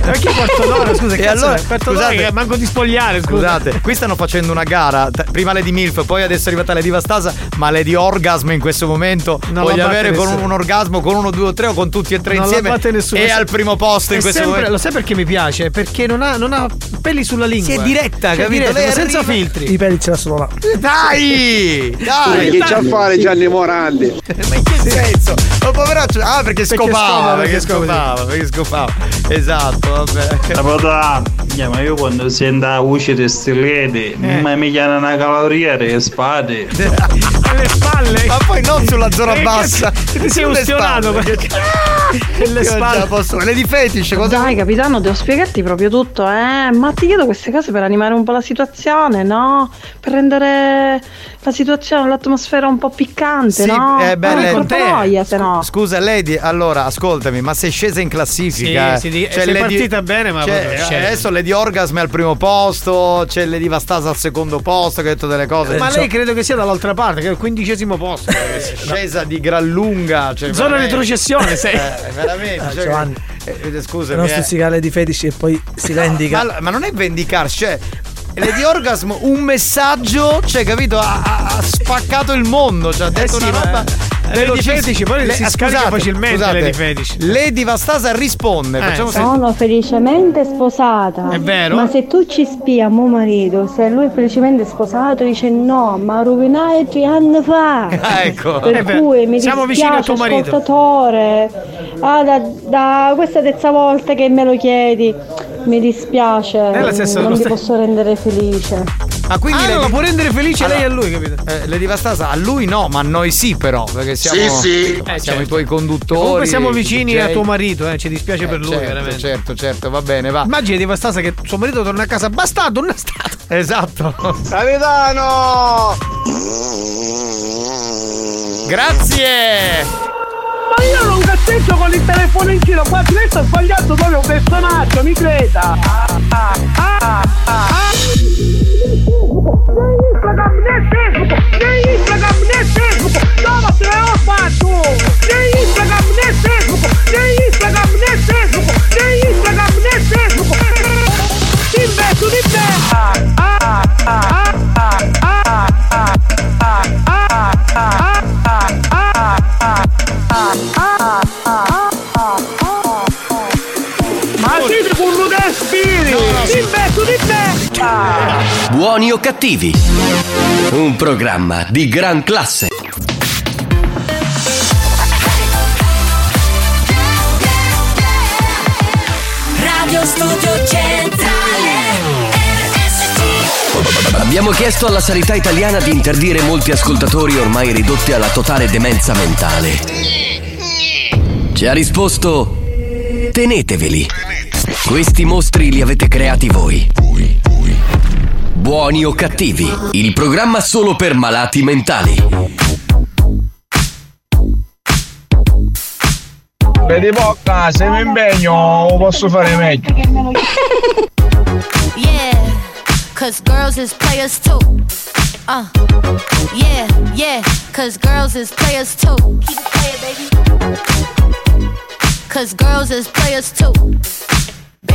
Perché quarto d'ora? Scusa, E cazzo, allora, scusate. che manco di spogliare, scusa. Scusate, qui stanno facendo una gara. Prima Lady Milf, poi adesso è arrivata Lady Vastasa. Ma Lady Orgasm in questo momento Non voglio avere con un, un orgasmo con uno, due o tre o con tutti e tre Non la insieme. batte nessuno. E al primo posto in È questo sempre- momento. Lo sai perché mi piace? Perché non ha, non ha peli sulla lingua. Si è diretta, Si è capito? diretta, senza arriva- filtri. I peli ce l'ha solo là. Dai! Dai! Che c'ha a fare Gianni Morandi? [LAUGHS] Ma in che senso? Ma poveraccio. Ah, perché scopava, perché scopava. perché scopava. Esatto, vabbè. Capitano, yeah, ma io quando sento la voce di sti leti, Eh. ma mi chiama una caloriere e spade. [LAUGHS] Alle spalle. Ma poi non sulla zona Eh, bassa. [LAUGHS] Ti sei ustionato perché. [LAUGHS] Le spalle. posso. Lady Fetish, cosa Dai capitano, devo spiegarti proprio tutto, eh. Ma ti chiedo queste cose per animare un po' la situazione, no? Per rendere la situazione, l'atmosfera un po' piccante, Sì, no? eh, beh, non porta noia, se no. Scusa Lady, allora ascoltami, ma sei scesa in classifica? Sì, sì, di- C'è sei partita bene, ma scesa. adesso Lady Orgasm è al primo posto, c'è Lady Vastasa al secondo posto, che ha detto delle cose. Ma lei credo che sia dall'altra parte, che è il quindicesimo posto. [LAUGHS] scesa di gran lunga. Cioè, Zona veramente. Retrocessione, [LAUGHS] sei. Eh, veramente. Ah, cioè, Giovanni. eh, eh, scusami. non eh. stuzzicare di fetish e poi si vendica. Ma, ma non è vendicarsi, cioè. Lady Orgasm, un messaggio, cioè, capito? Ha, ha- spaccato il mondo, cioè, ha detto sì, una roba. Lady Fetish, poi Le- si scarica scusate, facilmente scusate. Lady Fetish. Lady Vastasa risponde. Eh. Sono felicemente sposata. È vero? Ma se tu ci spia mio marito, se lui è felicemente sposato, dice no, ma rovinai tre anni fa. [LAUGHS] Ah, ecco. Per beh, cui mi siamo vicini a dispiace, tuo marito. ascoltatore. Ah, da, da questa terza volta che me lo chiedi, mi dispiace. È la stessa- non ti posso rendere felice. Ma quindi ah, lei no, può rendere felice allora, lei e lui, capito? Eh, Lady Vastasa, a lui no, ma a noi sì, però. Perché siamo, sì, sì. Eh, siamo certo. i tuoi certo. conduttori. E comunque siamo vicini DJ. a tuo marito, eh, ci dispiace eh, per lui, certo, veramente. Certo, certo, va bene, va. Immagini di Vastasa che suo marito torna a casa bastardo, non è stato. [LAUGHS] Esatto. Capitano! Grazie! Ma io non cazzeggio con il telefono in giro, qua lei sta sbagliando proprio un personaggio, mi creda! Ah Ah, ah, ah, ah. Ah, ah, Buoni o cattivi? Un programma di gran classe. Radio Studio Centrale Abbiamo chiesto alla sanità italiana di interdire molti ascoltatori ormai ridotti alla totale demenza mentale. Ci ha risposto: teneteveli. Questi mostri li avete creati voi. Buoni o cattivi, il programma solo per malati mentali. Vedi bocca, se mi impegno posso fare meglio. [LAUGHS] Yeah, cause girls is players too. Uh, yeah, yeah, cause girls is players too. Keep it playing, baby. Cause girls is players too.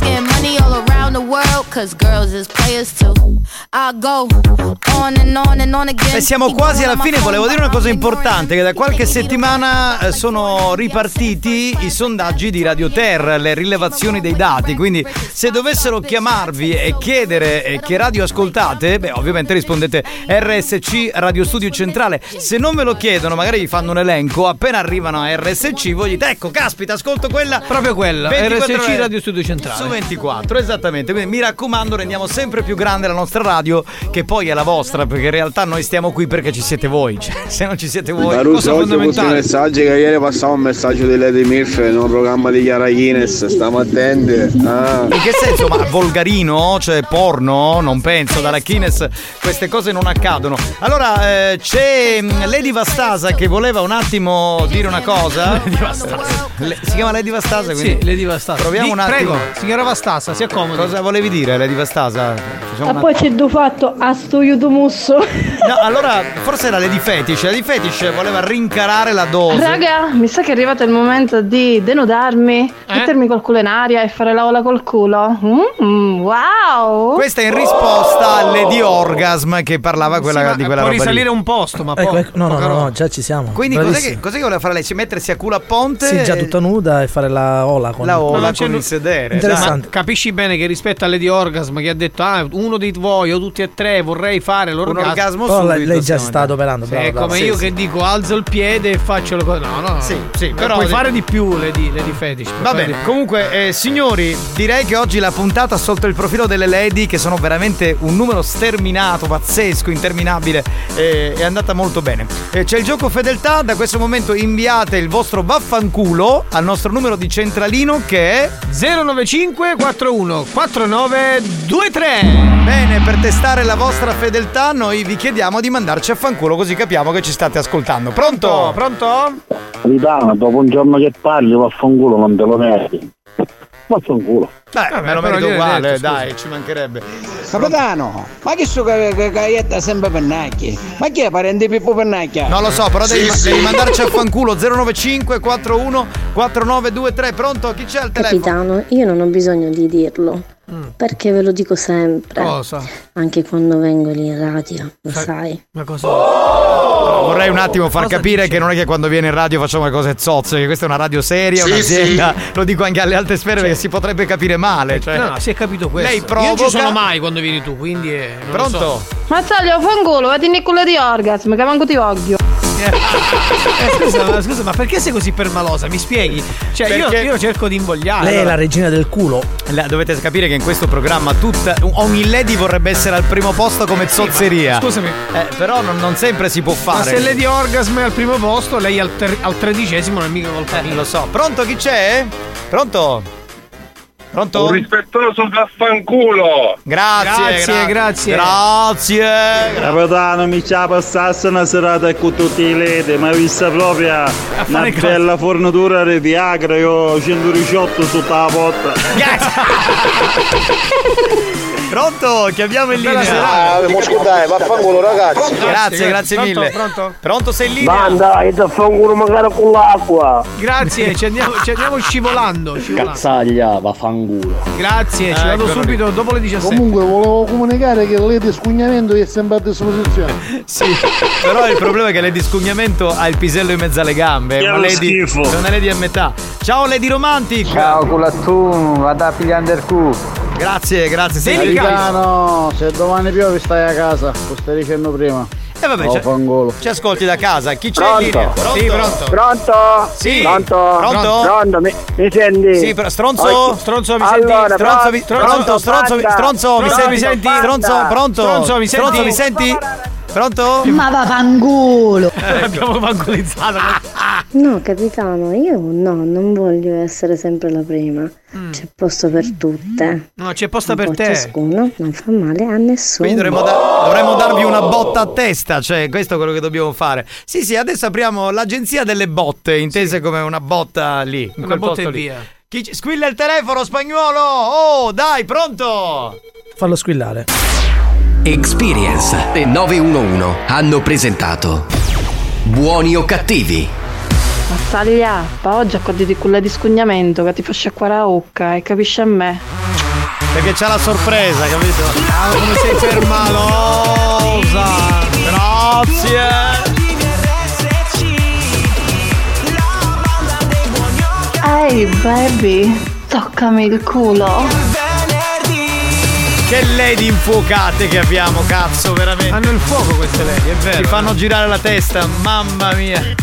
getting money all around the world, cause girls is players too. I go on and on and on again. E siamo Keep quasi alla fine, volevo dire una cosa I'm importante, che da qualche settimana eh, sono ripartiti i sondaggi di Radio Ter, le rilevazioni dei dati, quindi se dovessero chiamarvi e chiedere eh, che radio ascoltate, beh ovviamente rispondete RSC Radio Studio Centrale, se non ve lo chiedono magari vi fanno un elenco, appena arrivano a RSC voi dite ecco caspita ascolto quella, Proprio quella, 24 RSC Radio Studio Centrale. Su 24, esattamente. Quindi mi raccomando, rendiamo sempre più grande la nostra radio, che poi è la vostra, perché in realtà noi stiamo qui perché ci siete voi. Cioè, [LAUGHS] se non ci siete voi, Caruso, cosa fondamentale. messaggi che ieri passavo un messaggio di Lady Milf in un programma di Chiara Guinness, stiamo attenti. Ah. In che senso? Ma volgarino? Cioè porno? Non penso, dalla Kines queste cose non accadono. Allora, eh, c'è mm, Lady Vastasa che voleva un attimo dire una cosa. Le- si chiama Lady Vastasa? Quindi Sì, Lady Vastasa. Proviamo Di- un attimo. Prego, signora Vastasa, si accomodi. Cosa volevi dire, Lady Vastasa? Facciamo E un poi c'è du fatto a sto aiuto musso. No, allora forse era Lady Fetish. Lady Fetish voleva rincarare la dose. Raga, mi sa che è arrivato il momento di denudarmi, Eh? mettermi col culo in aria e fare la ola col culo. Mm, wow! Questa è in risposta a Lady Orgasm che parlava quella, Sì, ma di quella può roba. lì. risalire un posto, ma Ecco, poi. ecco, no, no, no, no, già ci siamo. Quindi cos'è che, cos'è che voleva fare lei? Si mettersi a culo a ponte? Sì, già tutta nuda e fare la ola con La ola con il sedere. Interessante. Ma capisci bene che rispetto a Lady Orgasm che ha detto ah uno di voi o tutti e tre vorrei fare l'orgasmo. Un orgasmo Però lei, lei già sta adoperando. È come Sì, io sì. che dico alzo il piede e faccio le cose. No, no, no. Sì, sì, però- puoi fare di più, Lady, Lady Fetish. Va bene, di- comunque, eh, signori, direi che oggi la puntata sotto il profilo delle lady, che sono veramente un numero sterminato, pazzesco, interminabile, eh, è andata molto bene. Eh, c'è il gioco fedeltà, da questo momento inviate il vostro vaffanculo al nostro numero di centralino che è 095 41 4923. Bene, per testare la vostra fedeltà noi vi chiediamo di mandarci a fanculo così capiamo che ci state ascoltando. Pronto? Pronto? Capitano, dopo un giorno che parli, vaffanculo, non te lo meriti. Vaffanculo. Beh, Vabbè, me lo però merito uguale, detto, scusa. dai, ci mancherebbe. Capitano, ma che che- caietta sempre pennacchi? Ma chi è parente Pippo Pennacchia? Non lo so, però devi, Sì, devi sì. mandarci a fanculo 095 41 4923. Pronto? Chi c'è al telefono? Capitano, io non ho bisogno di dirlo. Perché ve lo dico sempre. Cosa? Anche quando vengo lì in radio, lo sai. Ma cosa? Vorrei un attimo far capire che non è che quando viene in radio facciamo le cose zozze, che questa è una radio seria, Sì, un'azienda. Lo dico anche alle altre sfere perché si potrebbe capire male. Cioè. No, no, si è capito questo. Lei Io provoca. non ci sono mai quando vieni tu, quindi. eh, non lo Pronto? so. Mazzaglio, fanculo, vedi in culo di orgasm, che manco ti voglio. Eh, scusa, ma, scusa, ma perché sei così permalosa? Mi spieghi? Cioè, io, io cerco di invogliare. Lei è la regina del culo. La- dovete capire che in questo programma tutta, ogni lady vorrebbe essere al primo posto come zozzeria. Scusami. Eh, però non, non sempre si può Ma fare. se Lady Orgasm è al primo posto, lei al, ter- al tredicesimo non è mica colpa Eh, mia. lo so. Pronto chi c'è? Pronto? Pronto? Un rispettoso vaffanculo! Grazie, Grazie, grazie. Grazie. Capitano, mi c'ha passasse una serata con tutti i ledi, ma vista proprio una bella fornitura di Viagra, io ho 118 sotto la porta. [LAUGHS] Pronto? Chiamiamo in linea. serata. Ah, dai, vaffanculo ragazzi. Grazie, grazie Pronto, mille. pronto? Pronto, sei in linea? Banda, e da fanculo magari con l'acqua. Grazie, ci andiamo, ci andiamo scivolando. scivolando. Cazzaglia, vaffanculo. Grazie, ci vado Eccolo subito dopo le 17. Comunque volevo comunicare che il scugnamento è sempre a disposizione. [LAUGHS] Sì, però il problema è che Lady Scugnamento ha il pisello in mezzo alle gambe. È una schifo. è una lady a metà. Ciao Lady Romantic. culattuno, vada a pigliare il cu. Grazie, grazie. Sei Capitano, se domani piove stai a casa, lo stai dicendo prima. E vabbè, Oh, ci- fangolo. ci ascolti da casa. Chi c'è in linea? Pronto? Sì, pronto. Pronto? Sì. Pronto? Pronto? Pronto? Mi, mi senti? Sì, però stronzo? Oh, Stronzo, mi Allora, senti? Stronzo, mi, pronto, pronto, stronzo, stronzo, mi Pronto, senti? mi senti? Stronzo, pronto? Stronzo, mi senti? Stronzo, mi senti? Pronto? Ma va fanculo. Abbiamo vancolizzato. No, capitano, io no, non voglio essere sempre la prima. C'è posto per tutte. No, c'è posta per te. ciascuno, non fa male a nessuno. Quindi dovremmo, da- dovremmo darvi una botta a testa, cioè questo è quello che dobbiamo fare. Sì, sì, adesso apriamo l'agenzia delle botte, intese come una botta lì. in Una quel botta posto e via. Chi squilla il telefono, spagnolo! Oh, dai, pronto! Fallo squillare. Experience e 911 hanno presentato Buoni o cattivi? Mazzaglia, pa oggi accordati di culla di scugnamento che ti fa sciacquare la bocca e capisci a me. Perché c'ha la sorpresa, capito? Ah, come sei permalosa! Grazie! Ehi baby, toccami il culo. Che lady infuocate che abbiamo, cazzo, veramente. Hanno il fuoco queste lady, è vero. Ti fanno girare la testa, mamma mia.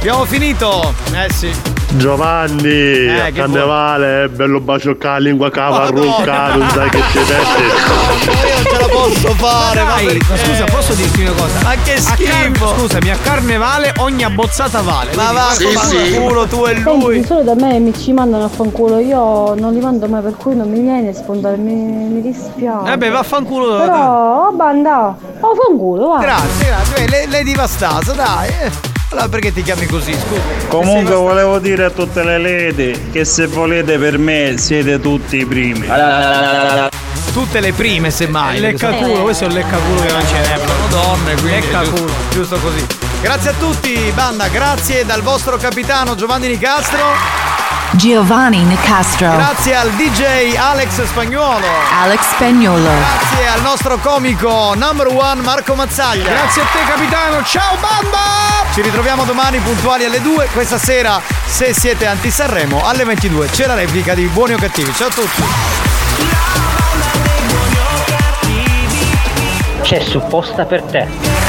Abbiamo finito? Eh sì. Giovanni, Eh, a che carnevale, bello bacio la lingua cava rucca, non sai che ci metti. Io non ce la posso fare, ma Dai, ma scusa, posso dirti una cosa? Ma che A car- schifo! scusami, a carnevale ogni abbozzata vale. Ma va, sì, culo tu e Senti, lui. di solito a me mi ci mandano a fanculo, io non li mando mai per cui non mi viene a spuntare, mi, mi dispiace. Eh beh, vaffanculo. Però, oh banda, oh fanculo, va. Grazie, grazie. Eh, Le- Lady Vastaso, dai. Eh. Allora perché ti chiami così? Scusa. Comunque volevo dire a tutte le lady che se volete per me siete tutti i primi. Tutte le prime, semmai. Leccaculo, questo è un leccaculo che non c'è. Sono donne, quindi Leccaculo. giusto, giusto così. Grazie a tutti, banda, grazie dal vostro capitano Giovanni Nicastro. Giovanni Nicastro. Grazie al DJ Alex Spagnuolo. Alex Spagnolo. Grazie al nostro comico number one Marco Mazzaglia. Grazie a te capitano, ciao banda! Ci ritroviamo domani puntuali alle 2. Questa sera, se siete anti Sanremo, alle 22 c'è la replica di Buoni o Cattivi. Ciao a tutti. c'è supposta per te.